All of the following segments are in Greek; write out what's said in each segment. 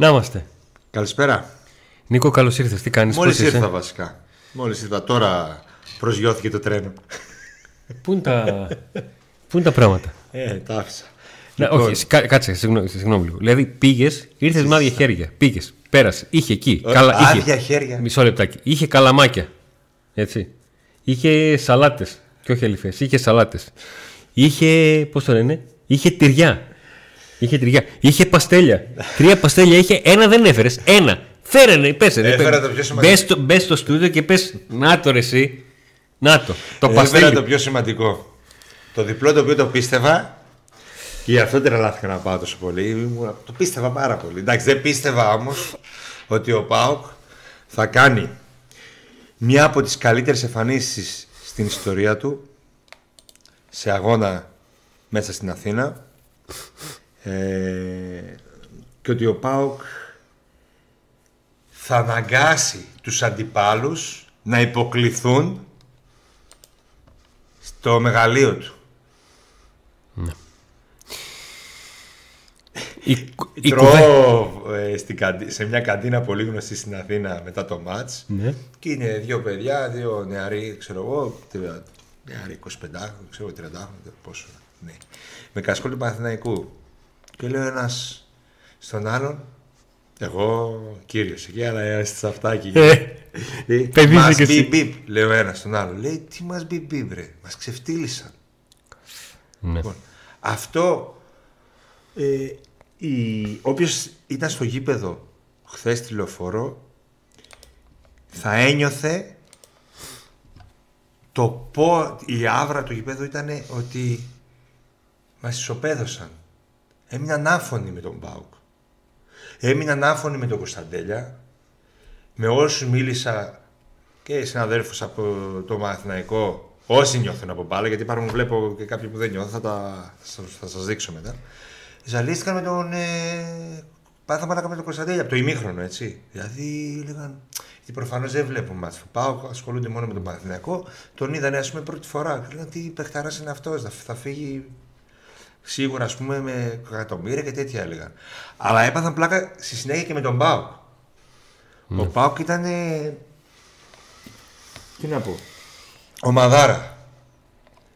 Να είμαστε. Καλησπέρα. Νίκο, καλώς ήρθες. Τι κάνεις, Μόλις ήρθα βασικά. Μόλις ήρθα. Τώρα προσγειώθηκε το τρένο. Πού είναι τα, Πού είναι τα πράγματα; Ε, τα άφησα. Να, Λοιπόν, όχι, κά- κάτσε, συγγνώμη, συγγνώμη λίγο. Δηλαδή πήγες, ήρθες με άδεια χέρια. Πήγες, πέρασε, είχε εκεί. Ε, Καλα, άδεια είχε, χέρια. Μισό λεπτάκι. Είχε καλαμάκια. Έτσι. Είχε σαλάτες. Και όχι αληθές. Είχε σαλάτες. Είχε. Πώς το λένε, Είχε τυριά. Είχε τυριά. Είχε παστέλια. Τρία παστέλια είχε. Ένα δεν έφερες. Ένα. Φέρενε, πέσε. Έφερα το πιο σημαντικό. Μπες στο, μπες στο στούντιο και πες Να το ρε εσύ. Να το. Το Έφερα παστέλι. το πιο σημαντικό. Το διπλό το οποίο το πίστευα. Και γι' αυτό τρελάθηκα να πάω τόσο πολύ. Ήμουν- Το πίστευα πάρα πολύ. Εντάξει, δεν πίστευα όμως ότι ο Πάοκ θα κάνει μια από τις καλύτερες εμφανίσεις στην ιστορία του σε αγώνα μέσα στην Αθήνα ε, και ότι ο ΠΑΟΚ θα αναγκάσει τους αντιπάλους να υποκληθούν στο μεγαλείο του. Η, η κουβέντα- Τρώω ε, στην καντι- σε μια καντίνα πολύ γνωστή στην Αθήνα μετά το μάτς Ναι. και είναι δύο παιδιά, δύο νεαροί, ξέρω εγώ, τριάντα- νεαροί 25, ξέρω 30, πόσο. Ναι. Με κασκόλ του Παναθηναϊκού. Και λέω ένας στον άλλον, εγώ κύριος εκεί, αλλά είστε αυτάκι. Ε, Λέει, παιδί είσαι μας κι εσύ. μπει μπιπ, λέω ένα στον άλλο. Λέει, τι μας μπει μπιπ ρε, μας ξεφτύλισαν. ναι. Λοιπόν, αυτό, ε, η, όποιος ήταν στο γήπεδο χθες στη λεωφόρο, θα ένιωθε το πω, η άβρα του γήπεδου ήταν ότι μας ισοπαίδωσαν. Έμειναν άφωνοι με τον Μπάουκ. Έμειναν άφωνοι με τον Κωνσταντέλια. Με όσους μίλησα και συναδέλφους από το Μαθηναϊκό, όσοι νιώθουν από μπάλα, γιατί υπάρχουν, βλέπω και κάποιοι που δεν νιώθουν, θα, τα, θα, θα σας δείξω μετά. Ζαλίστηκαν με τον ε, πάθαμε να με τον Κωνσταντέλια από το ημίχρονο, έτσι. Δηλαδή λέγαν. Γιατί προφανώς δεν βλέπουν μάτς. Πάω, ασχολούνται μόνο με τον Παναθηναϊκό. Τον είδανε, ας πούμε, πρώτη φορά. Και λέγαν τι παιχταράς είναι αυτός, θα, θα φύγει σίγουρα, ας πούμε, με εκατομμύρια και τέτοια έλεγαν. Αλλά έπαθαν πλάκα στη συνέχεια και με τον Πάουκ. Ο Πάουκ ήταν. ε, Τι να πω. Ομαδάρα.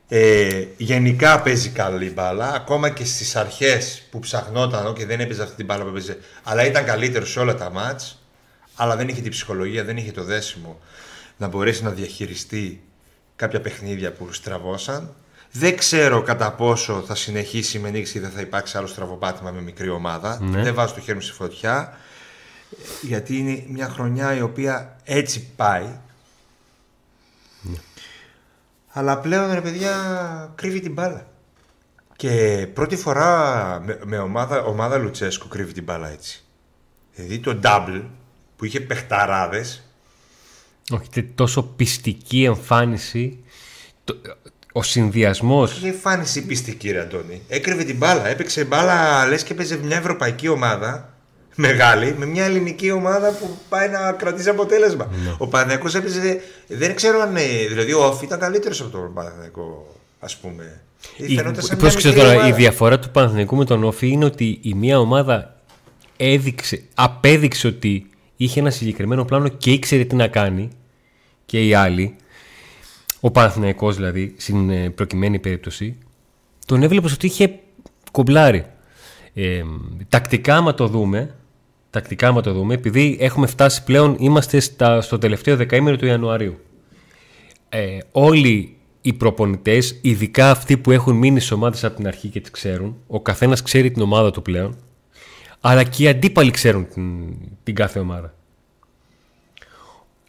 Ε, γενικά παίζει καλή μπάλα. Ακόμα και στις αρχές που ψαχνόταν και δεν έπαιζε αυτή την μπάλα που έπαιζε. Αλλά ήταν καλύτερος σε όλα τα μάτς Αλλά δεν είχε την ψυχολογία, δεν είχε το δέσιμο να μπορέσει να διαχειριστεί κάποια παιχνίδια που στραβώσαν. Δεν ξέρω κατά πόσο θα συνεχίσει με νίκη ή δεν θα υπάρξει άλλο στραβοπάτημα με μικρή ομάδα. Ναι. Δεν βάζω το χέρι μου στη φωτιά. Γιατί είναι μια χρονιά η οποία έτσι πάει. Αλλά πλέον ρε παιδιά κρύβει την μπάλα. Και πρώτη φορά με, με ομάδα, ομάδα Λουτσέσκου κρύβει την μπάλα έτσι. Δηλαδή το double που είχε παιχταράδες Όχι, τε- τόσο πιστική εμφάνιση. Το- ο συνδυασμό. είχε εμφάνιση πιστική ρε Αντώνη. Έκρυβε την μπάλα. Έπαιξε μπάλα λες και παίζε μια ευρωπαϊκή ομάδα μεγάλη με μια ελληνική ομάδα που πάει να κρατήσει αποτέλεσμα. Ο Παναθηναϊκός έπαιζε. Δεν ξέρω αν. ε, Δηλαδή ο Όφη ήταν καλύτερος από τον Παναθηναϊκό, ας πούμε. Η, Φαινόταν σαν μια πρόσεξε μικρή τώρα, η ομάδα. διαφορά του Παναθηναϊκού με τον Όφη είναι ότι η μία ομάδα έδειξε, απέδειξε ότι είχε ένα συγκεκριμένο πλάνο και ήξερε τι να κάνει και η άλλη, ο Παναθηναϊκός δηλαδή, στην ε, προκειμένη περίπτωση, τον έβλεπες ότι είχε κομπλάρει. Ε, τακτικά, άμα το δούμε, τακτικά, άμα το δούμε, επειδή έχουμε φτάσει πλέον, είμαστε στα, στο τελευταίο δεκαήμερο του Ιανουαρίου ε, όλοι οι προπονητές, ειδικά αυτοί που έχουν μείνει στις ομάδες από την αρχή και τις ξέρουν, ο καθένας ξέρει την ομάδα του πλέον, αλλά και οι αντίπαλοι ξέρουν την, την κάθε ομάδα.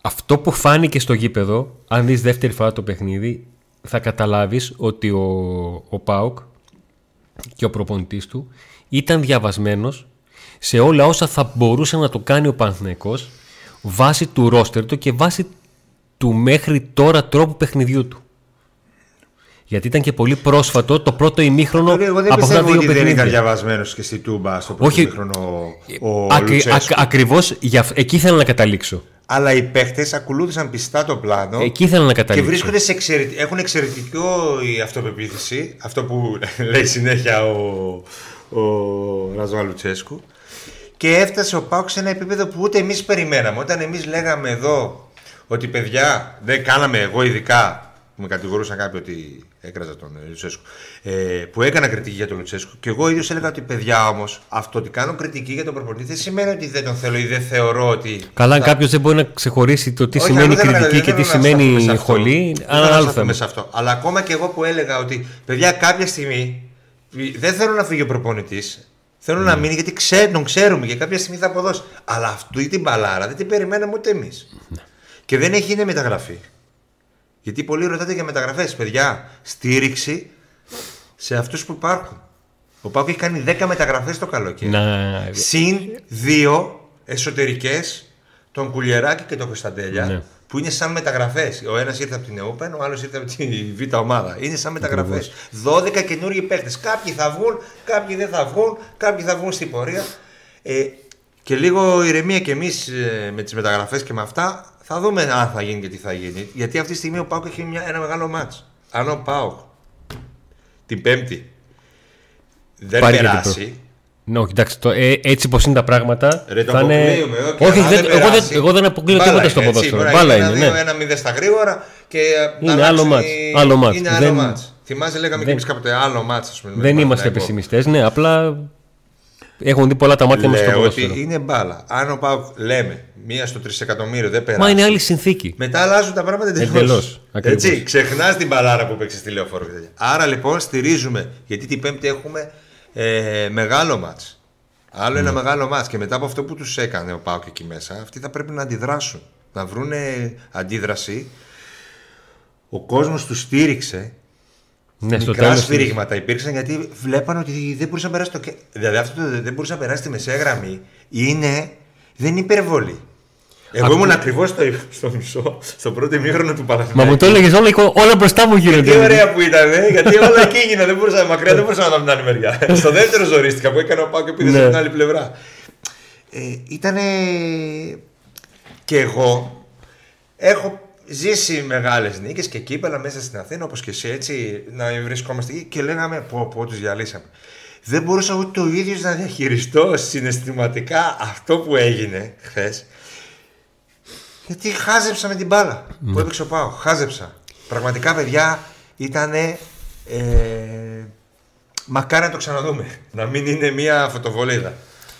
Αυτό που φάνηκε στο γήπεδο, αν δεις δεύτερη φορά το παιχνίδι, θα καταλάβεις ότι ο, ο ΠΑΟΚ και ο προπονητής του ήταν διαβασμένος σε όλα όσα θα μπορούσε να το κάνει ο Παναθηναϊκός βάσει του ρόστερ του και βάσει του μέχρι τώρα τρόπου παιχνιδιού του. Γιατί ήταν και πολύ πρόσφατο το πρώτο ημίχρονο Εγώ δεν από αυτά τα πιστεύω δύο ότι δεν ήταν παιχνίδια. διαβασμένος και στη Τούμπα στο πρώτο Όχι. χρόνο ο Ακρι, Λουτσέσκου. ακ- ακριβώς για, αυ- εκεί ήθελα να καταλήξω. Αλλά οι παίχτες ακολούθησαν πιστά το πλάνο Εκεί ήθελα να και καταλήξω. βρίσκονται σε εξαιρετικό. Έχουν εξαιρετικό η αυτοπεποίθηση. Αυτό που λέει συνέχεια ο, ο Ραζό Λουτσέσκου. και έφτασε ο Πάουκ σε ένα επίπεδο που ούτε εμείς περιμέναμε. Όταν εμείς λέγαμε εδώ ότι παιδιά δεν κάναμε εγώ ειδικά που με κατηγορούσαν κάποιοι ότι έκραζα τον Λουτσέσκου, ε, που έκανα κριτική για τον Λουτσέσκου. Και εγώ ίδιος έλεγα ότι παιδιά όμως, αυτό ότι κάνω κριτική για τον προπονητή δεν σημαίνει ότι δεν τον θέλω ή δεν θεωρώ ότι. Καλά, θα... κάποιος δεν μπορεί να ξεχωρίσει το τι Όχι, σημαίνει κριτική και τι σημαίνει χολή. Ένα άλλο θέμα. Σε αυτό. Αλλά ακόμα και εγώ που έλεγα ότι παιδιά κάποια στιγμή δεν θέλω να φύγει ο προπονητής. Θέλω mm. να μείνει γιατί ξέρ, τον ξέρουμε και κάποια στιγμή θα αποδώσει. Αλλά αυτή την μπαλάρα δεν την περιμέναμε ούτε εμείς. Mm. Και δεν έχει γίνει μεταγραφή. Γιατί πολλοί ρωτάτε για μεταγραφές. Παιδιά, στήριξη σε αυτούς που υπάρχουν. Ο Πάκο έχει κάνει 10 μεταγραφές το καλοκαίρι. Να... Συν δύο εσωτερικές, τον Κουλιεράκη και τον Κωνσταντέλια, ναι. που είναι σαν μεταγραφές. Ο ένας ήρθε από την ΕΟΠΕΝ, ο άλλος ήρθε από τη Β' ομάδα. Είναι σαν μεταγραφές. 12 καινούργιοι παίκτες. Κάποιοι θα βγουν, κάποιοι δεν θα βγουν, κάποιοι θα βγουν στην πορεία. Ε, και λίγο ηρεμία και εμείς ε, με τις μεταγραφές και με αυτά θα δούμε αν θα γίνει και τι θα γίνει. Γιατί αυτή τη στιγμή ο Πάουκ έχει μια, ένα μεγάλο μάτς. Αν ο Πάουκ την Πέμπτη δεν Πάρει περάσει. Ναι, όχι, εντάξει, το, ε, έτσι πως είναι τα πράγματα. Ρε, θα είναι... Όχι, δεν, εγώ, δεν, εγώ δεν αποκλείω τίποτα στο ποδόσφαιρο. Μπάλα είναι. Ναι. Ένα μηδέν στα γρήγορα και. Είναι άλλο μάτς. Άλλο μάτς. Είναι άλλο μάτς. Θυμάσαι, λέγαμε δεν... και εμείς κάποτε άλλο μάτς. Δεν είμαστε πεσημιστές, ναι, απλά έχουν δει πολλά τα μάτια μας στο ποδόσφαιρο. ότι είναι μπάλα. Αν ο Πάουκ λέμε μία στο τρισεκατομμύριο δεν περάσει. Μα είναι άλλη συνθήκη. Μετά αλλάζουν τα πράγματα εντελώς. Έτσι, ξεχνάς την μπαλάρα που παίξει στη λεωφόρο. Άρα λοιπόν στηρίζουμε, γιατί την Πέμπτη έχουμε ε, μεγάλο μάτς. Άλλο mm. ένα μεγάλο μάτς. Και μετά από αυτό που τους έκανε ο Πάουκ εκεί μέσα, αυτοί θα πρέπει να αντιδράσουν. Να βρουν αντίδραση. Ο κόσμος τους στήριξε ναι, Μικρά σφύριγματα υπήρξαν γιατί βλέπαν ότι δεν μπορούσε να περάσει το. Δηλαδή αυτό το δεν μπορούσε να περάσει τη μεσαία γραμμή είναι. Δεν είναι υπερβολή. Εγώ Ακού... ήμουν ακριβώς στο, στο μισό, στο πρώτο ημίχρονο του Παναθηναϊκού. Μα μου το έλεγες όλα, όλα μπροστά μου γίνονται. Τι ωραία που ήταν, ε, γιατί όλα εκεί έγιναν. Δεν μπορούσα, μακριά δεν μπορούσα να δω την άλλη μεριά. στο δεύτερο ζωρίστηκα που έκανε ο Πάο και πήγε ναι. στην άλλη πλευρά. Ε, ήτανε. Και εγώ έχω ζήσει μεγάλες νίκες και κύπελα μέσα στην Αθήνα, όπως και εσύ έτσι, να βρισκόμαστε εκεί και λέγαμε πω, πω τους διαλύσαμε. Δεν μπορούσα ούτε το ίδιος να διαχειριστώ συναισθηματικά αυτό που έγινε χθες. Γιατί χάζεψα με την μπάλα που έπαιξε ο Πάο. Χάζεψα. Πραγματικά, παιδιά, ήταν. Ε, μακάρι να το ξαναδούμε. Να μην είναι μια φωτοβολίδα.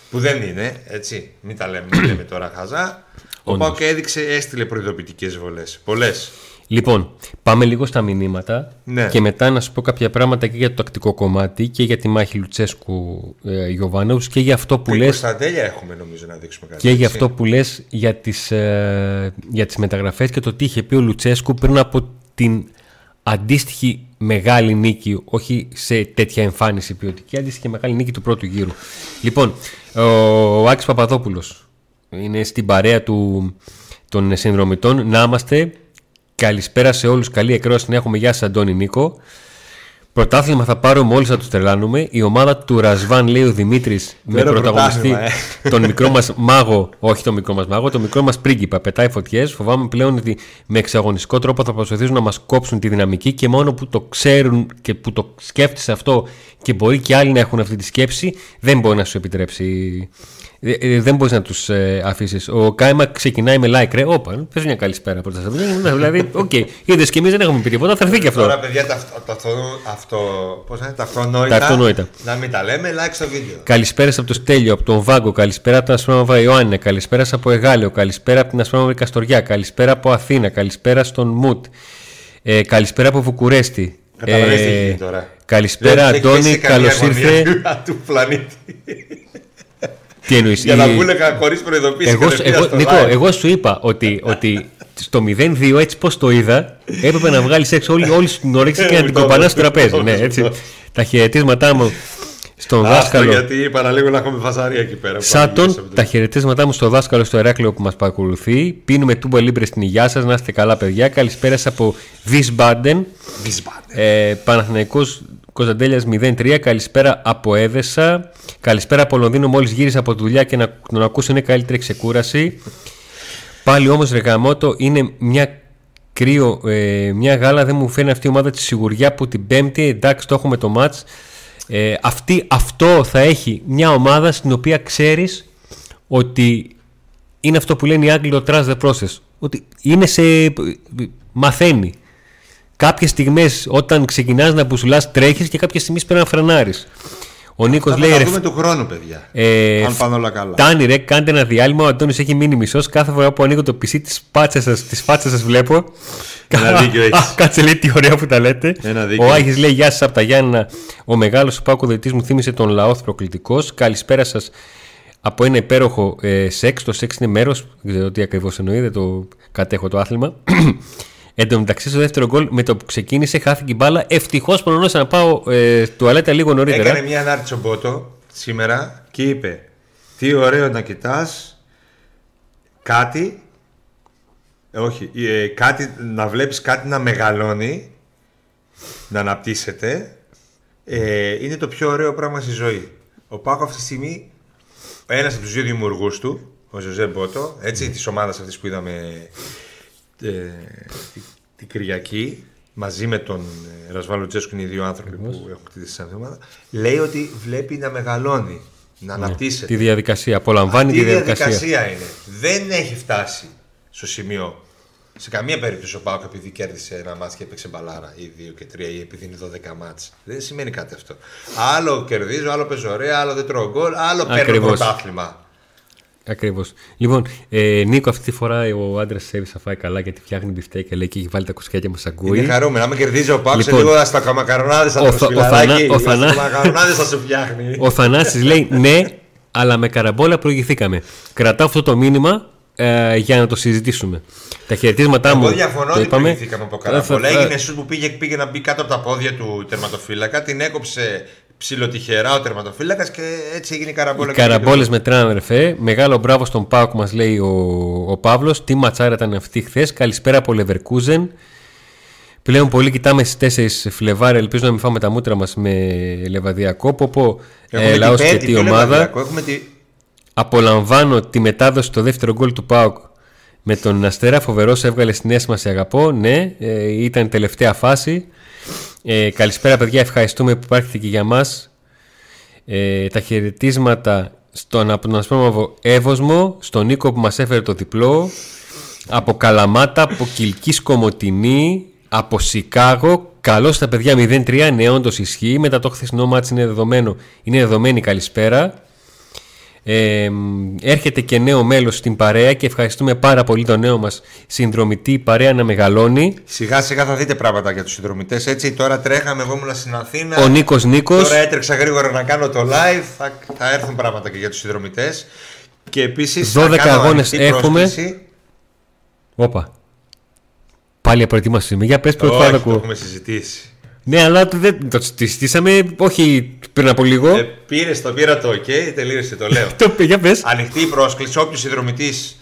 Που δεν είναι, έτσι. Μην τα λέμε, μην λέμε τώρα χαζά. Ο Πάοκ έδειξε, έστειλε προειδοποιητικές βολές. Πολλέ. Λοιπόν, πάμε λίγο στα μηνύματα ναι. και μετά να σου πω κάποια πράγματα και για το τακτικό κομμάτι και για τη μάχη Λουτσέσκου ε, και για αυτό που λες... τέλεια έχουμε νομίζω να δείξουμε κάτι. Και για αυτό που λες για τις, ε, για τις μεταγραφές και το τι είχε πει ο Λουτσέσκου πριν από την αντίστοιχη μεγάλη νίκη, όχι σε τέτοια εμφάνιση ποιοτική, αντίστοιχη μεγάλη νίκη του πρώτου γύρου. Λοιπόν, ο, ο Άκης Παπαδόπουλος είναι στην παρέα του, των συνδρομητών. Να είμαστε. Καλησπέρα σε όλους. Καλή εκρόαση να έχουμε. Γεια σας Αντώνη Νίκο. Πρωτάθλημα θα πάρουμε όλοι θα του τρελάνουμε. Η ομάδα του Ρασβάν, λέει ο Δημήτρης, με πρωταγωνιστή ε. τον μικρό μας μάγο, όχι τον μικρό μας μάγο, τον μικρό μας πρίγκιπα. Πετάει φωτιές. Φοβάμαι πλέον ότι με εξωαγωνιστικό τρόπο θα προσπαθήσουν να μας κόψουν τη δυναμική και μόνο που το ξέρουν και που το σκέφτεσαι αυτό και μπορεί και άλλοι να έχουν αυτή τη σκέψη, δεν μπορεί να σου επιτρέψει ε, ε, δεν μπορείς να τους ε, αφήσεις. Ο Κάιμα ξεκινάει με like, ρε. Όπα, πες μια καλησπέρα πρώτα. δηλαδή, OK. Okay. Είδες και εμείς δεν έχουμε πει τίποτα, θα έρθει και αυτό. Τώρα, παιδιά, τα, αυτό, αυτό, πώς είναι, τα αυτονόητα, τα αυτονόητα. Να μην τα λέμε, like στο βίντεο. Καλησπέρα από το Στέλιο, από τον Βάγκο, καλησπέρα από την Ασπρόμαυρα Ιωάννη, καλησπέρα από Αιγάλεω, καλησπέρα από την Ασπρόμαυρη Καστοριά, καλησπέρα από Αθήνα, καλησπέρα στον Μουτ, ε, καλησπέρα από Βουκουρέστι. Ε, τώρα. Καλησπέρα, Αντώνη, καλώς ήρθε. του πλανήτη. Τι εννοείς, Για να βγουν χωρίς προειδοποίηση. Εγώ, εγώ, Νικό, εγώ σου είπα ότι, ότι στο 0-2 έτσι πώς το είδα, έπρεπε να βγάλεις έξω όλη, όλη την όρεξη και να την κοπανάς στο τραπέζι. ναι, έτσι. Τα χαιρετίσματά μου στον δάσκαλο. Γιατί παραλίγο να έχουμε φασαρία εκεί πέρα. Σάτον, τα χαιρετίσματά μου στο δάσκαλο στο Εράκλειο που μας παρακολουθεί. Πίνουμε τούμπα λίμπρε στην υγειά σας. Να είστε καλά, παιδιά. Καλησπέρα από Βισμπάντεν. Ε, Παναθηναϊκός Κωνσταντέλιας 03. Καλησπέρα από Έδεσα. Καλησπέρα από Λονδίνο. Μόλις γύρισα από τη δουλειά και να τον ακούσω είναι καλύτερη ξεκούραση. Πάλι όμως Ρεγαμότο είναι μια κρύο, ε, μια γάλα. Δεν μου φαίνει αυτή η ομάδα τη σιγουριά που την Πέμπτη εντάξει το έχουμε το μάτς. Ε, αυτή, αυτό θα έχει μια ομάδα στην οποία ξέρεις ότι είναι αυτό που λένε οι Άγγλοι το trust the process. Ότι είναι σε. μαθαίνει. Κάποιες στιγμές όταν ξεκινάς να μπουσουλάς, τρέχεις και κάποιε στιγμέ πρέπει να φρενάρεις. Ο Νίκος λέει. Θα δούμε του χρόνου, παιδιά. Ε, αν πάνε όλα καλά. Τάνι, ρε, κάντε ένα διάλειμμα. Ο Αντώνης έχει μείνει μισός. Κάθε φορά που ανοίγω το PC τη πάτσα σας τις βλέπω. Ένα δίκιο έχεις. Κάτσε λέει τι ωραία που τα λέτε. Ένα δίκιο Ο Άγη λέει Γεια σας από τα Γιάννα. Ο μεγάλος Πάκο Δεητή μου θύμισε τον λαός προκλητικός. Καλησπέρα σας από ένα υπέροχο ε, σεξ. Το σεξ είναι μέρος. Δεν ξέρω τι ακριβώς εννοεί. Δεν το κατέχω το άθλημα. Εν τω μεταξύ, στο δεύτερο γκολ με το που ξεκίνησε, χάθηκε η μπάλα. Ευτυχώς προνόμασα να πάω ε, τουαλέτα λίγο νωρίτερα. Έκανε μια ανάρτηση ο Μπότο σήμερα και είπε: Τι ωραίο να κοιτάς κάτι. ε, όχι, ε, κάτι, να βλέπεις κάτι να μεγαλώνει, να αναπτύσσεται, ε, είναι το πιο ωραίο πράγμα στη ζωή. Ο ΠΑΟΚ αυτή τη στιγμή, ένας από τους δύο δημιουργούς του, ο Ζοσέ Μπότο, έτσι, της ομάδας αυτής που είδαμε ε, τη- την Κυριακή, μαζί με τον ε, Ραζβάν Λουτσέσκου, είναι οι δύο άνθρωποι που έχουν κτίσει σαν ομάδα, λέει ότι βλέπει να μεγαλώνει, να αναπτύσσεται. Τη διαδικασία. Απολαμβάνει Αυτή τη η διαδικασία. διαδικασία είναι. Δεν έχει φτάσει στο σημείο σε καμία περίπτωση ο ΠΑΟΚ επειδή κέρδισε ένα ματς και έπαιξε μπαλάρα ή 2 και 3 ή επειδή είναι 12 ματς. Δεν σημαίνει κάτι αυτό. Άλλο κερδίζω, άλλο παίζω ωραία, άλλο δεν τρώω γκολ, άλλο παίρνω Ακριβώς. πρωτάθλημα. Ακριβώς. Λοιπόν, ε, Νίκο, αυτή τη φορά ο άντρας της θα φάει καλά γιατί φτιάχνει μπιφτέκια λέει και έχει βάλει τα ακουστικά και μας ακούει. Είναι χαρούμενο. Άμα κερδίζει ο ΠΑΟΚ, Λοιπόν, σε λίγο αστακομακαρονάδα ο το Θα- ο σπιλαράκι. Θανά- ο Θανά- Αστακομακαρονάδα θα σου φτιάχνει. Ο Θανάσης λέει ναι, αλλά με καραμπόλα προηγηθήκαμε. Κρατάω αυτό το μήνυμα ε, για να το συζητήσουμε. Τα χαιρετίσματά μου. Εγώ διαφωνώ το ότι είπαμε. προηγηθήκαμε από καραμπόλα. Ε, θα- Έγινε σου που πήγε, πήγε να μπει κάτω από τα πόδια του τερματοφύλακα, την έκοψε ψιλοτυχερά ο τερματοφύλακας και έτσι έγινε η καραμπόλα. Οι και καραμπόλες μετράνε, αδερφέ. Μεγάλο μπράβο στον Πάοκ, μας λέει ο, ο Παύλος. Τι ματσάρα ήταν αυτή χθες. Καλησπέρα από Leverkusen. Πλέον πολύ κοιτάμε στις 4 Φλεβάρι. Ελπίζω να μην φάμε τα μούτρα μας με λεβαδιακό. Πόπο Έχουμε ε, την λαός και πέμπτη, τι πιο ομάδα. λεβαδιακό. Έχουμε τη... Απολαμβάνω τη μετάδοση στο δεύτερο γκολ του ΠΑΟΚ με τον Αστέρα. Φοβερός έβγαλε στην αίσθημα σε αγαπώ. Ναι, ε, ήταν η τελευταία φάση. Ε, καλησπέρα, παιδιά. Ευχαριστούμε που υπάρχετε και για μας. Ε, τα χαιρετίσματα στον από τον Ασπρόμαυρο Εύωσμο, στον Νίκο που μας έφερε το διπλό, από Καλαμάτα, από Κιλκής Κομωτινή, από Σικάγο. Καλώς στα παιδιά 0-3, ναι, όντως ισχύει. Μετά το χθεσινό μάτς είναι δεδομένο. Είναι δεδομένη καλησπέρα. Ε, έρχεται και νέο μέλος στην παρέα και ευχαριστούμε πάρα πολύ τον νέο μας συνδρομητή η παρέα να μεγαλώνει. Σιγά σιγά θα δείτε πράγματα για τους συνδρομητές. Έτσι, τώρα τρέχαμε, εγώ ήμουν στην Αθήνα. Ο Νίκος Νίκος Τώρα έτρεξα γρήγορα να κάνω το live. Θα, θα έρθουν πράγματα και για τους συνδρομητές. Και επίσης. 12 αγώνες έχουμε. Όπα. Πάλι απροετοίμαστε. Για πες πρώτη φορά Όχι, το το ακούω. έχουμε συζητήσει. Ναι, αλλά το, δεν, το συζητήσαμε όχι πριν από λίγο. Ε, πήρες το, πήρα το OK, τελείωσε, το λέω. Το, για πες. Ανοιχτή η πρόσκληση. Όποιος συνδρομητής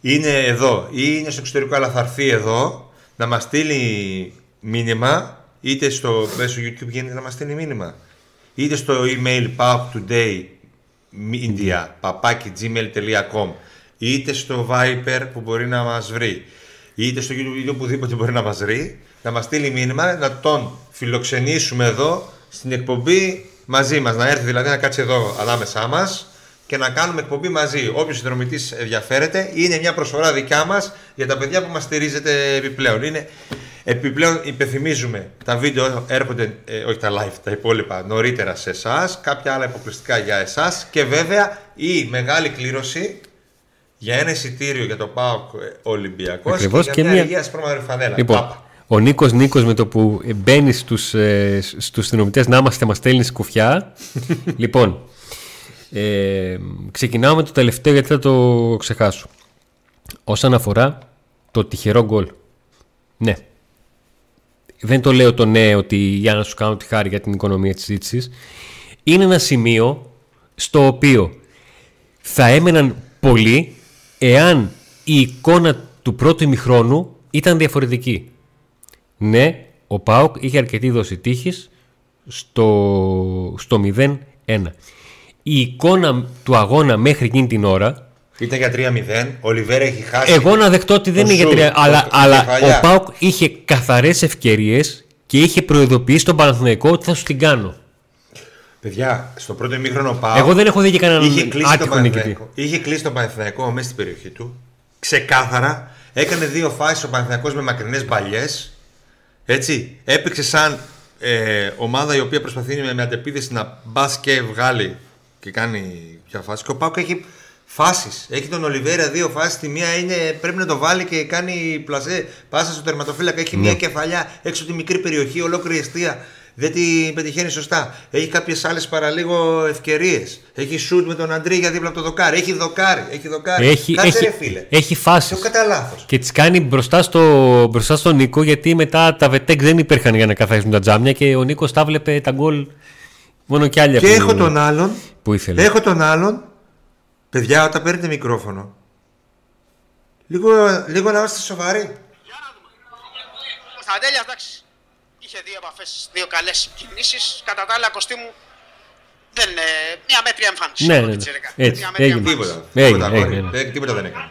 είναι εδώ ή είναι στο εξωτερικό, αλλά θα έρθει εδώ να μας στείλει μήνυμα, είτε στο μέσω YouTube γίνεται να μας στείλει μήνυμα, είτε στο email paptoday.media παπάκι gmail.com είτε στο Viper που μπορεί να μας βρει είτε στο YouTube είτε οπουδήποτε μπορεί να μας βρει να μας στείλει μήνυμα να τον φιλοξενήσουμε εδώ στην εκπομπή μαζί μας να έρθει δηλαδή να κάτσει εδώ ανάμεσά μας και να κάνουμε εκπομπή μαζί. Όποιος συνδρομητής ενδιαφέρεται, είναι μια προσφορά δικιά μας για τα παιδιά που μας στηρίζετε επιπλέον. Είναι, επιπλέον, υπενθυμίζουμε, τα βίντεο έρχονται, ε, όχι τα live, τα υπόλοιπα νωρίτερα σε εσάς, κάποια άλλα υποκλειστικά για εσάς και βέβαια η μεγάλη κλήρωση για ένα εισιτήριο για το ΠΑΟΚ Ολυμπιακός και, Ακριβώς, για και μια μια- υγεία σπρώμαυρη φανέλα. Λοιπόν, Πάπα. Ο Νίκος Νίκος με το που μπαίνει στους, ε, στους συνομιτές να είμαστε μας στέλνει κουφιά. λοιπόν, ε, ξεκινάω με το τελευταίο γιατί θα το ξεχάσω. Όσον αφορά το τυχερό γκολ. Ναι. Δεν το λέω το ναι ότι για να σου κάνω τη χάρη για την οικονομία της ζήτησης. Είναι ένα σημείο στο οποίο θα έμεναν πολλοί εάν η εικόνα του πρώτου ημιχρόνου ήταν διαφορετική. Ναι, ο ΠΑΟΚ είχε αρκετή δόση τύχης στο, στο 0-1. Η εικόνα του αγώνα μέχρι εκείνη την ώρα, Ήταν για 3-0. Ο Λιβέρα έχει χάσει. εγώ να δεχτώ ότι δεν Ο είναι για Σουλ, τρία, το- αλλά, το αλλά κεφαλιά. ο ΠΑΟΚ είχε καθαρές ευκαιρίες και είχε προειδοποιήσει τον Παναθηναϊκό ότι θα σου την κάνω. Παιδιά, στο πρώτο ημίχρονο πάω. Εγώ δεν έχω δει και κανέναν είχε κλείσει τον άτυχο νικητή. Παναθηναϊκό. Είχε κλείσει τον Παναθηναϊκό μέσα στην περιοχή του. Ξεκάθαρα. Έκανε δύο φάσεις ο Παναθηναϊκός με μακρινές μπαλιές. Έτσι. Έπαιξε σαν ε, ομάδα η οποία προσπαθεί με, με αντεπίδεση να μπας και βγάλει και κάνει μια φάση. Και ο Πάουκ έχει φάσεις. Έχει τον Ολιβέρα δύο φάσεις. Τη μία είναι πρέπει να το βάλει και κάνει πλασέ. Πάσα στο τερματοφύλακα. Έχει μια κεφαλιά έξω τη μικρή περιοχή, ολόκληρη αιστεία. Δεν την πετυχαίνει σωστά. Έχει κάποιες άλλες παραλίγο ευκαιρίες. Έχει σουτ με τον Αντρί για δίπλα από το δοκάρι. Έχει δοκάρι. Έχει δοκάρι. Έχει, Κάτσε έχει, ρε φίλε. έχει φάσεις. Το κατά λάθος. Και τις κάνει μπροστά, στο, μπροστά στον Νίκο γιατί μετά τα βετέκ δεν υπήρχαν για να καθαρίσουν τα τζάμια και ο Νίκος τα βλέπε τα γκολ μόνο κι άλλοι Και που, έχω τον άλλον. που ήθελε. Έχω τον άλλον. Παιδιά, όταν παίρνετε μικρόφωνο. Λίγο, λίγο να είστε σοβαροί. Κωνσταντέλια, εντάξει. Είχε δύο επαφές, δύο καλές κινήσεις. Κατά τα άλλα, κοστί μου δεν είναι μια μέτρια εμφάνιση. Ναι, από ναι, την ναι. Τσίρικα. Έτσι, Μια μέτρια έγινε. εμφάνιση. Τίποτα. Έγινε, τίποτα, έγινε, αγόρι. ναι. Ε, τίποτα δεν έκανε.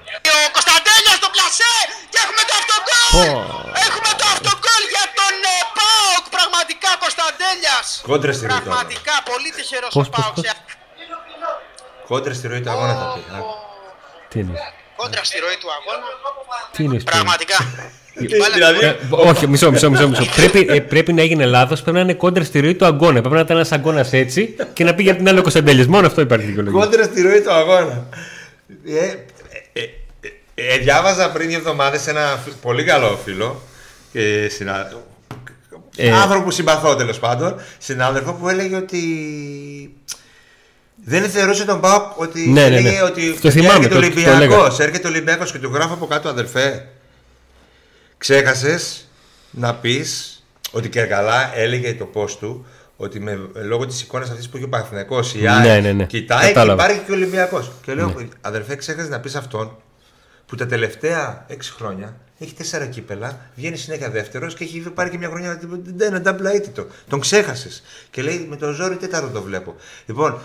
Ο Κωνσταντέλια στο πλασέ και έχουμε το αυτογκόλ! Πω. Έχουμε το αυτογκόλ για τον ε, Πάοκ! Πραγματικά Κωνσταντέλιας! Κόντρα στη ροή του αγώνα. Πραγματικά πολύ τυχερός ο Πώς, πώς, Πάοκ. πώς; σε- Κόντρα στη ροή του αγώνα θα πει. α. Τι είναι; Κόντρα στη ροή του αγώνα. Τι είναι Πραγματικά. Δηλαδή, Ε, όχι, μισό, μισό, μισό. μισό. πρέπει, ε, πρέπει να έγινε λάθος. Πρέπει να είναι κόντρα στη ροή του αγώνα. Πρέπει να ήταν ένας αγώνας έτσι και να πήγε από την άλλη ο Κωνσταντέλια. Μόνο αυτό υπάρχει δικαιολογία. Κόντρα στη ροή του αγώνα. Ε, ε, ε, ε, ε, διάβαζα πριν δύο εβδομάδες ένα φι- πολύ καλό φίλο. Ε, συνα... Ε. Άνθρωπο που συμπαθώ τέλος πάντων. Συνάδελφο που έλεγε ότι. Δεν θεωρούσε τον Πάοκ ότι. Ναι, ναι, έλεγε ναι. ότι Το θυμάμαι, έρχεται το- ο το Ολυμπιακός. έλεγα. Έρχεται ο Ολυμπιακός και του γράφω από κάτω αδερφέ. Ξέχασες να πεις ότι και καλά έλεγε το πώ του ότι με, λόγω της εικόνας αυτής που έχει ο Παναθηναϊκός η Ναι, ΑΕΚ ναι, ναι. κοιτάει και Κατάλαβα. υπάρχει και ο Ολυμπιακός. Και λέω, αδερφέ, ξέχασες να πεις αυτόν που τα τελευταία 6 χρόνια έχει τέσσερα κύπελα, βγαίνει συνέχεια δεύτερος και έχει πάρει και μια χρονιά ένα double αίτητο. Τον ξέχασες. Και λέει με το ζόρι τέταρτο το βλέπω. Λοιπόν,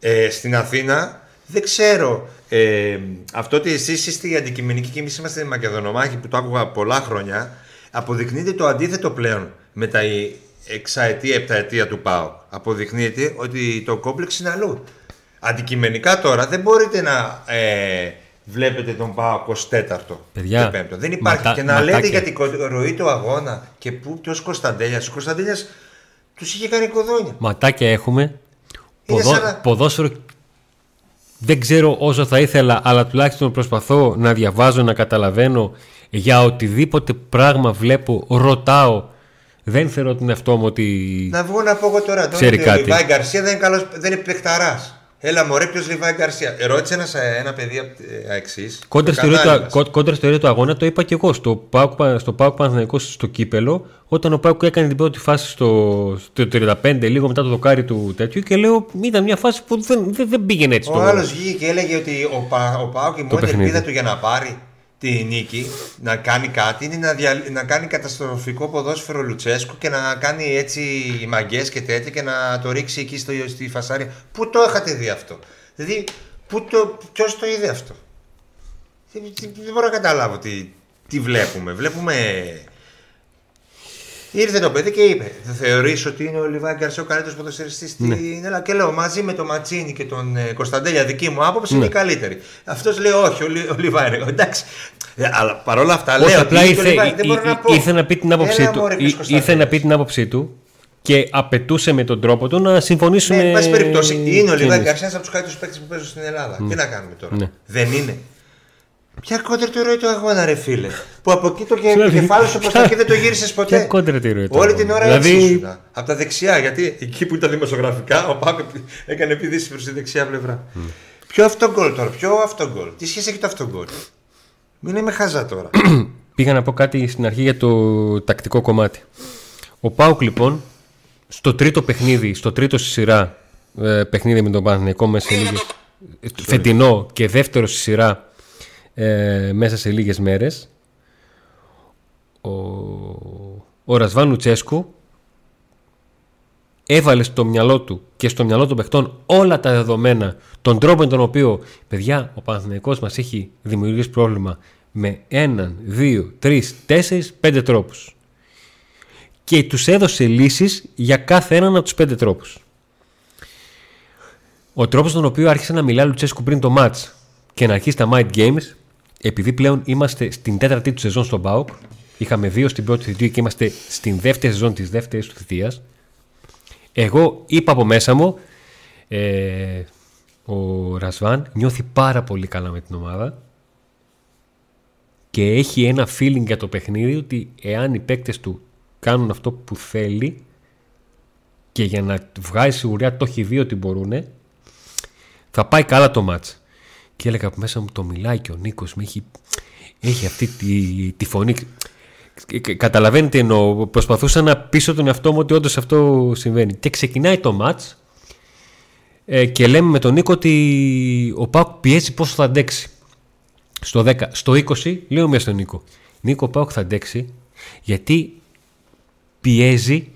ε, στην Αθήνα δεν ξέρω. Ε, αυτό ότι εσείς είστε οι αντικειμενικοί και εμείς είμαστε οι Μακεδονομάχοι που το άκουγα πολλά χρόνια, αποδεικνύεται το αντίθετο πλέον με τα εξαετία, επταετία του ΠΑΟ. Αποδεικνύεται ότι το κόμπλεξ είναι αλλού. Αντικειμενικά τώρα δεν μπορείτε να ε, βλέπετε τον ΠΑΟ 24ο Παιδιά, και 5ο. Δεν υπάρχει. ματά- και να ματάκια. λέτε για την κο- ροή του αγώνα και πού, ποιος Κωνσταντέλιας. Ο Κωνσταντέλιας τους είχε κάνει κοδόνια. Ματάκια έχουμε. Είναι Ποδό- σαν να- Ποδόσφαιρο δεν ξέρω όσο θα ήθελα, αλλά τουλάχιστον προσπαθώ να διαβάζω, να καταλαβαίνω για οτιδήποτε πράγμα βλέπω, ρωτάω. Δεν θεωρώ τον εαυτό μου ότι. Να βγω να πω εγώ τώρα. Τώρα Ξέρει ότι ο κάτι. Λιβάη Γκαρσία δεν είναι, καλός, δεν είναι παιχταράς. Έλα μωρέ ποιος Λιβάη Γκαρσία. Ρώτησε ένας, ε, ένα παιδί εξής. Κόντρα στη, ροή του, κο- κόντρα στη ροή του αγώνα το είπα και εγώ στο ΠΑΟΚ, στο ΠΑΟΚ Παναθηναϊκός στο κύπελο όταν ο ΠΑΟΚ έκανε την πρώτη φάση στο, στο 35 λίγο μετά το δοκάρι του τέτοιου και λέω ήταν μια φάση που δεν, δεν, δεν πήγαινε έτσι Ο το- άλλος βγήκε και έλεγε ότι ο, Πα, ο Πάοκ η μόνη παιχνίδι. ελπίδα του για να πάρει τη νίκη, να κάνει κάτι, είναι να, δια- να κάνει καταστροφικό ποδόσφαιρο Λουτσέσκου και να κάνει έτσι μαγκές και τέτοια και να το ρίξει εκεί στο, στη φασάρια. Πού το είχατε δει αυτό; Δηλαδή, πού το, ποιος το είδε αυτό; Δεν, δεν- δεν μπορώ να καταλάβω τι, τι βλέπουμε. Βλέπουμε... Ήρθε το παιδί και είπε: Θα θεωρήσω ότι είναι ο Λιβάη Γκαρσία ο καλύτερος ποδοσφαιριστής στην Ναι. Ελλάδα. Και λέω: Μαζί με τον Ματσίνη και τον ε, Κωνσταντέλια, δική μου άποψη είναι η καλύτερη. Αυτός λέει: Όχι, ο, Λι- ο Λιβάη είναι. Εντάξει. Ε, αλλά παρόλα αυτά Όχι, λέω: απλά ότι είναι και ο ήρθε, Λιβάη, δεν ή- μπορώ ή- να πω. ήρθε να πει την άποψή Έλα, του. μωρέ, Ή- ποιος Ήρθε να Κωνσταντέλιας. πει την άποψή του και απαιτούσε με τον τρόπο του να συμφωνήσουν. Ναι, εν πάση περιπτώσει, είναι ο Λιβάη εμείς. Γκαρσία από τους καλύτερους παίκτες που παίζουν στην Ελλάδα. Τι να κάνουμε τώρα. Ναι. Δεν είναι. Ποια κόντρα του ροή του αγώνα, ρε φίλε; Που από εκεί το Συγγνώμη, κεφάλι σου προ τα ποια- εκεί δεν το γύρισες ποτέ. ποια κόντρα του ροή του Όλη αγώνα. την ώρα Δηλαδή- έτσι ήσουν. Από τα δεξιά, γιατί εκεί που ήταν δημοσιογραφικά, ο Πάκο έκανε επίδυση προς τη δεξιά πλευρά. Ποιο αυτογκολ τώρα, ποιο αυτογκολ. Τι σχέση έχει το αυτογκολ. Μην είμαι χαζά τώρα. Πήγα να πω κάτι στην αρχή για το τακτικό κομμάτι. Ο Πάουκ λοιπόν στο τρίτο παιχνίδι, στο τρίτο στη σειρά ε, παιχνίδι με τον Παναθηναϊκό μέσα σε λίγες, φετινό και δεύτερο στη σειρά ε, μέσα σε λίγες μέρες ο, ο Ρασβάν Λουτσέσκου έβαλε στο μυαλό του και στο μυαλό των παιχτών όλα τα δεδομένα, τον τρόπο με τον οποίο, παιδιά, ο Παναθηναϊκός μας έχει δημιουργήσει πρόβλημα με έναν, δύο, τρεις, τέσσερις, πέντε τρόπους. Και τους έδωσε λύσεις για κάθε έναν από τους πέντε τρόπους. Ο τρόπος τον οποίο άρχισε να μιλάει ο Λουτσέσκου πριν το match και να αρχίσει τα Mind Games, επειδή πλέον είμαστε στην τέταρτη του σεζόν στον Μπάουκ, είχαμε δύο στην πρώτη θητεία και είμαστε στην δεύτερη σεζόν της δεύτερης του θητείας. Εγώ είπα από μέσα μου, ε, ο Ρασβάν νιώθει πάρα πολύ καλά με την ομάδα και έχει ένα feeling για το παιχνίδι ότι εάν οι παίκτες του κάνουν αυτό που θέλει και για να βγάζει σιγουριά το έχει δει ότι μπορούν θα πάει καλά το μάτς και έλεγα από μέσα μου το μιλάει και ο Νίκος έχει, έχει αυτή τη, τη φωνή. Καταλαβαίνετε εννοώ προσπαθούσα να πείσω τον εαυτό μου ότι όντως αυτό συμβαίνει. Και ξεκινάει το μάτς ε, και λέμε με τον Νίκο ότι ο Πάουκ πιέζει πόσο θα αντέξει. Στο 10, στο 20 λέω μέσα στον Νίκο Νίκο ο Πάουκ θα αντέξει γιατί πιέζει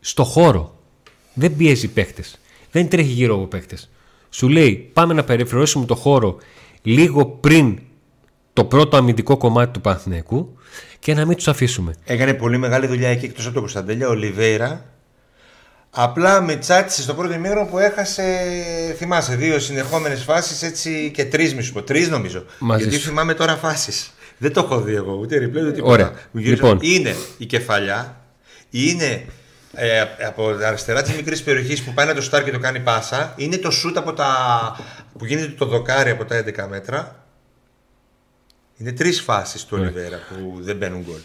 στο χώρο. Δεν πιέζει παίχτες δεν τρέχει γύρω από παίχτες σου λέει πάμε να περιφερειώσουμε το χώρο λίγο πριν το πρώτο αμυντικό κομμάτι του Παναθηναϊκού και να μην τους αφήσουμε. Έκανε πολύ μεγάλη δουλειά εκεί εκτός από τον Κωνσταντέλια, ο Λιβέιρα. Απλά με τσάτισε στο πρώτο ημίχρονο που έχασε, θυμάσαι, δύο συνεχόμενες φάσεις έτσι και τρεις μισό. Τρεις νομίζω. Μαζί Γιατί σου. θυμάμαι τώρα φάσεις. Δεν το έχω δει εγώ, ούτε replay ούτε τίποτα. Ωραία. Μου γυρίζω. Λοιπόν. Είναι η κεφαλιά, είναι ε, από τα αριστερά της μικρής περιοχής που πάει να το στάρει και το κάνει πάσα, είναι το σουτ από τα, που γίνεται το δοκάρι από τα 11 μέτρα. Είναι τρεις φάσεις του Ολιβέρα που δεν μπαίνουν γκολ.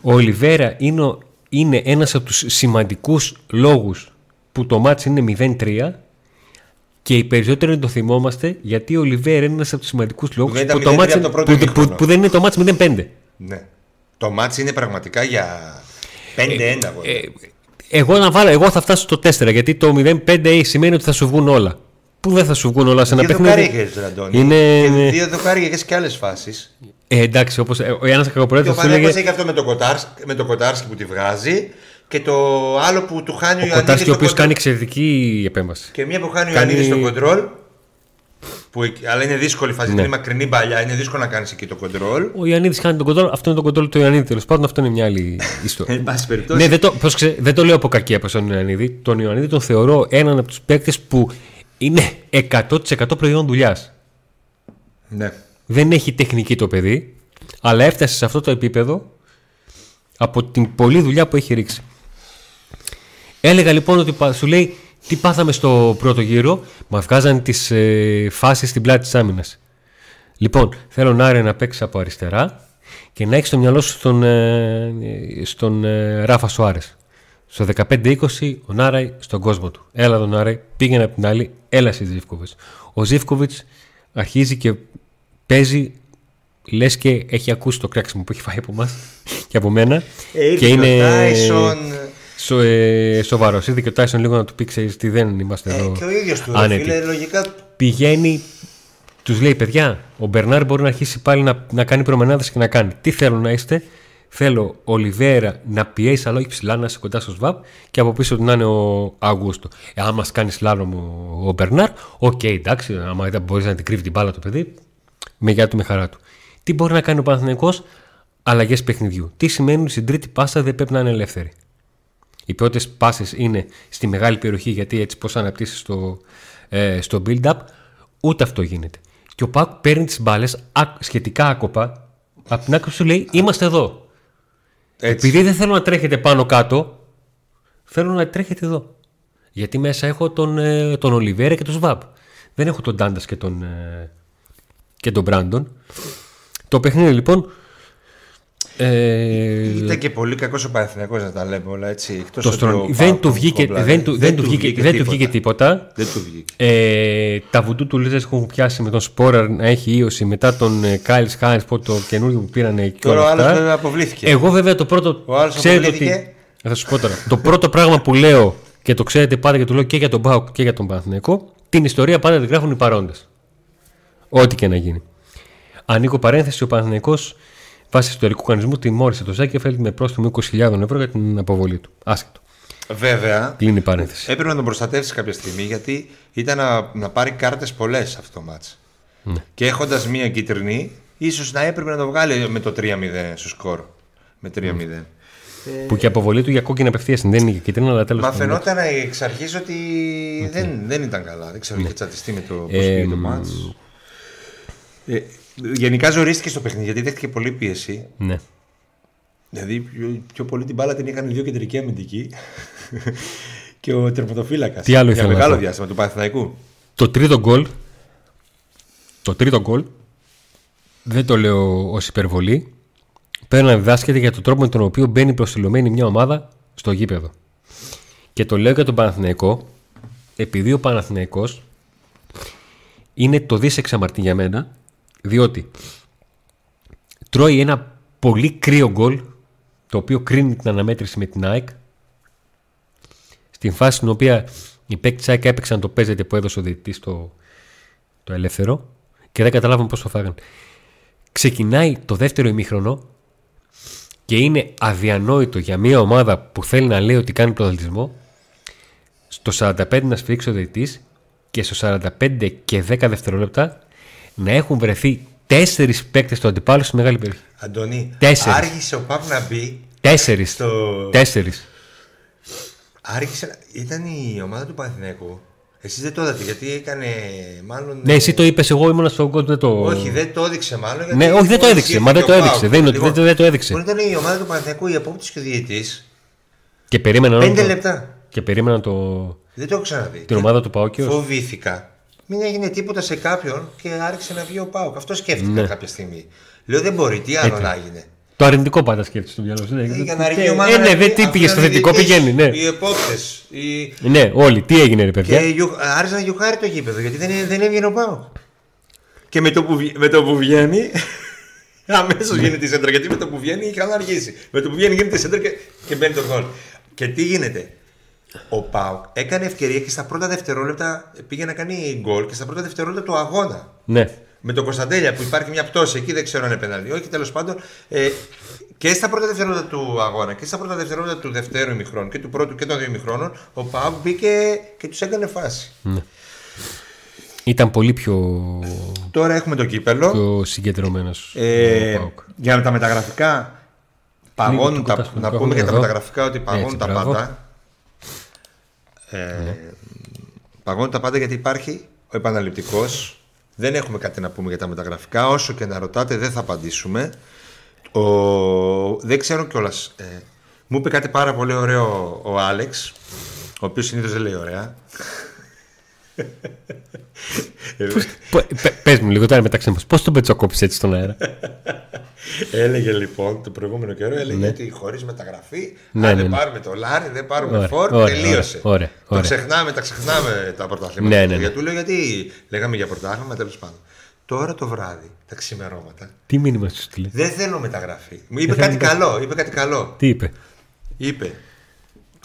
Ο Ολιβέρα είναι, ο- είναι ένας από τους σημαντικούς λόγους που το μάτς είναι 0-3 και οι περισσότεροι το θυμόμαστε γιατί ο Ολιβέρα είναι ένας από τους σημαντικούς λόγους δεν ήταν που, το 0-3 μάτς, από το πρώτο που, που, ημίχρονο. που δεν είναι το μάτς 0-5. Ναι. Το μάτς είναι πραγματικά για 5-1. γκολ. Ε, εγώ, να βάλω, εγώ θα φτάσω στο 4 γιατί το 0-5 σημαίνει ότι θα σου βγουν όλα. Που δεν θα σου βγουν όλα σε ένα δύο δοκάρια παιχνίδι. είχες, Ραντώνη. Είναι- Και δύο δοκάρια είχες και άλλες φάσεις. Ε, εντάξει, όπως ε, ο Ιάννης Και Κακοπορέτης ο σου Παναγιώτης έλεγε έχει αυτό με τον Κοτάρσκι, με τον Κοτάρσκι που τη βγάζει και το άλλο που του χάνει ο, ο Ιωαννίδης Κοτάρσκι ο στο οποίος κοντρόλ. κάνει εξαιρετική επέμβαση. Και μία που χάνει ο κάνει- Ιωαννίδης στο κοντρόλ. Που, εκεί- αλλά είναι δύσκολη φάση, Ναι. δεν είναι μακρινή παλιά, είναι δύσκολο να κάνεις εκεί το κοντρόλ. Ο Ιωαννίδης χάνει τον κοντρόλ, αυτό είναι το κοντρόλ του Ιωαννίδη τέλος πάντων, αυτό είναι μια άλλη ιστορία. Εν πάση περιπτώσει. ναι, δεν το, πώς ξέ- δεν το λέω από κακία προς τον Ιωαννίδη. Τον Ιωαννίδη τον θεωρώ έναν από τους παίκτες που είναι 100% προϊόν δουλειάς. ναι. Δεν έχει τεχνική το παιδί, αλλά έφτασε σε αυτό το επίπεδο από την πολλή δουλειά που έχει ρίξει. Έλεγα λοιπόν ότι πα- σου λέει τι πάθαμε στο πρώτο γύρο, μα βγάζανε τις ε, φάσεις στην πλάτη της άμυνας. Λοιπόν, θέλω να Άρε να παίξει από αριστερά και να έχεις στο μυαλό σου στον, ε, ε, στον ε, Ράφα Σοάρες. Στο 15-20 ο Νάραη στον κόσμο του. Έλα τον Νάραη, πήγαινε από την άλλη, έλα στη Ζήφκοβιτς. Ο Ζήφκοβιτς αρχίζει και παίζει λες και έχει ακούσει το κράξιμο που έχει φάει από εμάς και από μένα Ε, ήρθε και είναι ο Τάισον. Σο, ε, σοβαρός. Ήρθε και ο Τάισον λίγο να του πει ξέρεις τι δεν είμαστε Ε, εδώ και ο ίδιος του, ρε άνετοι φίλε, λογικά πηγαίνει, τους λέει: Παιδιά, ο Μπερνάρ μπορεί να αρχίσει πάλι να, να κάνει προμενάδες και να κάνει. Τι θέλω να είστε, Θέλω Ολιβέιρα να πιέσει, αλλά όχι ψηλά, να είσαι κοντά στο Σβαμπ και από πίσω του να είναι ο Αγούστο. Ε, άμα μα κάνεις σλάλομ ο, ο Μπερνάρ, οκ, εντάξει, άμα δεν μπορείς να την κρύβει την μπάλα το παιδί, με γεια του, με χαρά του. Τι μπορεί να κάνει ο Παναθηναϊκός; Αλλαγές παιχνιδιού. Τι σημαίνει ότι στην τρίτη πάσα δεν πρέπει να είναι ελεύθερη. Οι πρώτες πάσει είναι στη μεγάλη περιοχή γιατί έτσι πώς αναπτύσσεις το, ε, στο build-up, ούτε αυτό γίνεται. Και ο Πάκ παίρνει τις μπάλες σχετικά άκοπα, από την άκρη σου λέει: Είμαστε εδώ. Έτσι. Επειδή δεν θέλω να τρέχετε πάνω κάτω, θέλω να τρέχετε εδώ. Γιατί μέσα έχω τον, ε, τον Ολιβέρα και τον Σβάμπ. Δεν έχω τον Ντάντας και τον, ε, και τον Μπράντον. Το παιχνίδι λοιπόν. Ε, Ήταν και πολύ κακός ο Παναθηναϊκός να τα λέμε όλα έτσι. Εκτός το ότι στρων- ο δεν, Πάοκ του βγήκε, κόμπλαρε. δεν, του, δεν, του βγήκε, δεν του βγήκε τίποτα. Δεν του βγήκε. Ε, τα βουντού του Λίζα έχουν πιάσει με τον Σπόραρ να έχει ίωση μετά τον ε, Κάιλ Χάινς το καινούργιο που πήραν και Τώρα όλα ο άλλος αυτά. βέβαια αποβλήθηκε. Εγώ βέβαια το πρώτο. Ο άλλος ξέρετε αποβλήθηκε. ότι. Θα σου πω τώρα. το πρώτο πράγμα που λέω και το ξέρετε πάντα και το λέω και για τον Μπάουκ και για τον Παναθηναϊκό, την ιστορία πάντα την γράφουν οι παρόντες. Ό,τι και να γίνει. Ανοίγω παρένθεση, ο Παναθηναϊκός βάσει ιστορικού κανονισμού τιμώρησε τον Ζάκεφελτ με πρόστιμο 20.000 ευρώ για την αποβολή του. Άσχετο. Βέβαια, Κλείνει η παρένθεση. έπρεπε να τον προστατεύσει κάποια στιγμή γιατί ήταν να, να πάρει κάρτες πολλές αυτό το μάτς. Ναι. Και έχοντας μία κίτρινη, ίσως να έπρεπε να το βγάλει με το 3-0 στο σκορ. Με 3-0. Που και η αποβολή του για κόκκινη απευθείας δεν είναι κίτρινη, αλλά τέλος Μα φαινόταν εξ αρχής ότι δεν, δεν ήταν καλά. Δεν ξέρω, είχε τσατιστεί με το πώς Ε, πήγε το μάτς. Ε, γενικά ζορίστηκε στο παιχνίδι γιατί δέχτηκε πολύ πίεση. Ναι. Δηλαδή πιο, πιο πολύ την μπάλα την είχαν οι δύο κεντρικοί αμυντικοί και ο τερματοφύλακας. Τι άλλο Για ήθελα να μεγάλο πω. διάστημα του Παναθηναϊκού. Το τρίτο γκολ. Το τρίτο γκολ. Δεν το λέω ως υπερβολή. Πρέπει να διδάσκεται για τον τρόπο με τον οποίο μπαίνει προσιλωμένη μια ομάδα στο γήπεδο. Και το λέω για τον Παναθηναϊκό, επειδή ο Παναθηναϊκός είναι το δις εξαμαρτή για μένα, διότι τρώει ένα πολύ κρύο γκολ, το οποίο κρίνει την αναμέτρηση με την ΑΕΚ, στην φάση στην οποία οι παίκτες ΑΕΚ έπαιξαν το παίζεται που έδωσε ο διαιτητής το, το ελεύθερο και δεν καταλάβαμε πώς το φάγαν. Ξεκινάει το δεύτερο ημίχρονο και είναι αδιανόητο για μια ομάδα που θέλει να λέει ότι κάνει πρωταθλητισμό στο 45 να σφίξει ο διαιτητής και στο 45 και 10 δευτερόλεπτα να έχουν βρεθεί τέσσερις παίκτες του αντιπάλου στη μεγάλη περιοχή. Αντωνί, Τέσσερις. άργησε ο Παπ να μπει Τέσσερις. στο. Τέσσερις. Άρχισε, να- ήταν η ομάδα του Παναθηναϊκού. Εσεί δεν το είδατε γιατί έκανε μάλλον. Ναι, εσύ το είπες, εγώ ήμουν στο γκολ, δεν το... Όχι, δεν το έδειξε μάλλον. Γιατί Ναι, όχι, δεν το μόλις έδειξε, ήρθε μα δεν και το ο έδειξε, Πάουκ. δεν είναι ότι δεν το- δεν το έδειξε. Λοιπόν, ήταν η ομάδα του Παναθηναϊκού, η απόκτηση και ο διαιτή. Και περίμενα να Πέντε το- λεπτά. Και περίμενα το... Δεν το έχω ξαναδεί. την ομάδα του Παόκιος. Φοβήθηκα. Μην έγινε τίποτα σε κάποιον και άρχισε να βγει ο Πάουκ. Αυτό σκέφτηκα Ναι. κάποια στιγμή. Λέω δεν μπορεί, τι άλλο να έγινε. Το αρνητικό πάντα σκέφτεσαι στο μυαλό σου. ναι. Για να αργεί η Ε, ομάδα ε, να ναι, βγει, δεν τι αυτοί πήγες οι στο θετικό, διαιτητές, πηγαίνει, ναι. Οι επόπτες. Οι... Ναι, όλοι. Τι έγινε, ρε παιδιά. Και γιου... άρχισε να γιουχάρει το γήπεδο γιατί δεν, δεν έβγαινε ο Πάουκ. Και με το που, βγ- με το που βγαίνει, αμέσως γίνεται η σέντρα. Γιατί με το που βγαίνει είχαν αργήσει. Με το που βγαίνει γίνεται η σέντρα και, και μπαίνει το γκολ. Και τι γίνεται; Ο Πάουκ έκανε ευκαιρία και στα πρώτα δευτερόλεπτα πήγε να κάνει γκολ και στα πρώτα δευτερόλεπτα του αγώνα. Ναι. Με τον Κωνσταντέλια που υπάρχει μια πτώση εκεί, δεν ξέρω αν είναι πέναλτι. Όχι, τέλος πάντων. Ε, και στα πρώτα δευτερόλεπτα του αγώνα και στα πρώτα δευτερόλεπτα του δευτέρου ημιχρόνου και του πρώτου και των δύο ημιχρόνων, ο Πάουκ μπήκε και τους έκανε φάση. Ήταν πολύ πιο, Τώρα έχουμε το κύπελο. πιο συγκεντρωμένος Ε, ο ΠΑΟΚ. για τα μεταγραφικά. Παγώνουν το τα, κουτάσουμε, να το πούμε έχουμε για τα εδώ. μεταγραφικά ότι παγώνουν Έτσι, τα μπράβο. πάντα. Ε, Παγώνουν τα πάντα γιατί υπάρχει ο επαναληπτικός. Δεν έχουμε κάτι να πούμε για τα μεταγραφικά. Όσο και να ρωτάτε, δεν θα απαντήσουμε. Ο... Δεν ξέρω κιόλας. Ε, μου είπε κάτι πάρα πολύ ωραίο ο Άλεξ, ο οποίος συνήθως δεν λέει ωραία. Ε, Πε- πε- Πες μου λίγο τώρα μεταξύ μας. Πώς τον πετσοκόψεις έτσι στον αέρα; Έλεγε λοιπόν το προηγούμενο καιρό έλεγε ότι χωρίς μεταγραφή, Ναι, αν ναι, δεν ναι. πάρουμε το Λάρι, δεν πάρουμε Ωραία, φόρ, ωραία, τελείωσε. ωραία, ωραία, Το ωραία. ξεχνάμε, τα ξεχνάμε τα πρωταθλήματα. Ναι, ναι, ναι. Γιατί του λέω γιατί λέγαμε για πρωτάθλημα, τέλος πάντων. Τώρα το βράδυ, τα ξημερώματα, Τι μήνυμα σου στείλε; δεν θέλω μεταγραφή. Μου είπε κάτι καλό, είπε κάτι καλό. Τι είπε; Είπε.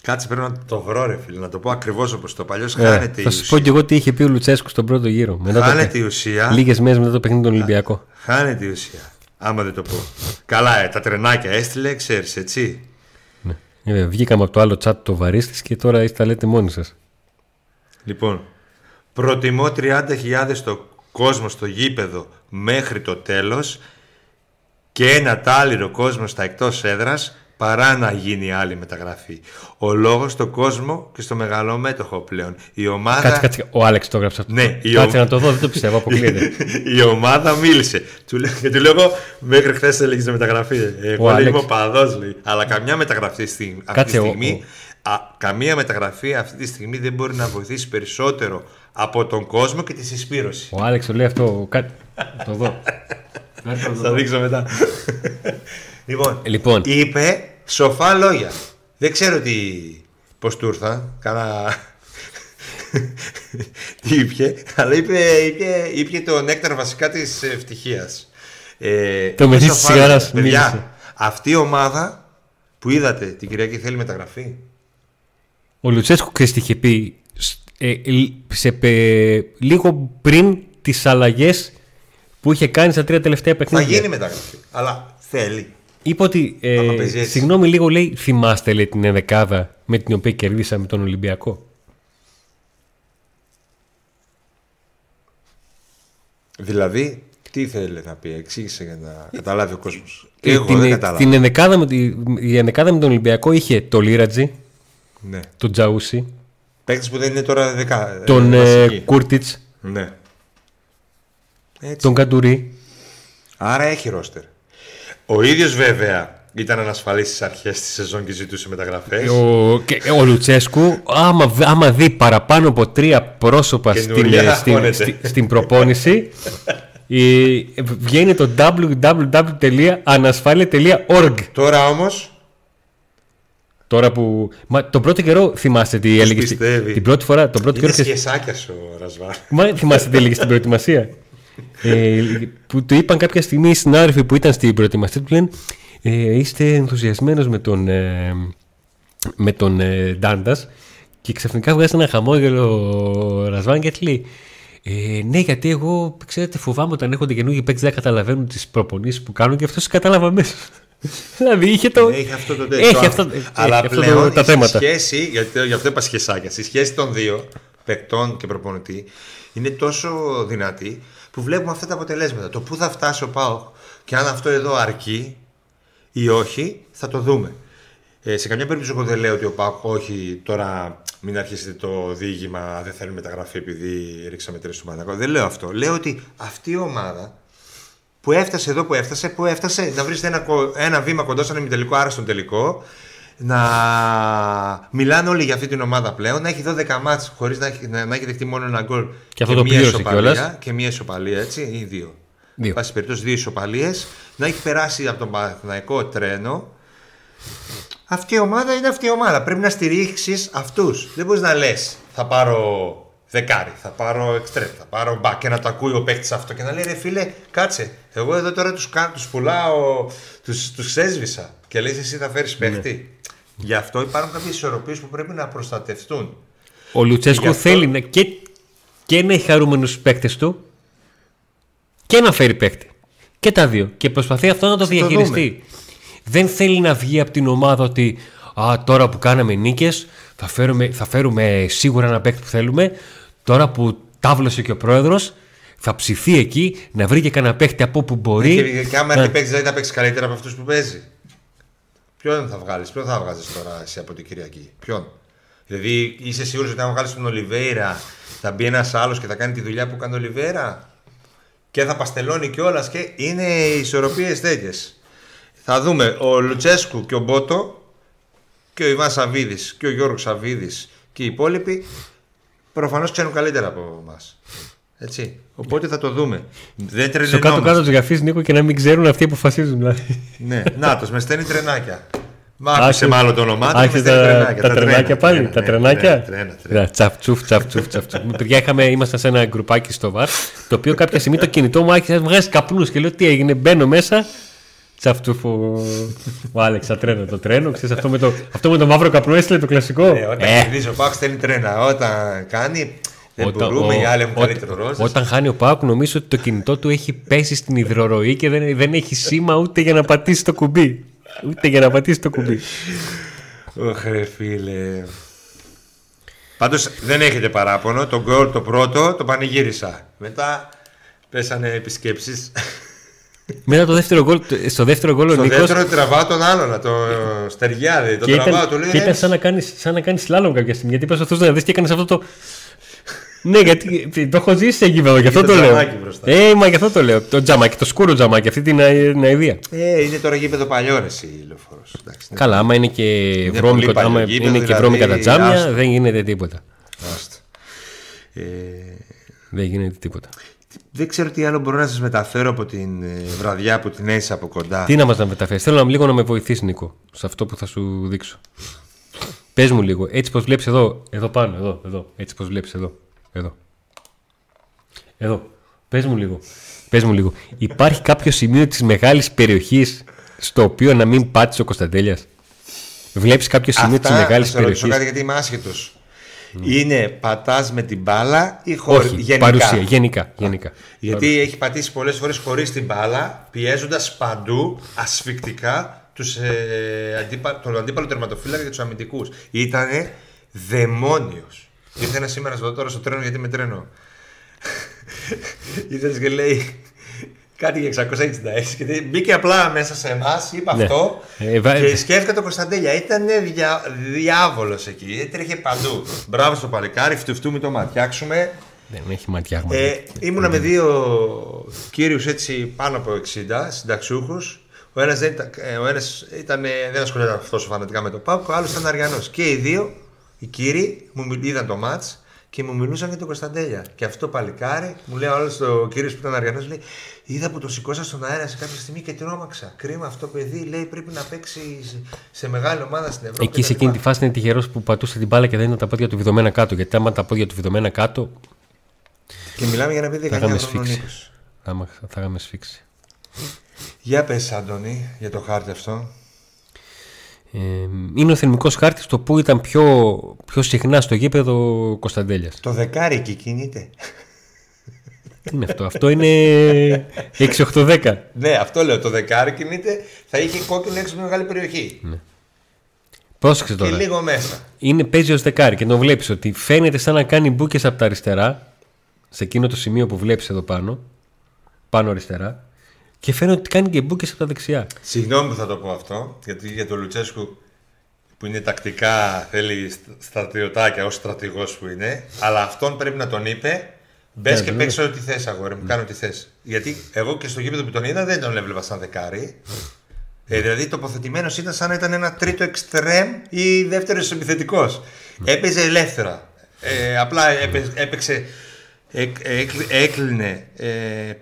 Κάτσε πρέπει να το βρω, ρε φίλε, να το πω ακριβώς όπως το παλιό. Ε, Χάνεται η θα σου πω ουσία. και εγώ τι είχε πει ο Λουτσέσκου στον πρώτο γύρο. Μετά Χάνεται το... η ουσία. Λίγες μέρες μετά το παιχνίδι των Ολυμπιακό. Χάνεται η ουσία. Άμα δεν το πω. Καλά, ε, τα τρενάκια έστειλε, ξέρεις, έτσι. Ε, βγήκαμε από το άλλο chat το βαρίστης και τώρα εσείς τα λέτε μόνοι σας. Λοιπόν, προτιμώ 30.000 το κόσμο στο γήπεδο μέχρι το τέλος και ένα τάλιρο κόσμο στα εκτός έδρας παρά να γίνει άλλη μεταγραφή. Ο λόγος στο κόσμο και στο μεγαλόμέτωχο πλέον. Η ομάδα... Κάτσε, κάτσε. Ο Άλεξ το έγραψε αυτό. Ναι, η κάτσε ο- να το δω, δεν το πιστεύω, αποκλείεται. η ομάδα μίλησε. Του λέω, και του λέω εγώ, μέχρι χθες έλεγες για μεταγραφή. Εγώ Ο λέει, Άλεξ. είμαι ο παδός, λέει. Αλλά καμιά μεταγραφή στη, αυτή Κάτσε, τη ο- στιγμή. Α, καμία μεταγραφή αυτή τη στιγμή δεν μπορεί να βοηθήσει περισσότερο από τον κόσμο και τη συσπήρωση. Ο Άλεξ το λέει αυτό. Κάτι... το δω. Θα δείξω μετά. Λοιπόν, Λοιπόν. είπε σοφά λόγια. Δεν ξέρω τι. Πώς του ήρθα. Κάνα. τι είπε, αλλά είπε, είπε, είπε το νέκταρ βασικά της ευτυχίας. Ε, Το είπε μεθύσι σοφά της σιγάρας λόγια. Παιδιά, μίλησε. αυτή η ομάδα που είδατε την Κυριακή θέλει μεταγραφή. Ο Λουτσέσκου ξέρεις τι είχε πει σ- ε, λ- σε, πε- λίγο πριν τις αλλαγές που είχε κάνει στα τρία τελευταία Θα παιχνίδια. γίνει μεταγραφή. Αλλά θέλει. Είπε ότι. Ε, Άμα παίζει έτσι. συγγνώμη, λίγο λέει. Θυμάστε λέει, την ενδεκάδα με την οποία κερδίσαμε τον Ολυμπιακό. Δηλαδή, Τι ήθελε να πει, εξήγησε για να καταλάβει ο κόσμος. Και εγώ την, δεν κατάλαβα. την ενδεκάδα με, τη- η ενδεκάδα με τον Ολυμπιακό είχε το Λίρατζι, Ναι. τον Τζαούσι, Παίκτες που δεν είναι τώρα δεκα... τον ε, ε, βασικοί. Κούρτιτς, Ναι. Έτσι. τον Καντουρί. Άρα έχει ρόστερ. Ο ίδιος βέβαια ήταν ανασφαλής στις αρχές της σεζόν και ζητούσε μεταγραφές. Ο, και, ο Λουτσέσκου, άμα, β- άμα δει παραπάνω από τρία πρόσωπα στην, Καινούρια, ε, στην, χώνεται. στη- στην προπόνηση, η, βγαίνει το www.ανασφάλεια.org. Τώρα όμως. Τώρα που. Μα τον πρώτο καιρό θυμάστε τι έλεγε. στη- πιστεύει. Την πρώτη φορά. Τον πρώτο Είναι καιρό. σχεσάκια ο Ρασβάρ. Μα θυμάστε τι έλεγε στην προετοιμασία; Ε, που του είπαν κάποια στιγμή οι συνάδελφοι που ήταν στην προετοιμασία του λένε ε, είστε ενθουσιασμένος με τον, ε, με τον ε, Ντάντας και ξαφνικά βγάζει ένα χαμόγελο ο Ρασβάν και λέει ε, ναι, γιατί εγώ ξέρετε, φοβάμαι όταν έρχονται καινούργιοι παίκτες δεν καταλαβαίνουν τις προπονήσεις που κάνουν και αυτός κατάλαβα μέσα. δηλαδή είχε το. Έχει αυτό το τέτοιο. Έχει αυτό, Αλλά έχει αυτό πλέον το, τα η θέματα. σχέση, γιατί γι' αυτό είπα σχεσάκια, η σχέση των δύο, παικτών και προπονητή, είναι τόσο δυνατή που βλέπουμε αυτά τα αποτελέσματα. Το πού θα φτάσει ο Πάοκ και αν αυτό εδώ αρκεί ή όχι, θα το δούμε. Ε, σε καμιά περίπτωση εγώ δεν λέω ότι ο Πάοκ όχι τώρα μην αρχίσετε το διήγημα δεν θέλουμε μεταγραφή επειδή ρίξαμε τρεις στο Παναγό. Δεν λέω αυτό. Λέω ότι αυτή η ομάδα που έφτασε εδώ που έφτασε, που έφτασε να βρίσκεται ένα, κο- ένα βήμα κοντά στον ημιτελικό, άρα στον τελικό, να μιλάνε όλοι για αυτή την ομάδα πλέον, να έχει 12 μάτς χωρίς να, έχει, να, να έχει δεχτεί μόνο ένα γκολ Και αυτό το μία πλήρωσε ισοπαλία, κιόλας. και μία ισοπαλία, έτσι, ή δύο. Δύο. Πάση περιπτώσει δύο ισοπαλίες, να έχει περάσει από τον Παναθηναϊκό τρένο. Αυτή η ομάδα είναι αυτή η ομάδα. Πρέπει να στηρίξεις αυτούς. Δεν μπορείς να λες, θα πάρω δεκάρι, θα πάρω εξτρέμ, θα πάρω μπακ και να το ακούει ο παίκτης αυτό και να λέει ρε φίλε, κάτσε. Εγώ εδώ τώρα τους τους πουλάω, του τους έσβησα. Και λες εσύ θα φέρεις παίκτη. Γι' αυτό υπάρχουν κάποιες ισορροπίες που πρέπει να προστατευτούν. Ο Λουτσέσκο Γι' αυτό- θέλει να, και, και να έχει χαρούμενους παίκτες του και να φέρει παίκτη. Και τα δύο. Και προσπαθεί αυτό να το το διαχειριστεί. Δεν θέλει να βγει από την ομάδα ότι Α, τώρα που κάναμε νίκες θα φέρουμε, θα φέρουμε σίγουρα ένα παίκτη που θέλουμε. Τώρα που τάβλωσε και ο πρόεδρος θα ψηθεί εκεί να βρει και κανένα παίκτη από όπου μπορεί. Και, και άμα να- έρθει παίκτης, δεν θα παίξει καλύτερα από αυτούς που παίζει. Ποιον θα βγάλεις, ποιον θα βγάζεις τώρα εσύ από την Κυριακή, ποιον; Δηλαδή είσαι σίγουρος ότι αν βγάλεις τον Ολιβέηρα θα μπει ένας άλλος και θα κάνει τη δουλειά που κάνει ο Ολιβέηρα; Και θα παστελώνει κιόλας και είναι ισορροπίες τέτοιες. Θα δούμε ο Λουτσέσκου και ο Μπότο και ο Ιβάν Σαββίδης και ο Γιώργος Σαββίδης και οι υπόλοιποι προφανώς ξέρουν καλύτερα από εμάς. Έτσι. Οπότε θα το δούμε. Δεν Στο τρελαινόμαστε. κάτω-κάτω της γραφής Νίκο και να μην ξέρουν αυτοί που αποφασίζουν. Δηλαδή. Ναι, να με στέλνει τρενάκια. Μ' άκουσε Άρχισε- μάλλον το όνομά τους. με Άρχισε στέλνει τα, τρενάκια. τα τρενάκια τρένα, πάλι. τρένα, τα ναι, τρενάκια. ναι, Τρένα, τρένα. Ναι, Τσαφτσούφ, τσαφτσούφ, τσαφτσούφ. Παιδιά, είχαμε, ήμασταν σε ένα γκρουπάκι στο βαρ. Το οποίο κάποια στιγμή το κινητό μου άρχισε να βγάζει καπνούς και λέω τι έγινε. Μπαίνω μέσα. Τσαφτσούφ ο, ο Άλεξ, θα τρένο το τρένο. Ξέρεις, αυτό, με το, αυτό με το μαύρο καπνό έστειλε το κλασικό. Ε, Όταν Ε, κερδίζει ο Πάκ στέλνει τρένα. Όταν κάνει. Δεν όταν- μπορούμε, ο- οι άλλοι έχουν ό- καλύτερο ρόλο. Όταν χάνει ο Πάουκ, νομίζω ότι το κινητό του έχει πέσει στην υδροροή και δεν, δεν έχει σήμα ούτε για να πατήσει το κουμπί. Ούτε για να πατήσει το κουμπί. Ωχ, ρε φίλε. Πάντως δεν έχετε παράπονο. Το γκολ το πρώτο το πανηγύρισα. Μετά πέσανε επισκέψεις. Μετά το δεύτερο γκολ, στο δεύτερο γκολ ο Στο Νίκος δεύτερο τραβάω τον άλλον, το Στεριάδη. Τον Και τραβάω, ήταν, του λέει. και ήταν «Ρε, σαν να κάνει σαν να κάνεις σλάλομ κάποια στιγμή. Γιατί προσπαθούσες να δεις και έκανες αυτό το. Ναι, γιατί το έχω ζήσει σε γήπεδο, γι' αυτό το το λέω. τζαμάκι μπροστά. Ε, μα γι' αυτό το λέω. Το τζαμάκι, το σκούρο τζαμάκι, αυτή την αη- την αηδία. Ε, είναι τώρα γήπεδο παλιό ρε εσύ λεωφόρος. Καλά, άμα είναι και βρώμικο, πολύ άμα παλιό γήπεδο, είναι και δηλαδή, βρώμικα τα τζάμια, άστο. δεν γίνεται τίποτα. Άστα. Ε, Δεν γίνεται τίποτα. δεν ξέρω τι άλλο μπορώ να σας μεταφέρω από την ε, βραδιά που την έζησα από κοντά. Τι να μας να μεταφέρεις; Θέλω να λίγο να με βοηθήσεις, Νίκο, σε αυτό που θα σου δείξω. Πες μου λίγο, έτσι πως βλέπεις εδώ, εδώ πάνω, εδώ, εδώ. Έτσι πως βλέπεις εδώ, εδώ. Εδώ. Πες μου λίγο. Πες μου λίγο. Υπάρχει κάποιο σημείο της μεγάλης περιοχής στο οποίο να μην πάτησε ο Κωνσταντέλιας; Βλέπεις κάποιο σημείο της Αυτά, μεγάλης θα σε ρωτήσω περιοχής; κάτι γιατί είμαι άσχετος. Είναι πατάς με την μπάλα ή χωρί. Όχι, γενικά; παρουσία. Γενικά. γενικά. Γιατί έχει πατήσει πολλές φορές χωρίς την μπάλα, πιέζοντας παντού ασφικτικά τους, ε, αντίπα, τον αντίπαλο τερματοφύλακα και τους αμυντικούς. Ήτανε δαιμόνιος. Ήρθε ένας σήμερας στο τώρα στο τρένο γιατί με τρένο. Ήρθε και λέει. κάτι για 666 και μπήκε απλά μέσα σε εμάς, είπε Ναι. αυτό Ε, βα- και σκέφτηκα το Κωνσταντέλια. Ήταν δια, διάβολος εκεί, έτρεχε παντού. Μπράβο στο παλικάρι, φτουφτού μην το ματιάξουμε. Δεν έχει ματιά Ε, ήμουνα με δύο κύριους έτσι πάνω από 60 συνταξιούχους. Ο ένας, δεν ήταν, ε, ο ένας ήταν, ε, δεν ασχολιόταν τόσο φανατικά με το ΠΑΟΚ, ο άλλος ήταν Αριανός. Και οι δύο, οι κύριοι, μου μιλ- είδαν το μάτς και μου μιλούσαν για τον Κωνσταντέλια. Και αυτό το παλικάρι, μου λέει ο άλλος ο κύριος που ήταν Αριανός, λέει Είδα που το σηκώσα στον αέρα σε κάποια στιγμή και τρόμαξα. Κρίμα αυτό το παιδί, λέει πρέπει να παίξει σε, σε μεγάλη ομάδα στην Ευρώπη. Εκεί σε κτλ». εκείνη τη φάση είναι τυχερός που πατούσε την μπάλα και δεν ήταν τα πόδια του βιδωμένα κάτω. Γιατί άμα τα πόδια του βιδωμένα κάτω, Και μιλάμε για ένα παιδί θα 19 είχαμε χρονών σφίξει. 20. Θα, μα- θα είχαμε σφίξει. Για πες Άντωνη για το χάρτη αυτό. Ε, είναι ο θερμικός χάρτης το που ήταν πιο, πιο συχνά στο γήπεδο Κωνσταντέλιας. Το δεκάρι εκεί κινείται. Τι είναι αυτό, αυτό είναι 6-8-10. Ναι, αυτό λέω. Το δεκάρι κινείται. Θα είχε κόκκινο έξω από μεγάλη περιοχή. Πρόσεξε Και τώρα. λίγο μέσα. Είναι παίζει ως δεκάρι και τον βλέπεις ότι φαίνεται σαν να κάνει μπουκε από τα αριστερά, σε εκείνο το σημείο που βλέπεις εδώ πάνω, πάνω αριστερά, και φαίνεται ότι κάνει και μπουκε από τα δεξιά. Συγγνώμη που θα το πω αυτό, γιατί για τον Λουτσέσκου που είναι τακτικά, θέλει στρατιωτάκια ως στρατηγός που είναι, αλλά αυτόν πρέπει να τον είπε. Μπες Ναι, και βέβαια. παίξε ό,τι θες, αγόρι μου. Κάνω ό,τι θες. Γιατί εγώ και στο γήπεδο που τον είδα δεν τον έβλεπα σαν δεκάρι. Ε, δηλαδή τοποθετημένος ήταν σαν να ήταν ένα τρίτο εξτρέμ ή δεύτερος επιθετικός. Έπαιζε ελεύθερα. Ε, απλά έπαι- έπαιξε. Εκ- έκλει- έκλεινε ε,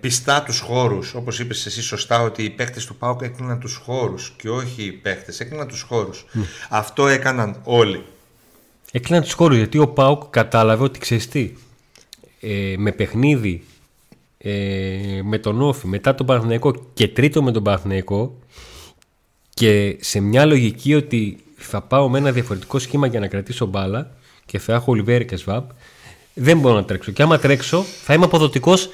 πιστά τους χώρους όπως είπες εσύ σωστά ότι οι παίκτες του ΠΑΟΚ έκλειναν τους χώρους και όχι οι παίκτες έκλειναν τους χώρους αυτό έκαναν όλοι Έκλειναν τους χώρους γιατί ο Πάουκ κατάλαβε ότι ξέρεις τι. Ε, με παιχνίδι ε, με τον Όφη, μετά τον Παναθηναϊκό και τρίτο με τον Παναθηναϊκό και σε μια λογική ότι θα πάω με ένα διαφορετικό σχήμα για να κρατήσω μπάλα και θα έχω Ολιβέρη και Σβάμπ, δεν μπορώ να τρέξω. Και άμα τρέξω, θα είμαι αποδοτικός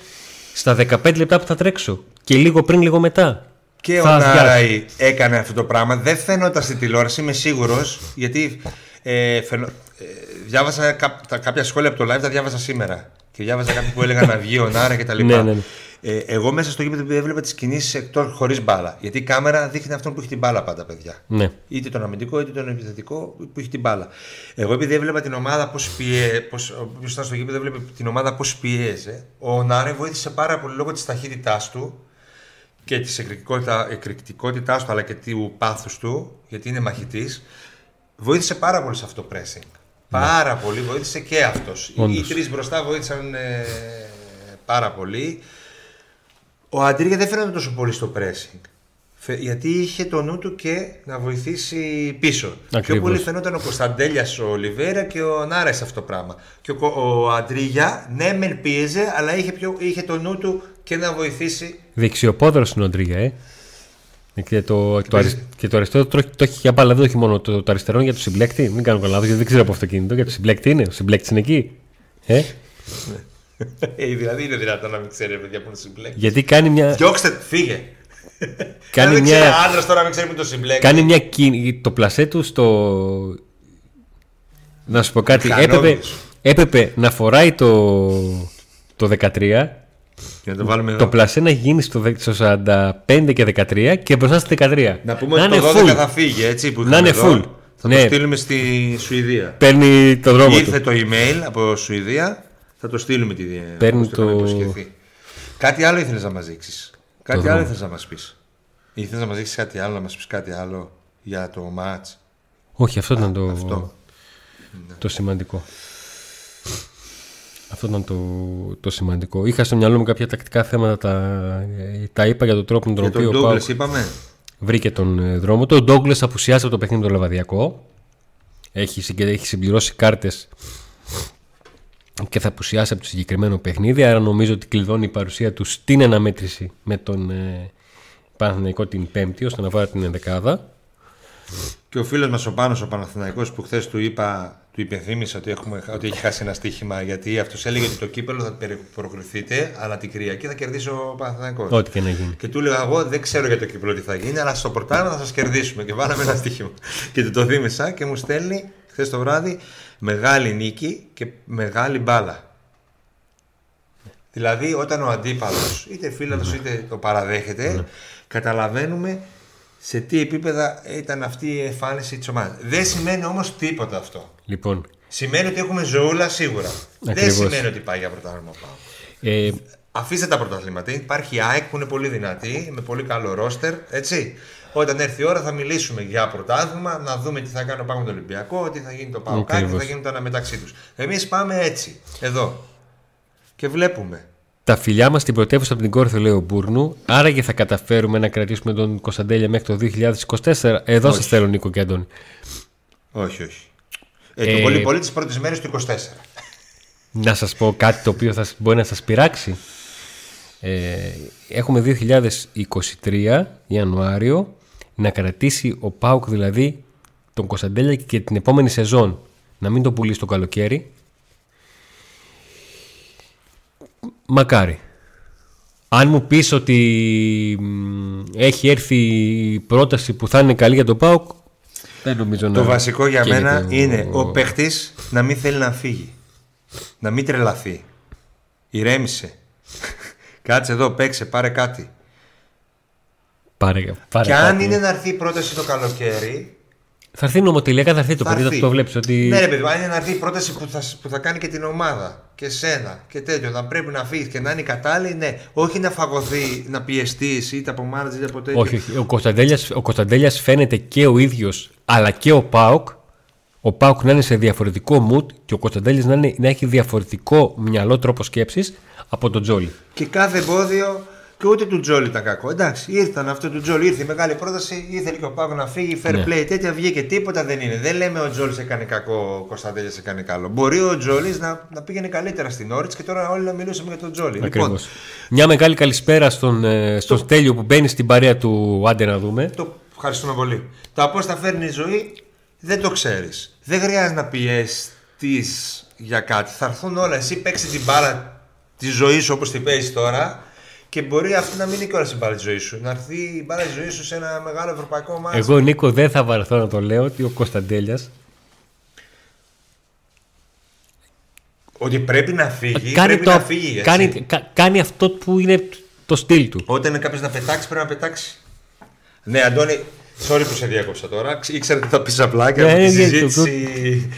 στα 15 λεπτά που θα τρέξω. Και λίγο πριν, λίγο μετά. Και Θα ο αδειάσω. Νάραη έκανε αυτό το πράγμα. Δεν φαίνονταν στην τηλεόραση, είμαι σίγουρος. Γιατί ε, φαινο- ε, διάβασα κά- τα, κάποια σχόλια από το live, τα διάβασα σήμερα. Και διάβασα κάποιοι που έλεγαν να βγει ο Νάρα και τα λοιπά. Ναι, ναι, ναι. Ε, εγώ μέσα στο γήπεδο έβλεπα τις κινήσεις εκτός χωρίς μπάλα. Γιατί η κάμερα δείχνει αυτόν που έχει την μπάλα πάντα, παιδιά. Ναι. Είτε τον αμυντικό είτε τον επιθετικό που έχει την μπάλα. Εγώ επειδή έβλεπα την ομάδα πώς πιέζει, όποιο ήταν στο γήπεδο έβλεπε την ομάδα πώς πιέζε, ο Νάρε βοήθησε πάρα πολύ λόγω της ταχύτητάς του και της εκρηκτικότητάς του αλλά και του πάθους του, γιατί είναι μαχητής, βοήθησε πάρα πολύ σε αυτό το pressing. Πάρα πολύ, βοήθησε και αυτός. Οι Όντως. τρεις μπροστά βοήθησαν ε, πάρα πολύ. Ο Αντρίγια δεν φαίνεται τόσο πολύ στο pressing. Φε- Γιατί είχε το νου του και να βοηθήσει πίσω. Πιο Ακριβώς. πολύ φαινόταν ο Κωνσταντέλιας, ο Ολιβέρα και ο Νάρας σε αυτό το πράγμα. Και ο, Κο- ο Αντρίγια, ναι, μεν πίεζε, αλλά είχε, πιο, είχε το νου του και να βοηθήσει. Δεξιοπόδαρο είναι ο Ντρίγια, ε. Και το, το, αρι- και το αριστερό το, το έχει για μπάλα, δεν έχει μόνο το, το αριστερό είναι για το συμπλέκτη. Μην κάνω καλά, λάθος, γιατί δεν ξέρω από αυτοκίνητο. Για το συμπλέκτη είναι. Ο συμπλέκτης είναι εκεί. Ε, Ε, δηλαδή είναι δυνατόν να μην ξέρει, παιδιά, που είναι συμπλέκτη. γιατί κάνει μια, Διώξτε, φύγε. κάνει δεν μια, ξέρει άντρας τώρα να μην ξέρει που το συμπλέκτη. κάνει μια κίνη, το πλασέ του στο... Να σου πω κάτι, έπρεπε, Μηχανόδης. έπρεπε να φοράει το, το 13, Για να το βάλουμε εδώ. το πλασέ να γίνει στο, δε- στο 45 και 13 και μπροστά στη 13. Να πούμε ότι είναι το 12 full. θα φύγει, έτσι, που Να είχαμε είναι εδώ. full. Θα Ναι. το στείλουμε στη Σουηδία. Παίρνει το δρόμο Ήρθε του. το email από Σουηδία, θα το στείλουμε τη Παίρνει όπως είχαμε το- υποσχεθεί. Κάτι άλλο ήθελες να μας δείξεις. Κάτι δρόμο. άλλο ήθελες να μας πεις. Ήθελες να μας δείξεις κάτι άλλο, να μας πεις κάτι άλλο για το match. Όχι, αυτό ήταν το, αυτό. το σημαντικό. Αυτό ήταν το, το σημαντικό. Είχα στο μυαλό μου κάποια τακτικά θέματα, τα, ε, τα είπα για τον τρόπο με τον Για τον οποίο ο Ντόγκλε Πάουκ είπαμε. βρήκε βρήκε τον ε, δρόμο του. Ο Ντόγκλες απουσιάζει από το παιχνίδι με τον Λεβαδιακό. Έχει, συγκε- έχει συμπληρώσει κάρτες και θα απουσιάσει από το συγκεκριμένο παιχνίδι. Άρα νομίζω ότι κλειδώνει η παρουσία του στην αναμέτρηση με τον ε, Παναθηναϊκό την Πέμπτη, ώστε να βάλει την ενδεκάδα. Και ο φίλος μας ο Πάνος ο Παναθηναϊκός που χθες του είπα, του υπενθύμησα ότι, έχουμε, ότι έχει χάσει ένα στοίχημα γιατί αυτός έλεγε ότι το κύπελο θα περι- προκριθείτε, αλλά την Κυριακή θα κερδίσει ο Παναθηναϊκός. Ό,τι και να γίνει. Και του έλεγα εγώ δεν ξέρω για το κύπελο τι θα γίνει, αλλά στο πρωτάθλημα θα σας κερδίσουμε. Και βάλαμε ένα στοίχημα. και του το θύμισα και μου στέλνει χθες το βράδυ μεγάλη νίκη και μεγάλη μπάλα. Δηλαδή, όταν ο αντίπαλος, είτε φίλαθο Ναι. είτε το παραδέχεται, καταλαβαίνουμε σε τι επίπεδα ήταν αυτή η εμφάνιση της ομάδας. Δεν σημαίνει όμως τίποτα αυτό. Λοιπόν, Σημαίνει ότι έχουμε ζωούλα σίγουρα. Δεν Ακριβώς. σημαίνει ότι πάει για πρωτάθλημα ο ΠΑΟΚ. ε, Αφήστε τα πρωταθλήματα. Υπάρχει η ΑΕΚ που είναι πολύ δυνατή, με πολύ καλό ρόστερ. Έτσι. Όταν έρθει η ώρα θα μιλήσουμε για πρωτάθλημα, να δούμε τι θα κάνει ο ΠΑΟΚ με τον Ολυμπιακό, τι θα γίνει το ΠΑΟΚ, τι Ακριβώς. θα γίνουν τα αναμεταξύ τους. Εμείς πάμε έτσι, εδώ. Και βλέπουμε. τα φιλιά μας στην πρωτεύουσα από την Κόρθο, λέει ο Μπούρνου. Άραγε θα καταφέρουμε να κρατήσουμε τον Κωνσταντέλια μέχρι το 2024. Εδώ σα θέλω, Νίκο και Αντώνη. Όχι, όχι. Ε, Ε, το πολύ πολύ τι πρώτε μέρε του 24. Να σας πω κάτι το οποίο θα, μπορεί να σας πειράξει. Ε, έχουμε 2023 Ιανουάριο να κρατήσει ο ΠΑΟΚ δηλαδή τον Κωνσταντέλια και την επόμενη σεζόν να μην το πουλήσει το καλοκαίρι. Μακάρι. Αν μου πεις ότι μ, έχει έρθει η πρόταση που θα είναι καλή για τον ΠΑΟΚ δεν νομίζω να Το βασικό για καίγεται μένα ο- είναι ο παίχτης να μην θέλει να φύγει. Να μην τρελαθεί. Ηρέμησε. Κάτσε εδώ, παίξε, πάρε κάτι. Πάρε, πάρε και αν κάτι. είναι να έρθει η πρόταση το καλοκαίρι. Θα έρθει νομοτελειακά, θα έρθει το θα παιδί, θα έρθει. το βλέπεις ότι. Ναι, ρε παιδί, μου, αν είναι να έρθει η πρόταση που θα, που θα κάνει και την ομάδα και σένα και τέτοιο, θα πρέπει να φύγεις και να είναι κατάλληλη, ναι. Όχι να φαγωθεί, να πιεστείς είτε από μάνατζερ είτε από τέτοιο. όχι, όχι. Ο Κωνσταντέλιας, ο Κωνσταντέλιας φαίνεται και ο ίδιος, αλλά και ο Πάοκ. Ο Πάοκ να είναι σε διαφορετικό mood και ο Κωνσταντέλιας να, είναι, να έχει διαφορετικό μυαλό τρόπο σκέψης από τον Τζόλι. Και κάθε εμπόδιο και ούτε του Τζόλι ήταν κακό. Εντάξει, ήρθαν αυτό του Τζόλι, ήρθε η μεγάλη πρόταση, ήθελε και ο Πάκο να φύγει, fair Ναι. play, τέτοια βγήκε. Τίποτα δεν είναι. Δεν λέμε ο Τζόλις έκανε κακό, ο Κωνσταντέλια έκανε καλό. Μπορεί ο Τζόλις να, να πήγαινε καλύτερα στην Όριτ και τώρα όλοι να μιλούσαμε για τον Τζόλι. Ακριβώς. Λοιπόν, Μια μεγάλη καλησπέρα στον, ε, στον Στέλιο που μπαίνει στην παρέα του. Άντε να δούμε. το ευχαριστούμε πολύ. Το πώ θα φέρνει η ζωή δεν το ξέρεις. Δεν χρειάζεται να πιεστεί για κάτι. Θα έρθουν όλα. Εσύ παίξει την μπάλα τη ζωή σου όπως την παίζεις τώρα και μπορεί αυτή να μην είναι και όλα στην μπάλα τη ζωή σου. Να έρθει η μπάλα τη ζωή σου σε ένα μεγάλο ευρωπαϊκό μάτι. Εγώ, Νίκο, δεν θα βαρεθώ να το λέω ότι ο Κωνσταντέλιας Ότι πρέπει να φύγει. κάνει, πρέπει το, να φύγει. έτσι. κάνει, κα- κάνει αυτό που είναι το στυλ του. Όταν είναι κάποιος να πετάξει, πρέπει να πετάξει. Ναι, Αντώνη, sorry που σε διάκοψα τώρα. Ξ- Ήξερα ότι θα πεις απλά και Ναι, από τη ναι, συζήτηση.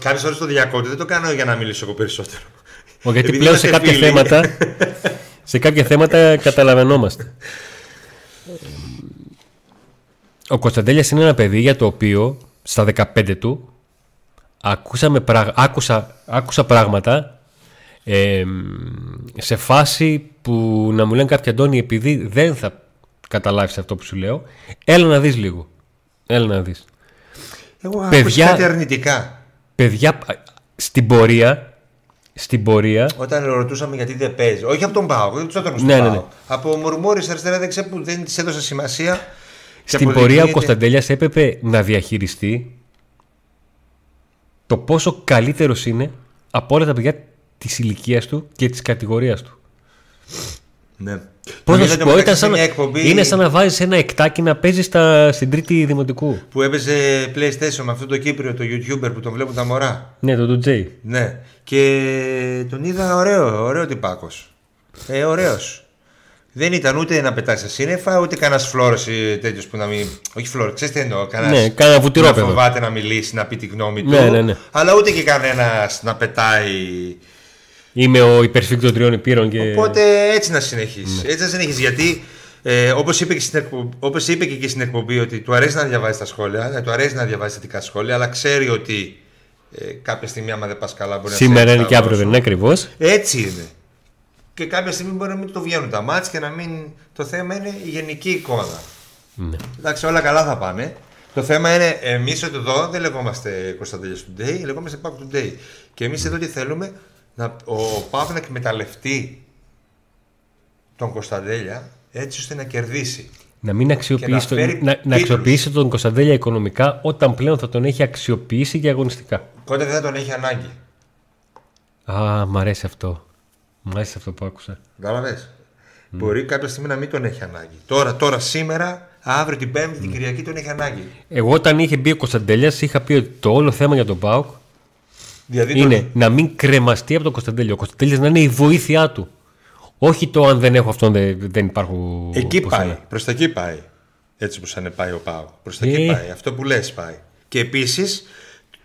Κάποιες ώρε το διακόπτω. Δεν το κάνω για να μιλήσω εγώ περισσότερο. Ω, γιατί Επειδή πλέον σε είμαστε κάποια, φίλοι. θέματα, σε κάποια θέματα καταλαβαίνόμαστε. Ο Κωνσταντέλιας είναι ένα παιδί για το οποίο στα 15 του ακούσαμε, πραγ- άκουσα, άκουσα πράγματα ε, σε φάση που να μου λένε κάποιοι Αντώνη επειδή δεν θα καταλάβεις αυτό που σου λέω έλα να δεις λίγο έλα να δεις Εγώ έχω Παιδιά- κάτι αρνητικά. παιδιά στην πορεία στην πορεία Όταν ρωτούσαμε γιατί δεν παίζει. Όχι από τον Πάο, δεν τους έδωσα Ναι, στον ναι, Πάο. ναι. Από μουρμούρι αριστερά δεξιά που δεν της έδωσε σημασία. και Στην πορεία ο αποδεικνύεται- Κωνσταντέλιας έπρεπε να διαχειριστεί το πόσο καλύτερος είναι από όλα τα παιδιά της ηλικίας του και της κατηγορίας του. Ναι. Πώς να Νομίζω σου ότι πω, μεταξύ ήταν σε σαν, μια εκπομπή είναι σαν να βάζεις ένα εκτάκι να παίζεις στα, στην τρίτη δημοτικού. που έπαιζε PlayStation με αυτό το Κύπριο, το YouTuber που τον βλέπουν τα μωρά. Ναι, το του Τζέι. Ναι. Και τον είδα ωραίο, ωραίο τυπάκος. Ε, ωραίος. Δεν ήταν ούτε να πετάει στα σύννεφα, ούτε κανένας φλόρος τέτοιος που να μην. Όχι φλόρος, ξέρεις τι εννοώ. Κανένας Ναι, κάνα να βουτυρόπεδο. φοβάται να μιλήσει, να πει τη γνώμη του. Ναι, ναι, ναι. Αλλά ούτε και κανένας να πετάει. Είμαι ο υπερσφίκτο των τριών υπήρων και... Οπότε έτσι να συνεχίσεις. Ναι. Έτσι να συνεχίσεις. Γιατί ε, όπως είπε, και στην εκπομπή, όπως είπε και εκεί στην εκπομπή, ότι του αρέσει να διαβάζει τα σχόλια, ε, του αρέσει να διαβάζει θετικά σχόλια, αλλά ξέρει ότι ε, κάποια στιγμή, άμα δεν πας καλά, μπορεί Σήμερα να είναι και αύριο δεν είναι ακριβώς. Έτσι είναι. Και κάποια στιγμή μπορεί να μην το βγαίνουν τα μάτς και να μην. Το θέμα είναι η γενική εικόνα. Ναι. Εντάξει, όλα καλά θα πάνε. Το θέμα είναι εμείς εδώ δεν λεγόμαστε Κωνσταντέλια Today, λεγόμαστε Pack Today. Και εμείς εδώ τι θέλουμε, να, ο Pack να εκμεταλλευτεί τον Κωνσταντέλια έτσι ώστε να κερδίσει. Να μην αξιοποιήσει, Και να τον- φέρει να, να τίτλους. αξιοποιήσει τον Κωνσταντέλια οικονομικά όταν πλέον θα τον έχει αξιοποιήσει και αγωνιστικά. Πότε δεν θα τον έχει ανάγκη. Α, μ' αρέσει αυτό. Μ' αρέσει αυτό που άκουσα. Κατάλαβε. Μπορεί κάποια στιγμή να μην τον έχει ανάγκη. Τώρα, τώρα σήμερα, αύριο την Πέμπτη, την Κυριακή τον έχει ανάγκη. Εγώ όταν είχε μπει ο Κωνσταντέλιας είχα πει ότι το όλο θέμα για τον ΠΑΟΚ Δηλαδή είναι τον- να μην κρεμαστεί από τον Κωνσταντέλια. Ο Κωνσταντέλιας να είναι η βοήθειά του. Όχι το αν δεν έχω αυτόν δεν, δεν υπάρχουν. Εκεί πουθενά. πάει. Προς τα εκεί πάει. Έτσι όπω αν πάει ο Πάο. Προς τα εκεί Ε. πάει. Αυτό που λες πάει. Και επίσης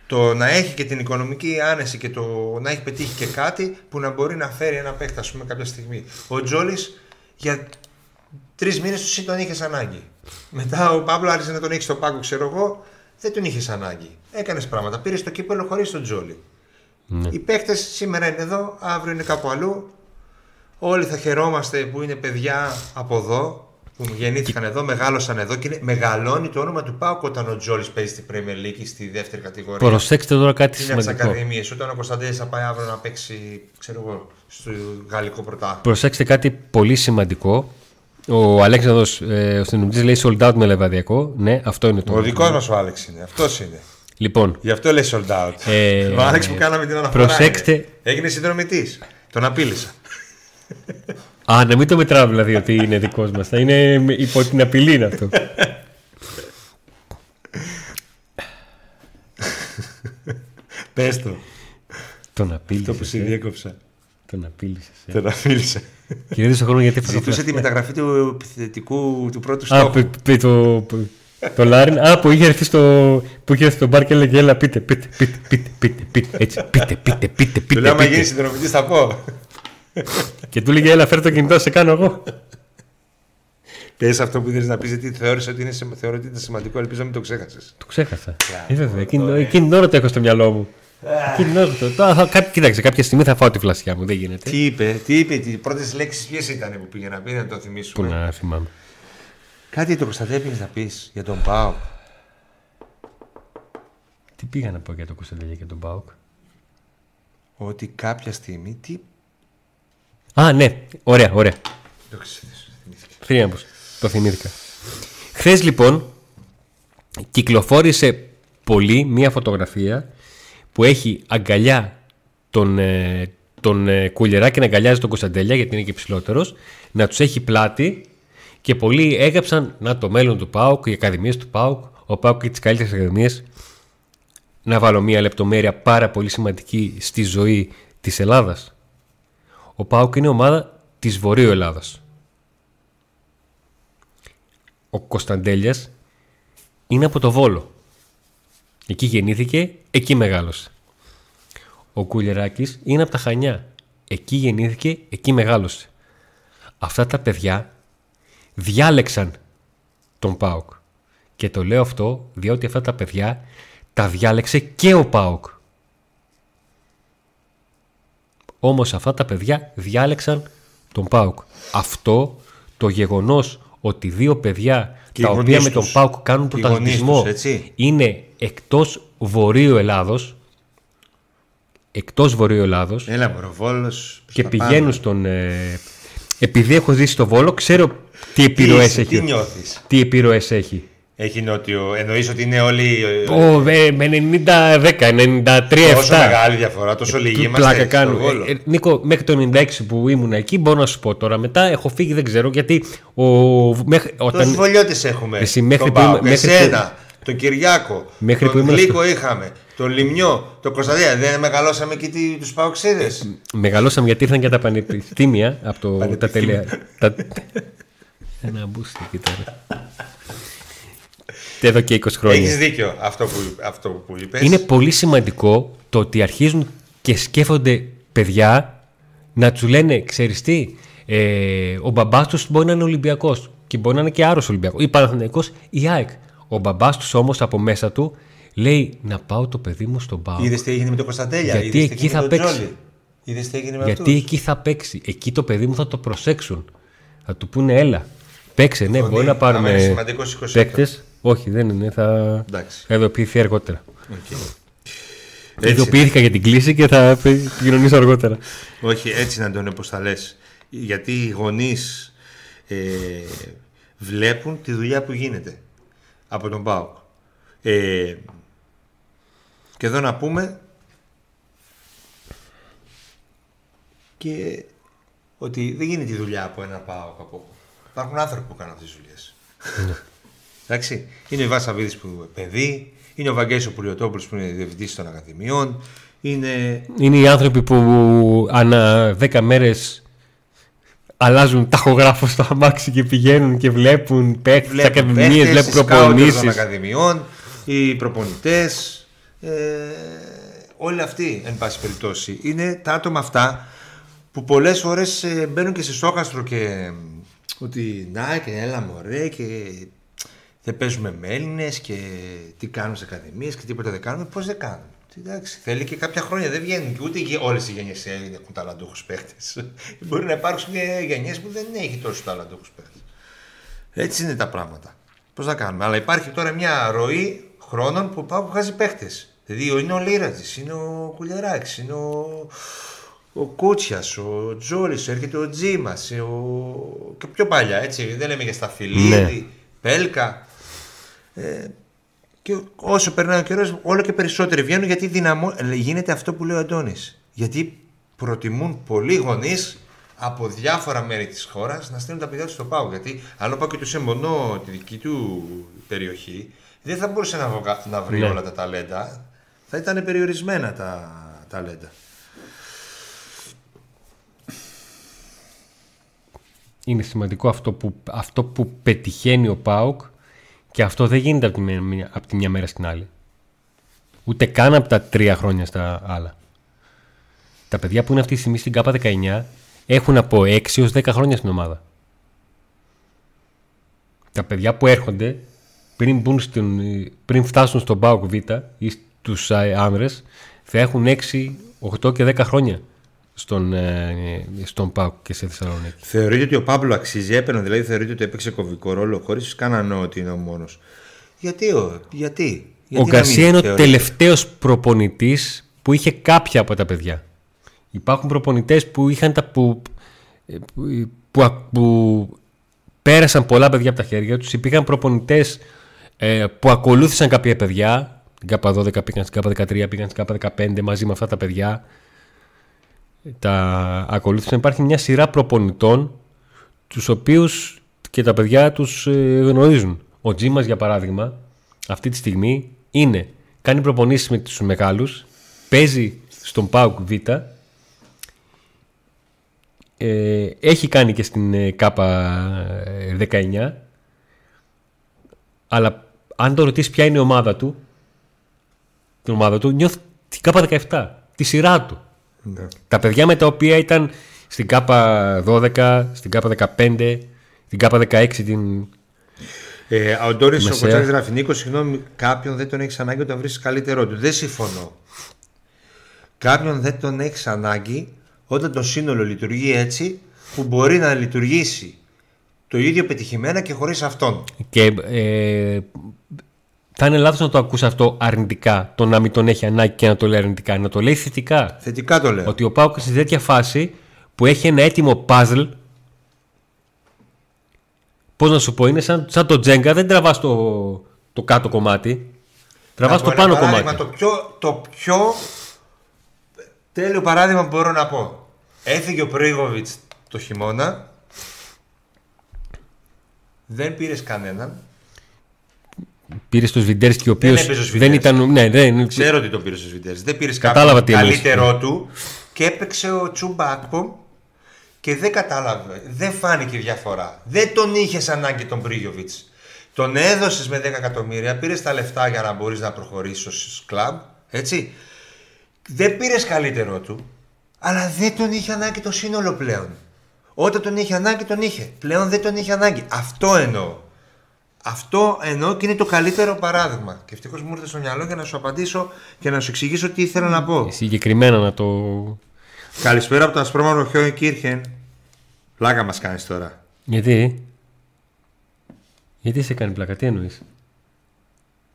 το να έχει και την οικονομική άνεση και το να έχει πετύχει και κάτι που να μπορεί να φέρει ένα παίκτα, ας πούμε, κάποια στιγμή. Ο Τζόλης για τρεις μήνες του τον είχες ανάγκη. Μετά ο Παύλο άρχισε να τον έχει στο πάγκο, ξέρω εγώ, δεν τον είχες ανάγκη. Έκανες πράγματα. Πήρες το κύπελο χωρίς τον Τζόλη. Ναι. Οι παίκτες σήμερα είναι εδώ, αύριο είναι κάπου αλλού. Όλοι θα χαιρόμαστε που είναι παιδιά από εδώ, που γεννήθηκαν εδώ, μεγάλωσαν εδώ και είναι, μεγαλώνει το όνομα του Πάουκ όταν ο Τζόλη παίζει στην Premier League στη δεύτερη κατηγορία. Προσέξτε τώρα κάτι Είναι από τις σημαντικό. ακαδημίες. Όταν ο Κωνσταντέλη θα πάει αύριο να παίξει, ξέρω εγώ, στο γαλλικό πρωτάθλημα. Προσέξτε κάτι πολύ σημαντικό. Ο Αλέξανδρος, ε, ο συνομιλητής λέει sold out με λεβαδιακό. Ναι, αυτό είναι το. Ο δικός μας ο Άλεξ είναι. Αυτός είναι. Λοιπόν, Γι' αυτό λέει sold out. Ε, ο Άλεξ που κάναμε την αναφορά. προσέξτε- είναι. Έγινε συνδρομητής. Τον απείλησα. Α, να μην το μετράω δηλαδή ότι είναι δικός μας. Θα είναι με- υπό την απειλή είναι αυτό. Πες το. Τον Το απείλησε. που σε διέκοψα. Τον απείλησες. Τον απείλησε. Κερδίζει τον χρόνο γιατί έφαγα Ζητούσε τη πλαστικά. μεταγραφή του επιθετικού του πρώτου Α, στόχου. πει, πει το, πει- το Λάριν. Α, που είχε έρθει στο, που είχε έρθει στο μπαρ και έλεγε Έλα, πείτε, πείτε, πείτε, πείτε, πείτε, πείτε, έτσι, πείτε, πείτε, πείτε, Του λέω, άμα πείτε, γίνει πείτε. συνδρομητή, θα πω. Και του λέγε Έλα, φέρε το κινητό, σε κάνω εγώ. Πες αυτό που ήθελε να πεις, γιατί θεώρησε ότι είναι, σημα- θεωρώ ότι είναι σημαντικό. Ελπίζω να μην το ξέχασες. Το ξέχασα. Ε, βέβαια, εκείνη, εκείνη την ώρα το έχω στο μυαλό μου. Εκείνη την ώρα το. Τώρα θα- κά- Κοίταξε, κάποια στιγμή θα φάω τη φλασιά μου, δεν γίνεται. Τι είπε, τι είπε, τις πρώτες λέξεις ποιες ήταν που πήγε να πει, να το Πού θυμίσουμε. να θυμάμαι. Κάτι το Κωνσταντέλη να πεις για τον Πάο. Τι πήγα να πω για το Κωνσταντέλια και τον Πάοκ. Ότι κάποια στιγμή. Τι. Α, ναι, ωραία, ωραία. Το ξέρεις, θυμήθηκα. Θέλει να πω. Το θυμήθηκα. Χθες λοιπόν κυκλοφόρησε πολύ μία φωτογραφία που έχει αγκαλιά τον, ε, τον ε, Κουλιεράκη να αγκαλιάζει τον Κωνσταντέλια γιατί είναι και ψηλότερος, να τους έχει πλάτη και πολλοί έγραψαν να το μέλλον του ΠΑΟΚ, οι ακαδημίες του ΠΑΟΚ, ο ΠΑΟΚ και τις καλύτερες ακαδημίες. Να βάλω μία λεπτομέρεια πάρα πολύ σημαντική στη ζωή της Ελλάδας. Ο ΠΑΟΚ είναι ομάδα της Βορείου Ελλάδας. Ο Κωνσταντέλιας είναι από το Βόλο. Εκεί γεννήθηκε, εκεί μεγάλωσε. Ο Κουλιεράκης είναι από τα Χανιά. Εκεί γεννήθηκε, εκεί μεγάλωσε. Αυτά τα παιδιά διάλεξαν τον ΠΑΟΚ. Και το λέω αυτό διότι αυτά τα παιδιά τα διάλεξε και ο ΠΑΟΚ. Όμως αυτά τα παιδιά διάλεξαν τον ΠΑΟΚ. Αυτό το γεγονός ότι δύο παιδιά Και τα οι οποία γονείς με τον τους. ΠΑΟΚ κάνουν Και οι γονείς πρωταθλητισμό τους, έτσι. είναι εκτός Βορείου Ελλάδος εκτός Βορείου Ελλάδος Έλα, μωρό, Βόλος, προς και τα πηγαίνουν πάνω. στον... ε, επειδή έχω ζήσει στο Βόλο, ξέρω τι επιρροές είσαι, έχει. τι νιώθεις; Τι επιρροές έχει; Έχει νότιο. Εννοείς ότι είναι όλοι. ε, Ω, ε, με 90-10, 93-7. Τόσο μεγάλη διαφορά, τόσο λίγοι είμαστε. Πλάκα στο κάνουν. Βόλο. Ε, ε, Νίκο, μέχρι το 96 που ήμουν εκεί, μπορώ να σου πω τώρα. Μετά έχω φύγει, δεν ξέρω γιατί. Ο, μέχρι, Τόσους όταν, βολιώτες έχουμε. Εσύ μέχρι τον που Πάοκ, είμαι- μέχρι εσένα, τον Κυριάκο, Μέχρι που τον ήμουν Γλίκο είχαμε, τον Λιμνιό, τον Κωνσταντίνα. Δεν μεγαλώσαμε εκεί τι- τους Παοξίδες. μεγαλώσαμε γιατί ήρθαν και τα πανεπιστήμια από το, τα Πανεπιστήμια. τελεία. Τα... Ένα μπούστι εκεί τώρα. Εδώ και 20 χρόνια. Έχεις δίκιο αυτό που, αυτό που είπες. Είναι πολύ σημαντικό το ότι αρχίζουν και σκέφτονται παιδιά να τους λένε, ξέρεις τι, ε, ο μπαμπάς τους μπορεί να είναι Ολυμπιακός και μπορεί να είναι και άρρωστος Ολυμπιακός ή Παναθηναϊκός ή ΑΕΚ. Ο μπαμπάς τους όμως από μέσα του λέει να πάω το παιδί μου στον ΠΑΟΚ Είδες τι έγινε με τον Κωνσταντέλια, Γιατί είδες τι εκεί έγινε θα με τον παίξει. Τζόλη. Είδες τι έγινε με γιατί αυτούς. εκεί θα παίξει. Εκεί το παιδί μου θα το προσέξουν. Θα του πούνε έλα. Παίξε, ναι, Φωνή. μπορεί να Άμα πάρουμε είναι σημαντικός 27. παίκτες. Όχι, δεν είναι. Θα, Εντάξει. θα ειδοποιηθεί αργότερα. Οκ. Έτσι Ειδοποιήθηκα για την κλίση και θα επικοινωνήσω αργότερα. Όχι, έτσι να τον πώς θα λες. Γιατί οι γονείς ε, βλέπουν τη δουλειά που γίνεται από τον ΠΑΟΚ. Ε, και εδώ να πούμε και ότι δεν γίνεται η δουλειά από ένα ΠΑΟΚ. Από... Υπάρχουν άνθρωποι που κάνουν αυτές τις δουλειές. Εντάξει. Είναι ο Ιβάς Σαββίδης που είναι παιδί, είναι ο Βαγγέλης ο Πουλιοτόπουλος που είναι διευθυντής των Ακαδημιών, είναι Είναι οι άνθρωποι που ανά 10 μέρες αλλάζουν ταχογράφο στο αμάξι και πηγαίνουν και βλέπουν παίχτες τη Βλέπουν ακαδημίες, παίχτες, βλέπουν οι scouters των προπονήσεις. ακαδημιών, οι προπονητές. Ε, όλοι αυτοί, εν πάση περιπτώσει, είναι τα άτομα αυτά που πολλές φορές ε, μπαίνουν και σε στόχαστρο και ε, ότι να και έλα μωρέ και δεν παίζουμε με Έλληνες και τι κάνουν σε ακαδημίες και τίποτα δεν κάνουμε. Πώς δεν κάνουν. Εντάξει, θέλει και κάποια χρόνια, δεν βγαίνουν και ούτε όλες οι γενιές έχουν ταλαντούχους παίχτε. Μπορεί να υπάρξουν και γενιές που δεν έχει τόσο ταλαντούχους παίχτε. Έτσι είναι τα πράγματα. Πώς θα κάνουμε; Αλλά υπάρχει τώρα μια ροή χρόνων που πάω που βγάζει παίχτε. Δηλαδή είναι ο Λίρατζης, είναι ο Κουλιαράκης, είναι ο, ο Κούτσια, ο Τζόρι, έρχεται ο Τζίμα, ο... και πιο παλιά έτσι. Δεν λέμε για Σταφυλίδη, Ναι. Πέλκα. Ε, και όσο περνάει ο καιρός, όλο και περισσότεροι βγαίνουν γιατί δυναμώ... γίνεται αυτό που λέει ο Αντώνης. Γιατί προτιμούν πολλοί γονείς από διάφορα μέρη της χώρας να στείλουν τα παιδιά τους στο Πάο. Γιατί αν πάω και του εμπονώ τη δική του περιοχή, δεν θα μπορούσε να, βγα- να βρει Ναι. όλα τα ταλέντα. Θα ήταν περιορισμένα τα ταλέντα. Είναι σημαντικό αυτό που, αυτό που πετυχαίνει ο Πάουκ και αυτό δεν γίνεται από τη, μια, από τη μια μέρα στην άλλη. Ούτε καν από τα τρία χρόνια στα άλλα. Τα παιδιά που είναι αυτή τη στιγμή στην ΚΑΠΑ 19 έχουν από 6 έως 10 χρόνια στην ομάδα. Τα παιδιά που έρχονται πριν, μπουν στην, πριν φτάσουν στον ΠΑΟΚ Β ή στους α, άνδρες θα έχουν 6, 8 και 10 χρόνια στον, ε, στον ΠΑΟΚ και σε Θεσσαλονίκη. Θεωρείτε ότι ο Παύλο αξίζει έπαιρνε, δηλαδή θεωρείτε ότι έπαιξε κομβικό ρόλο χωρίς κανένα ότι είναι ο μόνος. Γιατί, ο, γιατί. Ο γιατί να μην Γκαρσία είναι ο θεωρείτε; τελευταίος προπονητής που είχε κάποια από τα παιδιά. Υπάρχουν προπονητές που είχαν τα που, που, που, που πέρασαν πολλά παιδιά από τα χέρια τους. Υπήρχαν προπονητές ε, που ακολούθησαν κάποια παιδιά. Την ΚΑΠΑ 12 πήγαν στην ΚΑΠΑ 13, πήγαν στην ΚΑΠΑ 15 μαζί με αυτά τα παιδιά. Τα ακολούθησαν. Υπάρχει μια σειρά προπονητών τους οποίους και τα παιδιά τους ε, γνωρίζουν. Ο Τζίμας για παράδειγμα αυτή τη στιγμή είναι, κάνει προπονήσεις με τους μεγάλους, παίζει στον ΠΑΟΚ Β, ε, έχει κάνει και στην ε, ΚΑΠΑ 19, αλλά αν το ρωτήσεις ποια είναι η ομάδα του, την ομάδα του, νιώθει την ΚΑΠΑ 17, τη σειρά του. Ναι. Τα παιδιά με τα οποία ήταν στην ΚΑΠΑ 12, στην ΚΑΠΑ 15, στην ΚΑΠΑ 16, την... Ε, ο Ντόρι ο Μεσαία. Κοτσάκη γράφει: Νίκο, συγγνώμη, κάποιον δεν τον έχεις ανάγκη όταν βρει καλύτερό του. Δεν συμφωνώ. Κάποιον δεν τον έχεις ανάγκη όταν το σύνολο λειτουργεί έτσι που μπορεί να λειτουργήσει το ίδιο πετυχημένα και χωρίς αυτόν. Και ε, θα είναι λάθος να το ακούσει αυτό αρνητικά, το να μην τον έχει ανάγκη και να το λέει αρνητικά, να το λέει θετικά. Θετικά το λέω. Ότι ο Πάουκ σε τέτοια φάση που έχει ένα έτοιμο puzzle. Πώς να σου πω, είναι σαν, σαν το τζέγκα, δεν τραβάς το, το κάτω κομμάτι. Τραβάς Να το πω ένα πάνω παράδειγμα, κομμάτι. Το πιο, το πιο τέλειο παράδειγμα που μπορώ να πω. Έφυγε ο Πρίγοβιτς το χειμώνα. Δεν πήρες κανέναν. Πήρες το Σβιντέρσκι, ο οποίος έπαιζε ο δεν Σβιντέρσκι. ήταν. Ναι, δεν, Ξέρω ότι τον πήρε στου Βιτέρε. Δεν πήρες Κατάλαβα κάποιον τι εννοείς. καλύτερό του και έπαιξε ο Τσουμπάκπο και δεν κατάλαβε. Δεν φάνηκε διαφορά. Δεν τον είχες ανάγκη τον Πρίγιοβιτ. Τον έδωσες με 10 εκατομμύρια, πήρες τα λεφτά για να μπορείς να προχωρήσεις ως κλαμπ. Έτσι. Δεν πήρες καλύτερό του, αλλά δεν τον είχε ανάγκη το σύνολο πλέον. Όταν τον είχε ανάγκη, τον είχε. Πλέον δεν τον είχε ανάγκη. Αυτό εννοώ. Αυτό εννοώ και είναι το καλύτερο παράδειγμα. Και ευτυχώς μου ήρθε στο μυαλό για να σου απαντήσω και να σου εξηγήσω τι ήθελα να πω. συγκεκριμένα να το. Καλησπέρα από το ασπρόμαυρο Χιόι Κίρχεν. Πλάκα μας κάνεις τώρα. Γιατί; Γιατί σε κάνει πλάκα, τι εννοείς;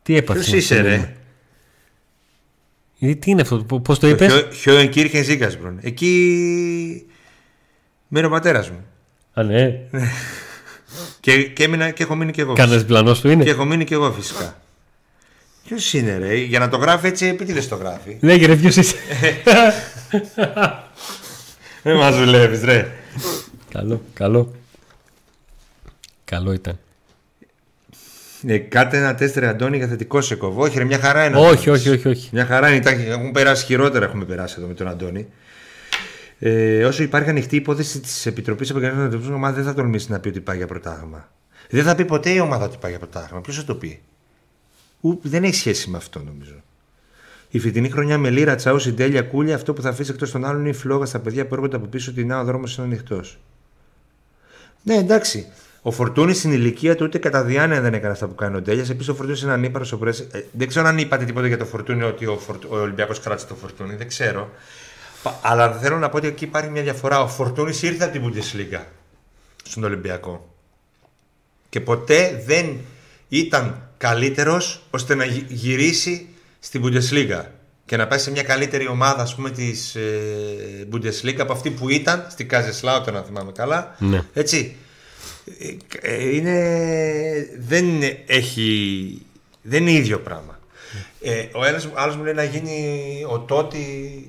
Τι έπαθε. Ποιος είσαι, ρε; Γιατί τι είναι αυτό, πώς το είπες; Χιόι Κίρχεν Ζήκασμπρον. Εκεί μένει ο πατέρας μου. Α, ναι. Και, και, έμεινα, και έχω μείνει και εγώ. Κανένα διπλανό του είναι; Και έχω μείνει και εγώ φυσικά. Ποιος είναι, ρε, για να το γράφει έτσι, επίτηδε το γράφει. Λέγε ρε, ποιος είσαι; Δεν μας δουλεύεις, ρε. καλό, καλό. Καλό ήταν. Ε, κάτε ένα τεστ ρε Αντώνη για θετικό σε κοβό. Όχι, ρε, μια χαρά είναι. ο όχι, Αντώνης. όχι, όχι, όχι. Μια χαρά είναι. τα- Έχουν περάσει χειρότερα, έχουμε περάσει εδώ με τον Αντώνη. Ε, όσο υπάρχει ανοιχτή υπόθεση της Επιτροπής Επαγγελματικών Αντιμετωπίσεων, η ομάδα δεν θα τολμήσει να πει ότι πάει για πρωτάθλημα. Δεν θα πει ποτέ η ομάδα ότι πάει για πρωτάθλημα. Ποιος θα το πει; Ου, δεν έχει σχέση με αυτό νομίζω. Η φετινή χρονιά με λίρα, τσαού, συντέλεια, κούλια, αυτό που θα αφήσει εκτός των άλλων είναι η φλόγα στα παιδιά που έρχονται από πίσω ότι να ο δρόμος είναι ανοιχτός. Ναι, εντάξει. Ο Φορτούνης στην ηλικία του ούτε κατά διάνοια δεν έκανε αυτά που κάνει ο Ντέλιας. Επίσης, ο Φορτούνης είναι ανήπαρο ο Πρέσβη. Ε, δεν ξέρω αν είπατε τίποτα για το Φορτούνη ότι ο, Φορτ... ο Ολυμπιακός κράτησε το Φορτούνη. Δεν ξέρω. Πα- Αλλά θέλω να πω ότι εκεί υπάρχει μια διαφορά. Ο Φορτούνης ήρθε από την Bundesliga στον Ολυμπιακό. Και ποτέ δεν ήταν καλύτερος ώστε να γυ- γυρίσει στην Bundesliga και να πάει σε μια καλύτερη ομάδα ας πούμε της ε, Bundesliga από αυτή που ήταν στην Καζεσλάουτερ αν θυμάμαι καλά Ναι. έτσι Ε, ε, είναι, δεν είναι- έχει δεν είναι ίδιο πράγμα ε, ο ένας άλλος μου λέει να γίνει ο Τότι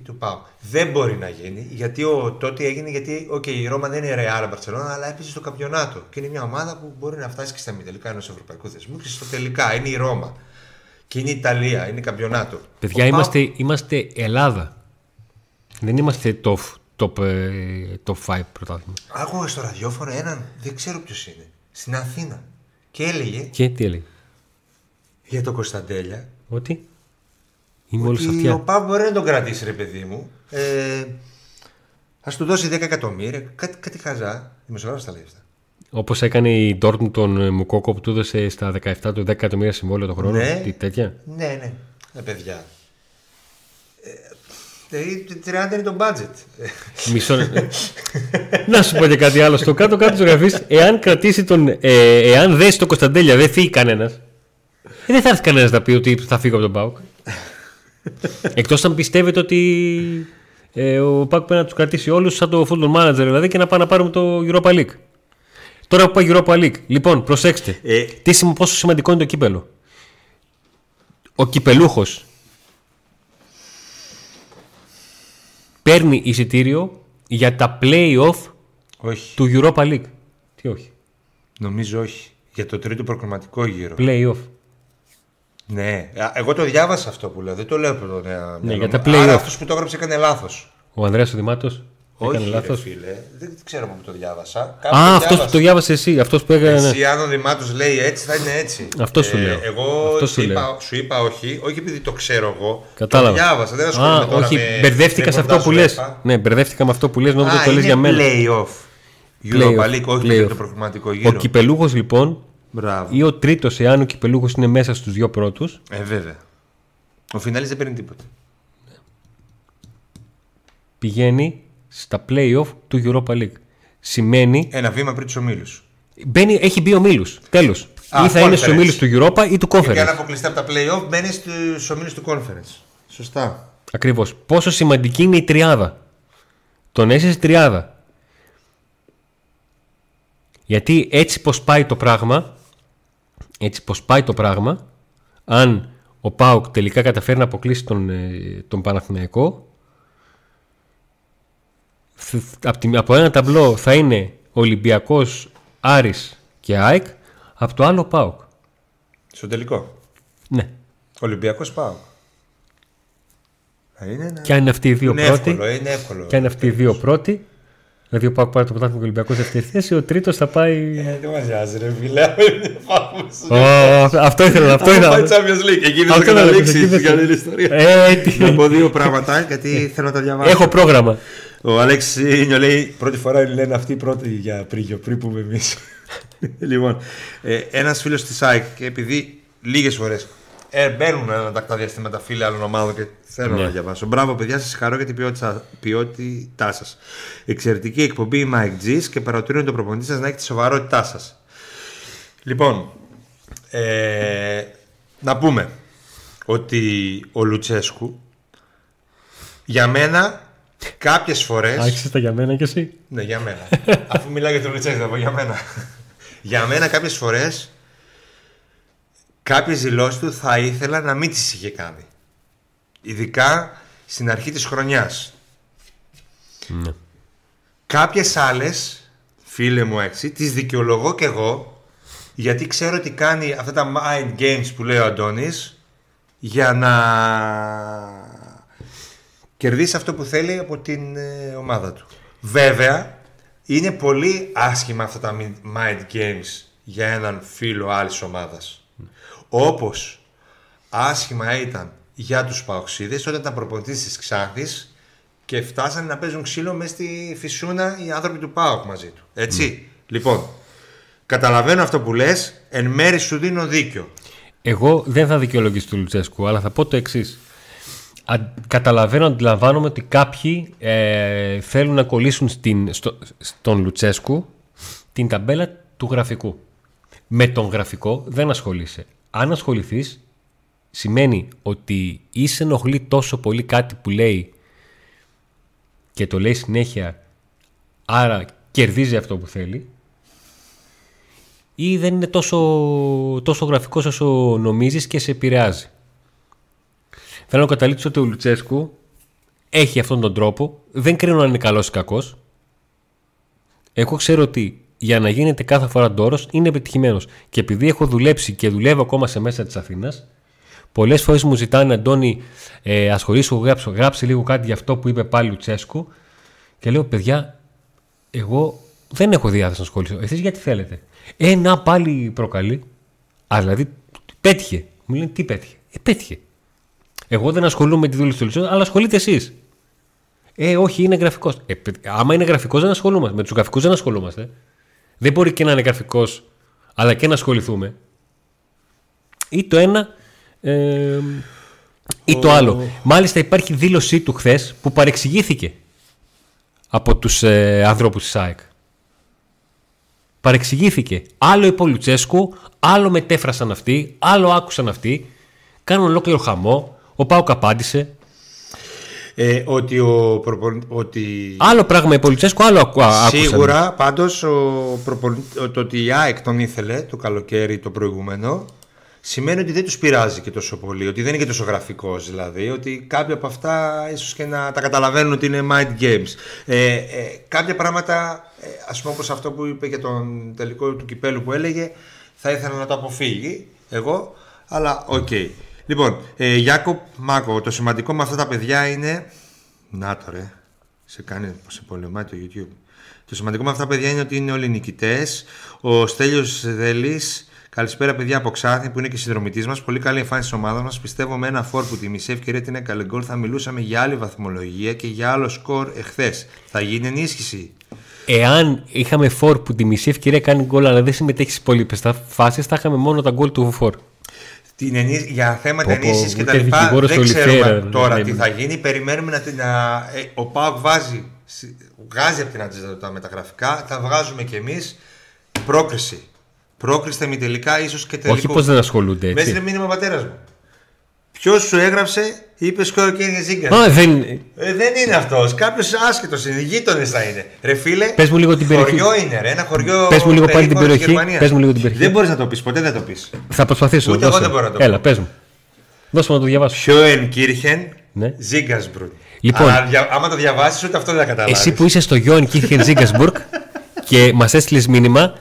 του Πάου. Δεν μπορεί να γίνει γιατί ο Τότι έγινε γιατί okay, η Ρώμα δεν είναι Real Barcelona αλλά έπαιζε στο καμπιονάτο και είναι μια ομάδα που μπορεί να φτάσει και στα μη τελικά ενός ευρωπαϊκού θεσμού και στο τελικά είναι η Ρώμα και είναι η Ιταλία, είναι καμπιονάτο. Παιδιά, Ο Πάοκ- είμαστε, είμαστε Ελλάδα. Δεν είμαστε top, top, ε, top 5 πρωτάθλημα. Άκουγα στο ραδιόφωνο έναν, δεν ξέρω ποιος είναι, στην Αθήνα και έλεγε Και τι έλεγε; για τον Κωνσταντέλια Ότι είμαι όλο ότι ο αυτιά. Πάου μπορεί να τον κρατήσει ρε παιδί μου. Ε, Α του δώσει 10 εκατομμύρια, κάτι, κάτι χαζά. Δημοσιογράφο τα λέει αυτά. Όπως έκανε η Dortmund τον ε, Μουκόκο που του έδωσε στα 17 του 10 εκατομμύρια συμβόλαιο το χρόνο. Ναι. Τι τέτοια. Ναι, ναι, ναι παιδιά. Ε, ε, 30 είναι το budget. Ε, Μισό Να σου πω και κάτι άλλο. Στο κάτω-κάτω της γραφής, εάν κρατήσει τον. Ε, εάν δέσει τον Κωνσταντέλια, δεν φύγει κανένας. Δεν θα έρθει κανένας να πει ότι θα φύγω από τον Πάουκ. Εκτός αν πιστεύετε ότι ε, ο Πάουκ πρέπει να τους κρατήσει όλους σαν το football manager δηλαδή και να πάμε να πάρουμε το Europa League. Τώρα που πάει Europa League. Λοιπόν, προσέξτε. Ε. Τι, σημ- πόσο σημαντικό είναι το κύπελο. Ο κυπελούχος παίρνει εισιτήριο για τα play-off όχι, του Europa League. Τι όχι. νομίζω όχι. Για το τρίτο προκριματικό γύρο. Play-off. Ναι, Α, εγώ το διάβασα αυτό που λέω. Δεν το λέω από το νέα. Ναι, μυαλό για μου. τα play-off. Άρα αυτός που το έγραψε έκανε λάθος. Ο Ανδρέας ο Δημάτος έκανε Όχι, λάθος. ρε φίλε. Δεν ξέρω από πού το διάβασα. Κάπου Α, το αυτός που διάβασα. το διάβασε εσύ. Αυτός που έκανε... Εσύ, αν ο Δημάτος λέει έτσι, θα είναι έτσι. Ε, Αυτός σου λέω. Εγώ Αυτός σου, σου είπα, λέω. σου είπα όχι, όχι επειδή το ξέρω εγώ. Κατάλαβα. Το διάβασα, δεν ασχολούμαι Α, τώρα όχι, με μπερδεύτηκα σε αυτό που ρεπορτάζ λες. UEFA. Ναι, μπερδεύτηκα με αυτό που λες, νόμιζα Α, ότι το λες είναι για μένα. play-off. Play-off, Europa League, όχι play-off. για το προγραμματικό γύρο. Ο κυπελούχος λοιπόν, Μπράβο. ή ο τρίτος, εάν ο κυπελούχος είναι μέσα στους δύο πρώτους, Ε, βέβαια. Ο Φινάλης δεν παίρνει τίποτα. πηγαίνει στα play-off του Europa League. Σημαίνει, Ένα βήμα πριν τους ομίλους. μπαίνει, έχει μπει ομίλους, τέλος. Α, ή θα είναι στους conference. ομίλους του Europa ή του Και αν Conference. αποκλειστεί από τα play-off, μπαίνει στους ομίλους του conference. Σωστά. Ακριβώς. Πόσο σημαντική είναι η τριάδα. Τον έσαι τριάδα. Γιατί έτσι πως πάει το πράγμα, έτσι πως πάει το πράγμα, αν ο Πάουκ τελικά καταφέρει να αποκλείσει τον, ε, τον Παναθηναϊκό, θ- από, τη- από ένα ταμπλό θα είναι Ολυμπιακός, Άρης και ΑΕΚ, από το άλλο Πάουκ. Στο τελικό. Ναι. Ολυμπιακός πάω. Είναι, ένα... Και αν είναι αυτοί οι δύο είναι πρώτοι, εύκολο, είναι εύκολο. και αν είναι αυτοί οι δύο πρώτοι, δηλαδή ο Πάουκ πάρει το πρωτάθλημα και ο Ολυμπιακός δεύτερη θέση, ο τρίτος θα πάει... Ε, δεν μας νοιάζει ρε φίλε. Πάμε στο- Ω, αυτό ήθελα, αυτό Άμα πάει ήθελα. Champions League, εκεί δεν θα Αυτό ήθελα, καταλήξεις εκεί δεν στην θα- καλή ιστορία. Ε, τι- Να πω δύο πράγματα γιατί θέλω να τα διαβάσω. Έχω πρόγραμμα. Ο Αλέξη λέει πρώτη φορά λένε αυτοί οι πρώτοι για πρίγιο, πριν πούμε εμείς. λοιπόν, ε, ένας φίλος της ΑΕΚ και επειδή λίγες φορές ε, μπαίνουν ένα τακτά διαστήματα φίλοι άλλων ομάδων και θέλω Ναι. να διαβάσω. Μπράβο, παιδιά, σας χαρώ για την ποιότητα, ποιότητά σας. Εξαιρετική εκπομπή η Mike G's και παρατηρούν τον προπονητή σας να έχει τη σοβαρότητά σας. Λοιπόν, ε, να πούμε ότι ο Λουτσέσκου για μένα κάποιες φορές Άρχισε τα για μένα κι εσύ; ναι, για μένα. Αφού μιλάει για τον Λουτσέσκου, θα πω για μένα. για μένα κάποιες φορές κάποιες δηλώσεις του θα ήθελα να μην τις είχε κάνει. Ειδικά στην αρχή της χρονιάς. Ναι. Κάποιες άλλες, φίλε μου έξι, τις δικαιολογώ κι εγώ γιατί ξέρω ότι κάνει αυτά τα mind games που λέει ο Αντώνης για να κερδίσει αυτό που θέλει από την ε, ομάδα του. Βέβαια, είναι πολύ άσχημα αυτά τα mind games για έναν φίλο άλλης ομάδας. Όπως άσχημα ήταν για τους Παοξίδες όταν ήταν προπονητής της Ξάνθης και φτάσανε να παίζουν ξύλο μέσα στη φυσούνα οι άνθρωποι του ΠΑΟΚ μαζί του. Έτσι. Λοιπόν, καταλαβαίνω αυτό που λες, εν μέρη σου δίνω δίκιο. Εγώ δεν θα δικαιολογήσω του Λουτσέσκου, αλλά θα πω το εξής. Καταλαβαίνω, αντιλαμβάνομαι ότι κάποιοι ε, θέλουν να κολλήσουν στην, στο, στον Λουτσέσκου την ταμπέλα του γραφικού. Με τον γραφικό δεν ασχολείσαι. Αν ασχοληθείς, σημαίνει ότι είσαι ενοχλεί τόσο πολύ κάτι που λέει και το λέει συνέχεια, άρα κερδίζει αυτό που θέλει, ή δεν είναι τόσο, τόσο γραφικός όσο νομίζεις και σε επηρεάζει. Θέλω να καταλήξω ότι ο Λουτσέσκου έχει αυτόν τον τρόπο, δεν κρίνω αν είναι καλός ή κακός. Εγώ ξέρω ότι για να γίνεται κάθε φορά ντόρος είναι επιτυχημένος. Και επειδή έχω δουλέψει και δουλεύω ακόμα σε μέσα της Αθήνας, πολλές φορές μου ζητάνε Αντώνη, ε, ασχολήσου, γράψω, γράψε λίγο κάτι για αυτό που είπε πάλι Λουτσέσκου. Και λέω, παιδιά, εγώ δεν έχω διάθεση να ασχοληθώ. Εσείς γιατί θέλετε; Ε, να πάλι προκαλεί. Α, δηλαδή, πέτυχε. Μου λένε, τι πέτυχε; Ε, πέτυχε. Εγώ δεν ασχολούμαι με τη δουλειά του Λουτσέσκου, αλλά ασχολείτε εσείς. Ε, όχι, είναι γραφικός. Ε, άμα είναι γραφικός, δεν ασχολούμαστε. Με τους γραφικούς δεν ασχολούμαστε. Δεν μπορεί και να είναι γραφικό, αλλά και να ασχοληθούμε. Ή το ένα ε, ή το άλλο. Μάλιστα υπάρχει δήλωσή του χθες που παρεξηγήθηκε από τους ε, ανθρώπους της ΑΕΚ. Παρεξηγήθηκε. Άλλο είπε ο Λουτσέσκου, άλλο μετέφρασαν αυτοί, άλλο άκουσαν αυτοί. Κάνουν ολόκληρο χαμό. Ο Πάουκ απάντησε. Ε, ότι ο προπον... ότι... Άλλο πράγμα είπε ο Λουτσέσκου, άλλο άκουσαν. Σίγουρα, πάντως ο προπον... το ότι η ΑΕΚ τον ήθελε το καλοκαίρι το προηγούμενο σημαίνει ότι δεν τους πειράζει και τόσο πολύ, ότι δεν είναι και τόσο γραφικός δηλαδή, ότι κάποια από αυτά ίσως και να τα καταλαβαίνουν ότι είναι mind games. Ε, ε, κάποια πράγματα, ε, ας πούμε όπως αυτό που είπε για τον τελικό του κυπέλου που έλεγε, θα ήθελα να το αποφύγει εγώ, αλλά ok. Okay. Λοιπόν, ε, Γιάκοπ Μάκο, το σημαντικό με αυτά τα παιδιά είναι. Να το ρε, σε κάνει, σε πολεμάει το YouTube. Το σημαντικό με αυτά τα παιδιά είναι ότι είναι όλοι νικητές. Ο Στέλιος Δελής Καλησπέρα, παιδιά από Ξάθη που είναι και συνδρομητής μας. Πολύ καλή εμφάνιση της ομάδας μας. Πιστεύω με ένα φόρ που τη μισή ευκαιρία την έκανε γκολ θα μιλούσαμε για άλλη βαθμολογία και για άλλο σκορ εχθές. Θα γίνει ενίσχυση. Εάν είχαμε φόρ που τη μισή ευκαιρία κάνει γκολ αλλά δεν συμμετέχεις στις υπόλοιπες φάσεις, θα είχαμε μόνο τα γκολ του φόρ. Την ενίσ... Για θέματα ενίσχυσης και τα λοιπά δεν ξέρουμε τώρα ναι, τι ναι. θα γίνει. Περιμένουμε να. να... Ε, ο Πάουκ βάζει, βγάζει από την ατζέντα τα μεταγραφικά. Θα βγάζουμε κι εμείς πρόκριση. Πρόκριση τελικά, ίσως και τελικά. Όχι πω δεν ασχολούνται έτσι. Μέσα είναι μήνυμα πατέρας μου. Ποιος σου έγραψε, είπες σκόρο και είναι ζήγκα. Α, δεν... Ε, δεν είναι αυτός. Κάποιος άσχετος είναι. Γείτονες θα είναι. Ρε φίλε, πες μου λίγο την περιοχή. Χωριό είναι, ρε. Ένα χωριό. Πες μου λίγο πάλι την περιοχή. Πες μου λίγο την περιοχή. Δεν μπορείς να το πεις, ποτέ δεν το πεις. Θα προσπαθήσω. Ούτε εγώ δεν μπορώ να το πω. Έλα, πες μου. Δώσε μου να το διαβάσω. Χιόεν Κίρχεν ναι. Ζίγκασμπουργκ. Λοιπόν, Αλλά, άμα το διαβάσεις, ούτε αυτό δεν θα καταλάβεις. Εσύ που είσαι στο Γιώεν Κίρχεν Ζίγκασμπουργκ και μας έστειλες μήνυμα,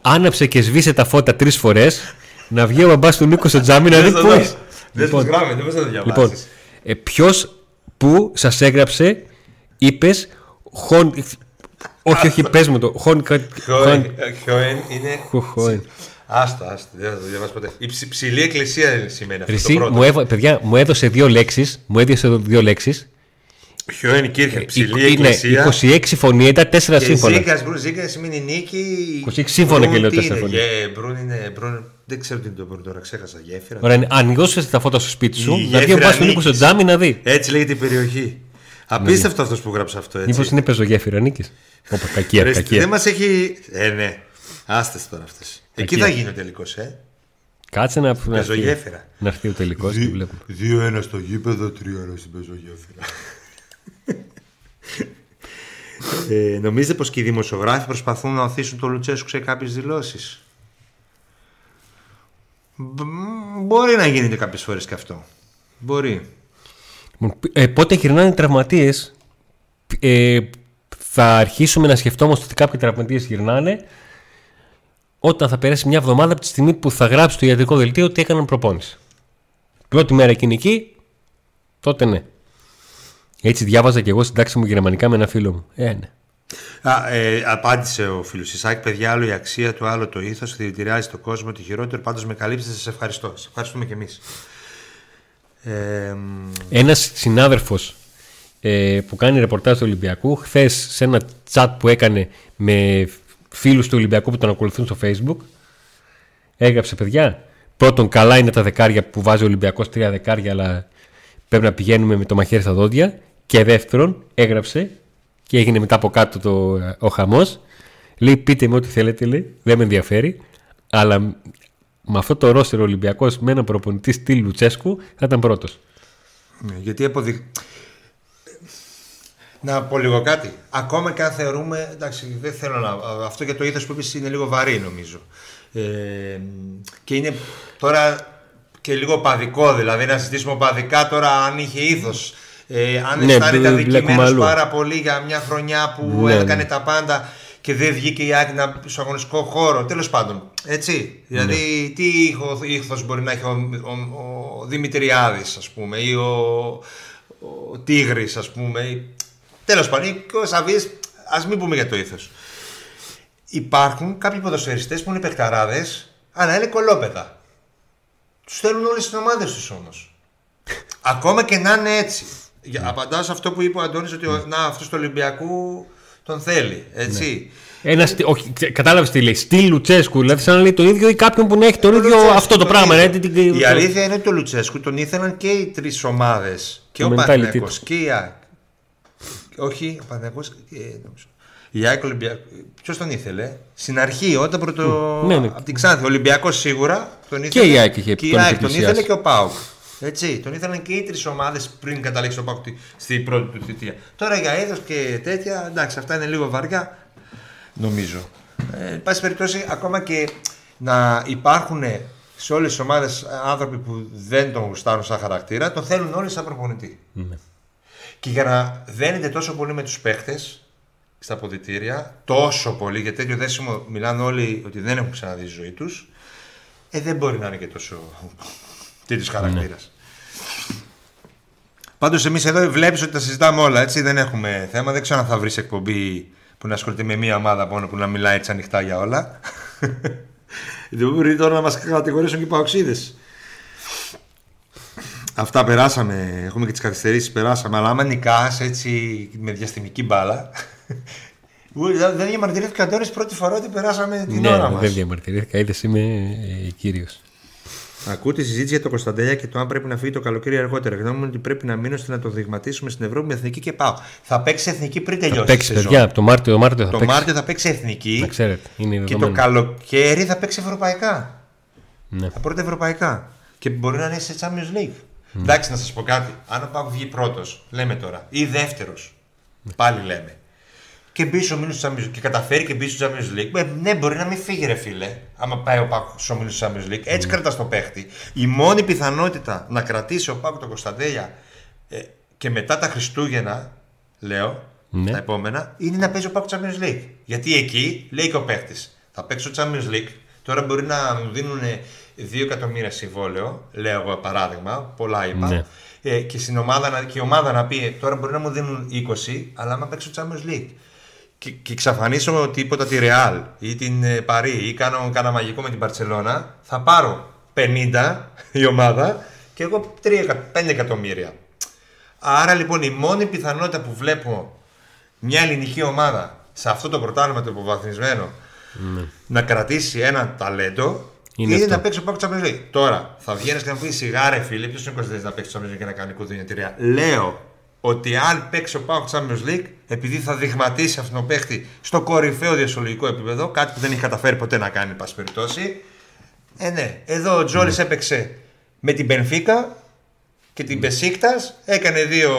άναψε και σβήσε τα φώτα τρεις φορές, να βγει ο μπαμπάς του Νίκος στο τζάμι να δει πού είσαι. Δεν λοιπόν, γράφει, δεν το διαβάσεις. Λοιπόν, ε, ποιος που σας έγραψε, είπες. Χον... Όχι, όχι, πες μου το. Χον... Χόεν είναι. Άστα, άστα, δεν θα το διαβάσει ποτέ. Η ψηλή εκκλησία σημαίνει αυτό. Ρισί, το μου, έβα, παιδιά, μου έδωσε δύο λέξεις. Μου έδωσε δύο λέξεις Ποιο είναι η ψηλή εκκλησία. 26 φωνήεντα, 4 σύμφωνα. Ζήκα, Μπρουν, Ζήκα σημαίνει νίκη. 26 σύμφωνα και λέω 4 φωνή. Μπρουν είναι, Μπρουν, δεν ξέρω τι είναι το Μπρουν τώρα, ξέχασα. Γέφυρα. Ωραία, ανοιγώσει τα φώτα στο σπίτι σου, να βγει ο πα του Νίκου στο τζάμι να δει. Έτσι λέγεται η περιοχή. Απίστευτο αυτός που γράψει αυτό έτσι. Μήπως είναι πεζογέφυρα νίκης. Όπα, κακία, κακία. Δεν μας έχει. Ε, ναι. Άστες τώρα αυτές. Εκεί θα γίνει ο τελικός, ε. Κάτσε να, να, να έρθει ο τελικός και βλέπουμε. 2-1 στο γήπεδο, 3-1 στην πεζογέφυρα. ε, νομίζετε πως και οι δημοσιογράφοι προσπαθούν να οθήσουν το Λουτσέσκου σε κάποιες δηλώσεις; Μπορεί να γίνεται κάποιες φορές και αυτό. Μπορεί. Λοιπόν, ε, πότε γυρνάνε οι τραυματίες ε, θα αρχίσουμε να σκεφτόμαστε ότι κάποιοι τραυματίες γυρνάνε όταν θα περάσει μια εβδομάδα από τη στιγμή που θα γράψει το ιατρικό δελτίο ότι έκαναν προπόνηση. Πρώτη μέρα εκείνη εκεί, τότε ναι. Έτσι διάβαζα και εγώ στην τάξη μου γερμανικά με ένα φίλο μου. Ε, ναι. Α, ε, απάντησε ο φίλος Ισάκη, παιδιά, άλλο η αξία του, άλλο το ήθος, δηλητηριάζει τον κόσμο, τη χειρότερο. Πάντως με καλύψετε, σα ευχαριστώ. Σα ευχαριστούμε κι εμείς. Ε, Ένας συνάδελφος ε, που κάνει ρεπορτάζ του Ολυμπιακού, χθες σε ένα chat που έκανε με φίλους του Ολυμπιακού που τον ακολουθούν στο Facebook, έγραψε παιδιά. Πρώτον, καλά είναι τα δεκάρια που βάζει ο Ολυμπιακός, τρία δεκάρια, αλλά πρέπει να πηγαίνουμε με το μαχαίρι στα δόντια. Και δεύτερον, έγραψε και έγινε μετά από κάτω το, ο χαμός. Λέει: Πείτε μου ό,τι θέλετε, λέει, δεν με ενδιαφέρει. Αλλά με αυτό το ρόστερο Ολυμπιακός με ένα προπονητή στυλ Λουτσέσκου θα ήταν πρώτος. ναι, γιατί αποδει... Να πω λίγο κάτι. Ακόμα και αν θεωρούμε. Εντάξει, δεν θέλω να. Αυτό για το ήθο που είπες είναι λίγο βαρύ, νομίζω. Ε, και είναι τώρα και λίγο παδικό, δηλαδή να συζητήσουμε παδικά τώρα αν είχε ήθο. Ε, αν Ναι, αισθάνεται μπλε- βλέπουμε αδικημένος αλλού. πάρα πολύ για μια χρονιά που Ναι, έκανε ναι. τα πάντα και δεν βγήκε η Άκη να στο αγωνιστικό χώρο. Τέλος πάντων. Έτσι. Δηλαδή, Ναι. τι ήθο, ήθος μπορεί να έχει ο, ο, ο Δημητριάδης, ας πούμε, ή ο, ο Τίγρης, ας πούμε. ή- Τέλος πάντων, ή και ο Σαββής, ας μην πούμε για το ήθος. Υπάρχουν κάποιοι ποδοσφαιριστές που είναι παιχταράδες, αλλά είναι κολόπεδα. Τους θέλουν όλες τις ομάδες τους όμως. Ακόμα και να είναι έτσι. Για, απαντάω σε αυτό που είπε ο Αντώνης ότι ο, να, αυτός του Ολυμπιακού τον θέλει. Έτσι. Ένας στυλ, όχι, ξε- κατάλαβες τι λέει. Στυλ Λουτσέσκου, δηλαδή σαν να λέει το ίδιο ή κάποιον που να έχει το Το ίδιο Λουτσέσκου αυτό το τον πράγμα. ίδιο. ναι, την- την- Η το- αλήθεια είναι ότι το Λουτσέσκου τον ήθελαν και οι τρεις ομάδες. Και Το ο mentality Παναθηναϊκός του. και η ΑΕΚ. Όχι, ο Παναθηναϊκός και νομίζω. Η ΑΕΚ Ολυμπιακό. Ποιος τον ήθελε, στην αρχή, όταν πρώτο. Ναι, ναι. Από την Ξάνθη. Ο Ολυμπιακός σίγουρα τον ήθελε. η ΑΕΚ είχε- και η τον είχε ΑΕΚ τον πλησιάσει. ήθελε και ο Πάουκ. Έτσι, τον ήθελαν και οι τρεις ομάδες πριν καταλήξει ο Πάουκ τη- στην πρώτη του θητεία. Τώρα για είδος και τέτοια, εντάξει, αυτά είναι λίγο βαριά. Νομίζω. Ε, εν πάση περιπτώσει, ακόμα και να υπάρχουν σε όλες τις ομάδες άνθρωποι που δεν τον γουστάρουν σαν χαρακτήρα, τον θέλουν όλοι σαν προπονητή. Ναι. Και για να δένεται τόσο πολύ με τους παίχτες στα αποδητήρια, τόσο πολύ, γιατί τέτοιο δέσιμο μιλάνε όλοι ότι δεν έχουν ξαναδεί τη ζωή τους, ε, δεν μπορεί να είναι και τόσο τέτοιος χαρακτήρας. Πάντως, εμείς εδώ βλέπεις ότι τα συζητάμε όλα, έτσι. Δεν έχουμε θέμα. Δεν ξέρω αν θα βρεις εκπομπή που να ασχολείται με μία ομάδα μόνο που να μιλάει έτσι ανοιχτά για όλα. Δεν μπορεί τώρα να μας κατηγορήσουν και οι παοξίδες. Αυτά περάσαμε. Έχουμε και τις καθυστερήσεις, περάσαμε. Αλλά άμα νικάς έτσι με διαστημική μπάλα. δεν διαμαρτυρήθηκα ο Αντώνης πρώτη φορά ότι περάσαμε την Ναι, ώρα μας. δεν διαμαρτυρήθηκα. Είδες είμαι ε, κύριος. Ακούτε τη συζήτηση για το Κωνσταντέλια και το αν πρέπει να φύγει το καλοκαίρι αργότερα. Γνώμη μου ότι πρέπει να μείνω ώστε να το δειγματίσουμε στην Ευρώπη με εθνική και πάω. Θα παίξει εθνική πριν τελειώσει. Θα παίξει, η σεζόν. παιδιά. Το Μάρτιο, το Μάρτιο θα Το παίξει. Μάρτιο θα παίξει εθνική Να ξέρετε. Είναι και το δεδομένο. καλοκαίρι θα παίξει ευρωπαϊκά. Ναι. Τα πρώτα ευρωπαϊκά. Και μπορεί να είναι σε Champions League. Εντάξει, να σας πω κάτι. Αν ο Πάουκ βγει πρώτος, λέμε τώρα, ή δεύτερος, πάλι λέμε. Και μπει στου ομίλου του Champions League και καταφέρει και μπει στου Champions League. Ε, ναι, μπορεί να μην φύγει, ρε φίλε. Άμα πάει ο Πάουκ στου ομίλου του Champions League. Έτσι κρατάς το παίχτη. Η μόνη πιθανότητα να κρατήσει ο Πάουκ τον Κωνσταντέλια ε, και μετά τα Χριστούγεννα, λέω, Ναι. τα επόμενα, είναι να παίζει ο Πάουκ Champions League. Γιατί εκεί λέει και ο παίχτης, θα παίξω Champions League. Τώρα μπορεί να μου δίνουν 2 εκατομμύρια συμβόλαιο, λέω εγώ παράδειγμα, πολλά είπα. Ναι. Ε, και, στην ομάδα, να- και η ομάδα να πει ε, τώρα μπορεί να μου δίνουν 20, αλλά άμα παίξω Champions League. Και, και εξαφανίσω τίποτα τη Real ή την ε, Παρί ή κάνω κάνα μαγικό με την Παρσελώνα, θα πάρω 50 η ομάδα και εγώ 3, εκα- 5 εκατομμύρια. Άρα λοιπόν η μόνη πιθανότητα που βλέπω μια ελληνική ομάδα σε αυτό το πρωτάθλημα το υποβαθμισμένο να κρατήσει ένα ταλέντο Είναι είναι, αυτό. να παίξει ο Πάκος Champions League. Τώρα θα βγαίνεις και να πεις σιγάρε φίλε, ποιος είναι ο Κωνσταντίνο να παίξει Champions League και να κάνει κουδουνιατηρία. Λέω ότι αν παίξει ο Πάκο Champions League, επειδή θα δειγματίσει αυτόν τον παίχτη στο κορυφαίο διασολογικό επίπεδο, κάτι που δεν έχει καταφέρει ποτέ να κάνει, εν πάση περιπτώσει. Ε, ναι, εδώ ο Τζόρις έπαιξε με την Πενφύκα και την Πεσίκτα, έκανε δύο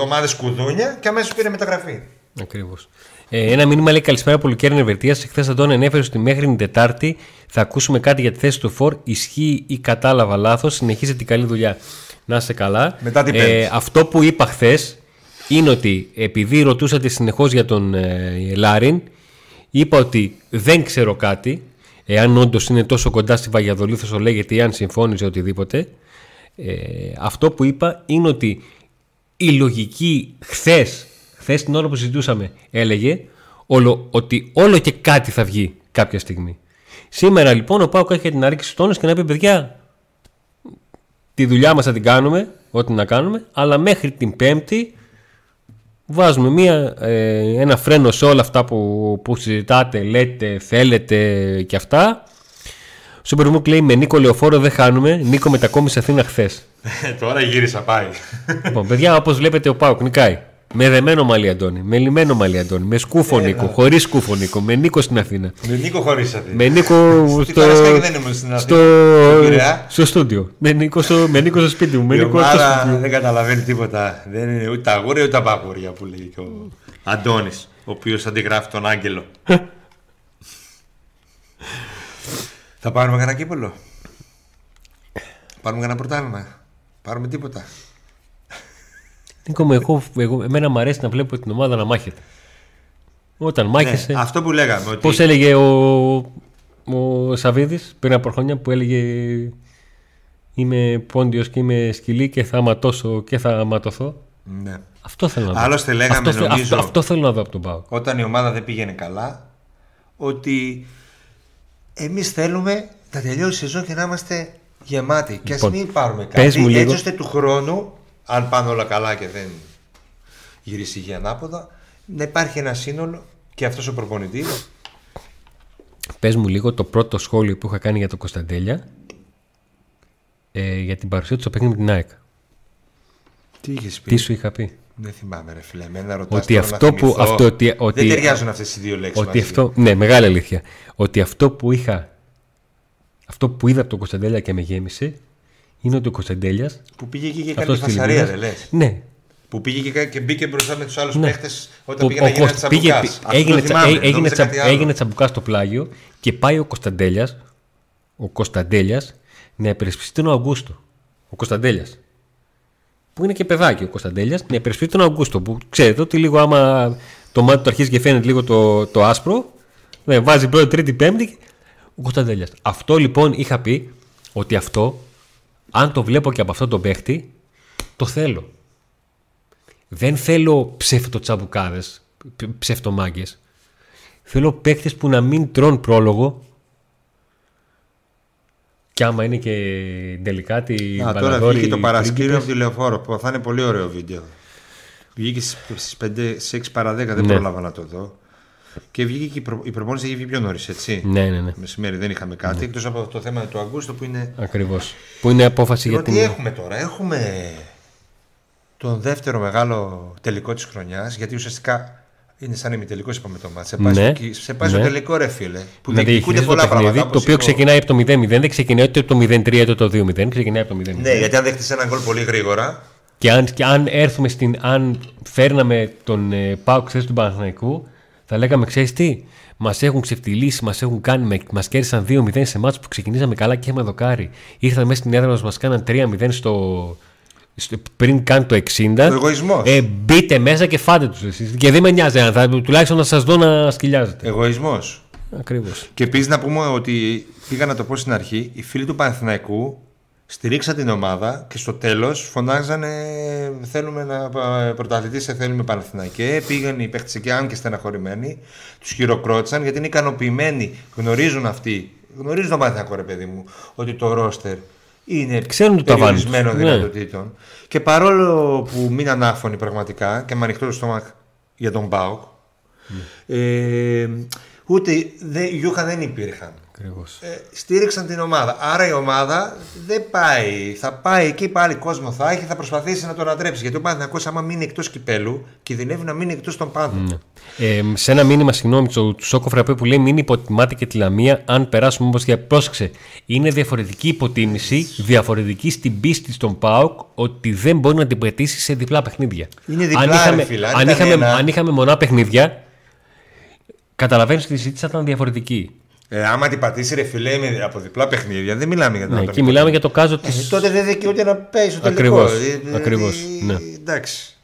ομάδες κουδούνια και αμέσως πήρε μεταγραφή. Ακριβώς. Ε, ένα μήνυμα λέει καλησπέρα από Λουκέρν Ευερτία. Χθε Αντώνη ανέφερε ότι μέχρι την Τετάρτη θα ακούσουμε κάτι για τη θέση του Φορ. Ισχύει ή κατάλαβα λάθος. Συνεχίζει την καλή δουλειά. Να είστε καλά. Μετά την Πέμπτη. ε, αυτό που είπα χθες είναι ότι επειδή ρωτούσατε συνεχώς για τον ε, Λάριν, είπα ότι δεν ξέρω κάτι. Εάν όντως είναι τόσο κοντά στη Βαγιαδολή, θα λέγεται ή αν συμφώνησε οτιδήποτε. Ε, αυτό που είπα είναι ότι η λογική χθες, χθες την ώρα που συζητούσαμε, έλεγε όλο, ότι όλο και κάτι θα βγει κάποια στιγμή. Σήμερα λοιπόν ο Πάουκ έχει την άρχιση τόνο και να πει: Παιδιά, τη δουλειά μας θα την κάνουμε, ό,τι να κάνουμε, αλλά μέχρι την Πέμπτη βάζουμε μία, ε, ένα φρένο σε όλα αυτά που, που συζητάτε, λέτε, θέλετε και αυτά. Σούπερ Μουκ λέει με Νίκο Λεωφόρο δεν χάνουμε. Νίκο μετακόμισε Αθήνα χθες. Τώρα γύρισα πάει. λοιπόν, παιδιά, όπως βλέπετε, ο Πάουκ νικάει. Με δεμένο μαλλί Αντώνη, με λιμένο μαλλί Αντώνη, με σκούφο Νίκο, χωρίς σκούφο Νίκο, με Νίκο στην Αθήνα. Με Νίκο χωρίς Αθήνα. Με Νίκο στο. δεν ήμουν στην Αθήνα. Στο, στο στούντιο. Με Νίκο στο, με Νίκο στο σπίτι μου. Με Η Νίκο στο ομάδα σπίτι μου. δεν καταλαβαίνει τίποτα. Δεν είναι ούτε τα αγόρια ούτε τα παγόρια που λέει και ο Αντώνης, ο οποίος αντιγράφει τον Άγγελο. Θα πάρουμε κανένα κύπελο; Πάρουμε κανένα πρωτάθλημα; Πάρουμε τίποτα; Νίκο μου, εγώ, εγώ, εμένα μου αρέσει να βλέπω την ομάδα να μάχεται. Όταν μάχεσαι. Ναι, αυτό που λέγαμε. Ότι... Πώ έλεγε ο, ο Σαββίδης πριν από χρόνια που έλεγε Είμαι πόντιος και είμαι σκυλή και θα ματώσω και θα ματωθώ. Ναι. Αυτό θέλω να δω. Άλλωστε λέγαμε, αυτό, νομίζω, αυτό, αυτό θέλω να δω από τον Πάο. Όταν η ομάδα δεν πήγαινε καλά, ότι εμείς θέλουμε να τελειώσει η σεζόν και να είμαστε γεμάτοι. Και ας Λοιπόν, μην πάρουμε πες κάτι. μου Έτσι λίγο. ώστε του χρόνου, αν πάνε όλα καλά και δεν γυρίσει η γη ανάποδα, να υπάρχει ένα σύνολο και αυτός ο προπονητής. Πες μου λίγο το πρώτο σχόλιο που είχα κάνει για τον Κωνσταντέλια ε, για την παρουσία του στο παιχνίδι με την ΑΕΚ. Τι είχες πει; Τι σου είχα πει; Δεν θυμάμαι, ρε φίλε. Εμένα ρωτάς Ότι τώρα αυτό να που- θυμηθώ. αυτό ότι- ότι- δεν ταιριάζουν αυτές οι δύο λέξεις. Ότι αυτό, ναι, μεγάλη αλήθεια. Ότι αυτό που είχα, αυτό που είδα από τον Κωνσταντέλια και με γέμισε, είναι ότι ο Κωνσταντέλια. Που πήγε εκεί και έκανε τη φασαρία, δεν λες; Ναι, Που πήγε και, και μπήκε μπροστά με τους άλλους Ναι. παίχτες όταν Ο- πήγε να ο γίνει ένα Κώστα- πήγε- τσαμπουκάς. Αυτό έγινε, το τσα- θυμάμαι, έ- έγινε, νόμιζα τσα- κάτι άλλο. έγινε τσαμπουκά στο πλάγιο και πάει ο Κωνσταντέλιας ο Κωνσταντέλιας να υπερασπιστεί τον Αυγούστο. Ο Κωνσταντέλιας. Που είναι και παιδάκι ο Κωνσταντέλιας, να υπερασπιστεί τον Αυγούστο. Που ξέρετε ότι λίγο άμα το μάτι του αρχίζει και φαίνεται λίγο το, το άσπρο, ναι, βάζει πρώτη, τρίτη, πέμπτη. Ο Κωνσταντέλιας. Αυτό λοιπόν είχα πει ότι αυτό, αν το βλέπω και από αυτό τον παίχτη, το θέλω. Δεν θέλω ψευτοτσαμπουκάδες, ψ- ψευτομάγκες. Θέλω παίκτες που να μην τρώνε πρόλογο και άμα είναι και τελικά τη Α, τώρα Μπαλαδόρη βγήκε το παρασκήνιο πρίγκιπες. από τη λεωφόρο που θα είναι πολύ ωραίο βίντεο. Βγήκε στις 5, 6 παρα 10, δεν Ναι. πρόλαβα να το δω. Και βγήκε και η, προ... η προπόνηση έχει βγει πιο νωρίς, έτσι. Ναι, ναι, ναι. Μεσημέρι δεν είχαμε κάτι, εκτός από το θέμα του Αγκούστου που είναι. Ακριβώς. Που είναι απόφαση για Λοιπόν, την... τι έχουμε τώρα, έχουμε τον δεύτερο μεγάλο τελικό της χρονιάς, γιατί ουσιαστικά είναι σαν ημιτελικός, είπαμε το μάτς. Σε πάει, Ναι, στο, σε πάει ναι. στο τελικό, ρε φίλε. Που να διεκδικούνται διαχειρίζεται πολλά το παιχνίδι, πράγματα. το όπως οποίο είπε ο- ξεκινάει από το 0-0, δεν ξεκινάει ούτε από το 0-3 είτε το 2-0, ξεκινάει από το 0-0. Ναι, γιατί αν δέχτησε ένα γκολ πολύ γρήγορα, Και αν, και αν έρθουμε στην. Αν φέρναμε τον ε, Πάο χθε του Παναθηναϊκού, θα λέγαμε, ξέρεις τι, μας έχουν ξεφτυλίσει, μας έχουν κάνει, μας κέρδισαν 2-0 σε μάτς που ξεκινήσαμε καλά και είχαμε δοκάρι. Ήρθαν μέσα στην έδρα μας, μας κάναν 3-0 στο, στο, πριν καν το 60. Ο εγωισμός. Ε, μπείτε μέσα και φάτε τους εσείς. Και δεν με νοιάζει αν θα, τουλάχιστον να σας δω να σκυλιάζετε. εγωισμός. Ακριβώς. Και επίσης να πούμε ότι πήγα να το πω στην αρχή, οι φίλοι του Παναθηναϊκού στηρίξαν την ομάδα και στο τέλος φωνάζανε θέλουμε να πρωταθλητής, σε θέλουμε Παναθηναϊκέ. Πήγαν οι παίχτε εκεί, αν και στεναχωρημένοι, τους χειροκρότησαν γιατί είναι ικανοποιημένοι. Γνωρίζουν αυτοί, γνωρίζουν το Παναθηναϊκό ρε παιδί μου, ότι το ρόστερ είναι Ξέρουν το ταβάνι τους. περιορισμένο Ναι. δυνατοτήτων. Και παρόλο που μείναν άφωνοι πραγματικά και με ανοιχτό το στόμα για τον Μπάουκ, ε, ούτε δε, Γιούχα δεν υπήρχαν. Ακριβώς. Ε, στήριξαν την ομάδα. Άρα η ομάδα δεν πάει. Θα πάει εκεί πάλι κόσμο θα έχει, θα προσπαθήσει να τον αντρέψει. Γιατί ο Παναθηναϊκός άμα μείνει εκτός κυπέλου, κινδυνεύει να μείνει εκτός των πάντων. Ε, σε ένα μήνυμα, συγγνώμη, του του Σόκο Φραπέ που λέει: Μην υποτιμάτε και τη Λαμία αν περάσουμε όπω για πρόσεξε. Είναι διαφορετική υποτίμηση, διαφορετική στην πίστη στον ΠΑΟΚ ότι δεν μπορεί να την πετύσει σε διπλά παιχνίδια. Είναι διπλά, αν ρε είχαμε, φίλε, αν αν, ήταν είχαμε, ένα- αν είχαμε μονά παιχνίδια, καταλαβαίνεις ότι η συζήτηση θα ήταν διαφορετική. Ε, άμα την πατήσει ρε φιλέ με- από διπλά παιχνίδια, δεν μιλάμε για να Ναι, τον εκεί μιλάμε για το κάζο τη. Ε, τότε δεν δικαιούται να παίζει στο τελικός. Ακριβώς, Ε, ε, ακριβώς, ε, ναι. Εντάξει.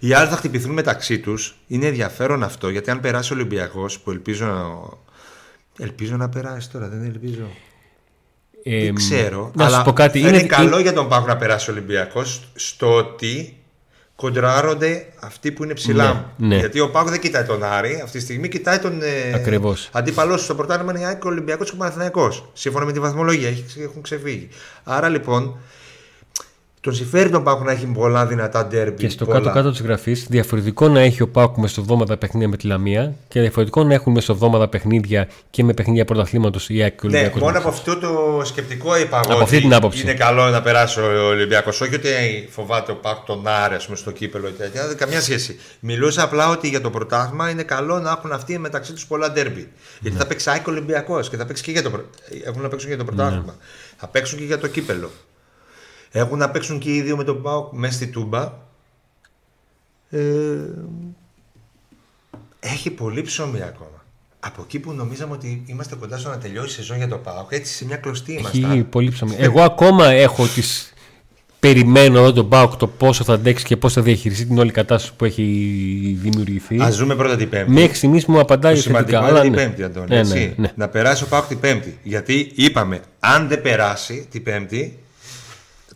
Οι άλλοι θα χτυπηθούν μεταξύ τους. Είναι ενδιαφέρον αυτό γιατί αν περάσει ο Ολυμπιακός που ελπίζω να. Ελπίζω να περάσει τώρα, δεν ελπίζω. Ε, δεν ξέρω. Να αλλά σου πω κάτι. θα είναι, Είναι, καλό για τον Πάκο να περάσει ο Ολυμπιακός στο ότι κοντράρονται αυτοί που είναι ψηλά. Ναι, ναι. Γιατί ο Πάκο δεν κοιτάει τον Άρη, αυτή τη στιγμή κοιτάει τον ε, Ακριβώς. αντίπαλός σου στο πρωτάθλημα είναι ΑΕΚ, ο Ολυμπιακός και ο Παναθηναϊκός. Σύμφωνα με τη βαθμολογία, έχει- έχουν ξεφύγει. Άρα λοιπόν, τον συμφέρει τον Πάκο να έχει πολλά δυνατά ντέρμπι. Και στο πολλά. κάτω-κάτω της γραφής, διαφορετικό να έχει ο Πάουκ μεσοβδόμαδα παιχνίδια με τη Λαμία και διαφορετικό να έχουν μεσοβδόμαδα παιχνίδια και με παιχνίδια πρωταθλήματος η ΑΕΚ και ο Ναι, Ολυμπιακός μόνο μέσα. από αυτό το σκεπτικό είπα εγώ. Από αυτή ότι την άποψη. Είναι καλό να περάσει ο Ολυμπιακός. Όχι ότι φοβάται ο Πάκ τον Άρη, ας πούμε, στο κύπελο ή τέτοια. Δεν καμιά σχέση. Μιλούσα απλά ότι για το πρωτάθλημα είναι καλό να έχουν αυτοί μεταξύ τους πολλά ντέρμπι. Γιατί Ναι. θα παίξει ΑΕΚ Ολυμπιακός και θα παίξει και για το. πρω- Έχουν να παίξουν για το πρωτάθλημα. Ναι. Θα παίξουν και για το κύπελο. Έχουν να παίξουν και οι δύο με τον Πάοκ μέσα στη Τούμπα. Ε, έχει πολύ ψωμί ακόμα. Από εκεί που νομίζαμε ότι είμαστε κοντά στο να τελειώσει η σεζόν για το ΠΑΟΚ, έτσι σε μια κλωστή Έχει ήμασταν. πολύ ψωμί. Εγώ ακόμα έχω τις... Περιμένω εδώ τον Πάουκ το πόσο θα αντέξει και πώς θα διαχειριστεί την όλη κατάσταση που έχει δημιουργηθεί. Α δούμε πρώτα την Πέμπτη. Μέχρι στιγμής μου απαντάει Το σημαντικό θετικά. είναι αλλά την ναι. Πέμπτη, Αντώνη. Ναι, έτσι. ναι, ναι. Να περάσει ο ΠΑΟΚ την Πέμπτη. Γιατί είπαμε, αν δεν περάσει την Πέμπτη,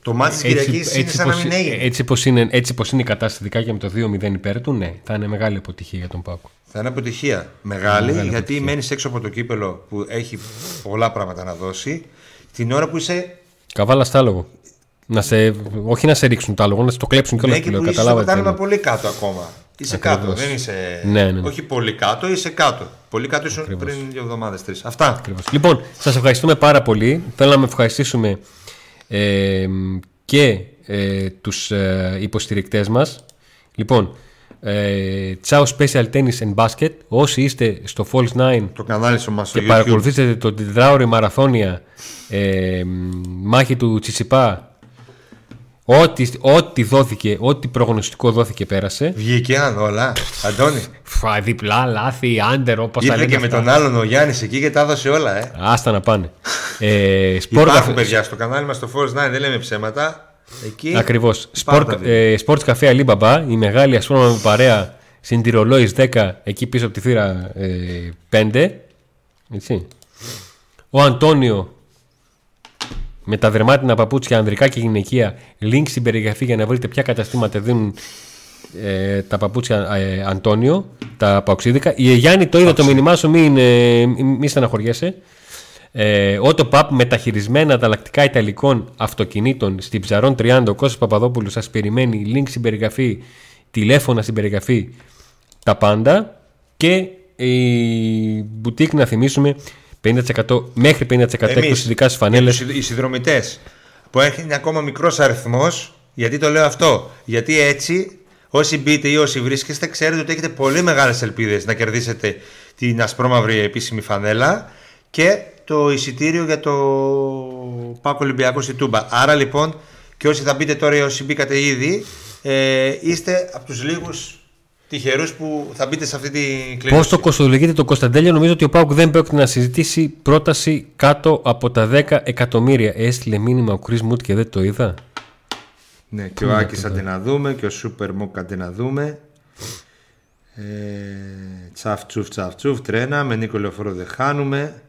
το μάτι της Κυριακής είναι σαν να πως, μην έγινε. έτσι πως είναι, έτσι πως είναι η κατάσταση ειδικά και με το 2-0 υπέρ του, ναι, θα είναι μεγάλη αποτυχία για τον Πάουκ. Θα είναι αποτυχία μεγάλη, Μεγάλη γιατί αποτυχία. μένεις έξω από το κύπελο που έχει πολλά πράγματα να δώσει. Την ώρα που είσαι Καβάλα στα άλογο. Να σε, όχι να σε ρίξουν το άλογο, να σε το κλέψουν κιόλας Ναι, που και λέω. που είσαι στο Καταλάβατε. πρωτάθλημα τι πολύ κάτω ακόμα. Είσαι Ακριβώς. κάτω, δεν είσαι. Ναι, ναι, ναι. Όχι πολύ κάτω, είσαι κάτω. Πολύ κάτω ήσουν Ακριβώς. πριν δύο εβδομάδες, τρεις. Αυτά. Ακριβώς. Λοιπόν, σας ευχαριστούμε πάρα πολύ. Θέλω να ευχαριστήσουμε ε, και ε, τους ε, υποστηρικτές μας. Λοιπόν, ε, Ciao Special Tennis and Basket. Όσοι είστε στο Falls 9 Το κανάλι σου μας στο και YouTube. παρακολουθήσετε το τετράωρη μαραθώνια ε, μάχη του Τσιτσιπά ό,τι, ό,τι δόθηκε, ό,τι προγνωστικό δόθηκε πέρασε. Βγήκε αν όλα. Αντώνη. Φα, διπλά, λάθη, άντερ, όπως τα Ήρθε λένε και με αυτά. τον άλλον ο Γιάννης εκεί και τα έδωσε όλα, ε. Άστα να πάνε. Ε, σπορ Υπάρχουν καφέ- παιδιά στο κανάλι μας στο Force 9, δεν λέμε ψέματα. Εκεί. Ακριβώς. Πάντα δίνει. Ε, Sports Cafe Alibaba, η μεγάλη ασφάλεια παρέα στην Τυρολόη 10, εκεί πίσω από τη θύρα ε, 5. Έτσι. Ο Αντώνιο με τα δερμάτινα παπούτσια ανδρικά και γυναικεία. Link στην περιγραφή για να βρείτε ποια καταστήματα δίνουν ε, τα παπούτσια ε, Αντώνιο, τα παοξίδικα. Η Γιάννη το είδα το μήνυμά σου, μην, ε, μην στεναχωριέσαι. Ε, Autopub μεταχειρισμένα ανταλλακτικά ιταλικών αυτοκινήτων στην Ψαρών 30. Ο Κώστας Παπαδόπουλος σας περιμένει. Link στην περιγραφή, τηλέφωνα στην περιγραφή, τα πάντα. Και η μπουτίκ να θυμίσουμε 50%, μέχρι 50% έκπτωση ειδικά στις φανέλες. Οι συνδρομητές που είναι ακόμα μικρός αριθμός, γιατί το λέω αυτό. Γιατί έτσι, όσοι μπείτε ή όσοι βρίσκεστε, ξέρετε ότι έχετε πολύ μεγάλες ελπίδες να κερδίσετε την ασπρόμαυρη επίσημη φανέλα και το εισιτήριο για το Πάκο Ολυμπιακό στη Τούμπα. Άρα λοιπόν, και όσοι θα μπείτε τώρα ή όσοι μπήκατε ήδη, ε, είστε από τους λίγους τυχερούς που θα μπείτε σε αυτή την κλήρωση. Πώς το κοστολογείται το Κωνσταντέλιο, νομίζω ότι ο Πάουκ δεν πρόκειται να συζητήσει πρόταση κάτω από τα 10 εκατομμύρια. Έστειλε μήνυμα ο Κρι Μουτ και δεν το είδα. Ναι, και ο Άκης άντε να δούμε και ο Σούπερ Μοκ άντε να δούμε. Ε, τσαφ τσουφ τσαφ τσουφ τρένα με Νίκο Λεωφόρο δεν χάνουμε.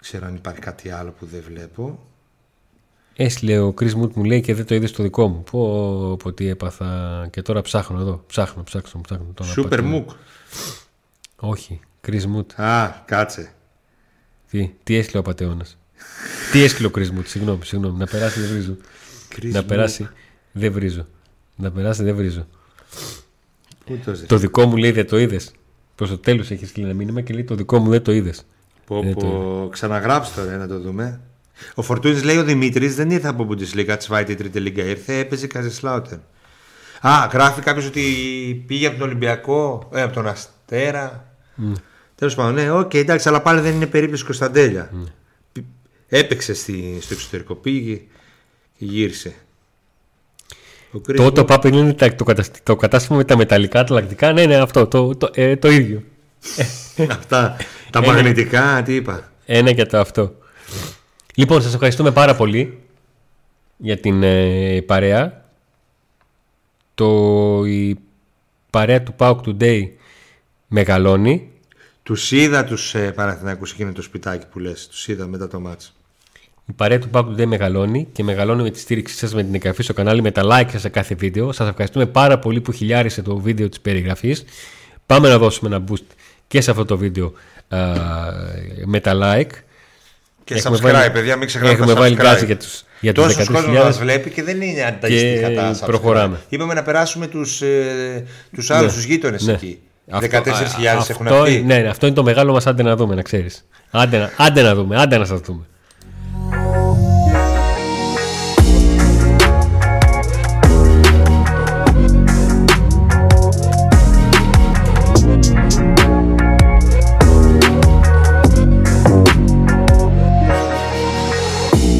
Ξέρω αν υπάρχει κάτι άλλο που δεν βλέπω. Έστειλε ο Κρι Μουτ μου λέει και δεν το είδες στο δικό μου. Πω, πω τι έπαθα. Και τώρα ψάχνω εδώ. Ψάχνω, ψάχνω, ψάχνω. Τώρα Σούπερ πατάω. Μουκ. Όχι. Κρι Μουτ. Α, κάτσε. Τι, τι έστειλε ο πατεώνας; τι έστειλε ο Κρι Μουτ. Συγγνώμη, συγγνώμη. Να περάσει δεν βρίζω. Chris να Mook. περάσει δεν βρίζω. Να περάσει δεν βρίζω. Πού το ζεις; Το δικό μου λέει δεν το είδες. Προς το τέλος έχεις στείλει ένα μήνυμα και λέει το δικό μου δεν το είδες. Πω, Δεν πω. Ξαναγράψτε τώρα ε, να το δούμε. Ο Φορτούνης λέει ο Δημήτρης δεν ήρθε από Bundesliga, Zweite Τρίτη Λίγκα. Ήρθε, έπαιζε Καζεσλάουτερ. Α, γράφει κάποιος ότι πήγε από τον Ολυμπιακό, ε, από τον Αστέρα. Mm. Τέλος πάντων, ναι, οκ, εντάξει, αλλά πάλι δεν είναι περίπτωση Κωνσταντέλια. Π- Έπαιξε στη, στο εξωτερικό, πήγε και γύρισε. Ο Chris Το το Papa είναι τα- το, κατασ- το κατάστημα με τα μεταλλικά ανταλλακτικά. Ναι, ναι, αυτό. Το, το, ε, το ίδιο. Αυτά τα Ε, μαγνητικά, τι είπα. Ένα και το αυτό. Λοιπόν, σας ευχαριστούμε πάρα πολύ για την ε, παρέα. Το, η παρέα του Pauk Today μεγαλώνει. Του είδα τους ε, Παναθηναϊκούς εκείνο το σπιτάκι που λες. Του είδα μετά το μάτσο. Η παρέα του Pack Today μεγαλώνει και μεγαλώνει με τη στήριξή σας με την εγγραφή στο κανάλι, με τα like σας σε κάθε βίντεο. Σας ευχαριστούμε πάρα πολύ που χιλιάρισε το βίντεο της περιγραφής. Πάμε να δώσουμε ένα boost και σε αυτό το βίντεο α, με τα like. Και Έχουμε subscribe, βάλει- παιδιά, μην ξεχνάτε Έχουμε τα βάλει subscribe. γκάζι για τους, για τους Τόσος κόσμος 13.000. μας βλέπει και δεν είναι ανταγωνιστικά Και τα subscribe. προχωράμε. Είπαμε να περάσουμε τους, ε, τους άλλους, Ναι. τους γείτονες Ναι. εκεί. Αυτό- 14.000 α, έχουν αυτό, αυτοί. Ναι, ναι, αυτό είναι το μεγάλο μας άντε να δούμε, να ξέρεις. Άντε να, άντε να δούμε, άντε να σας δούμε.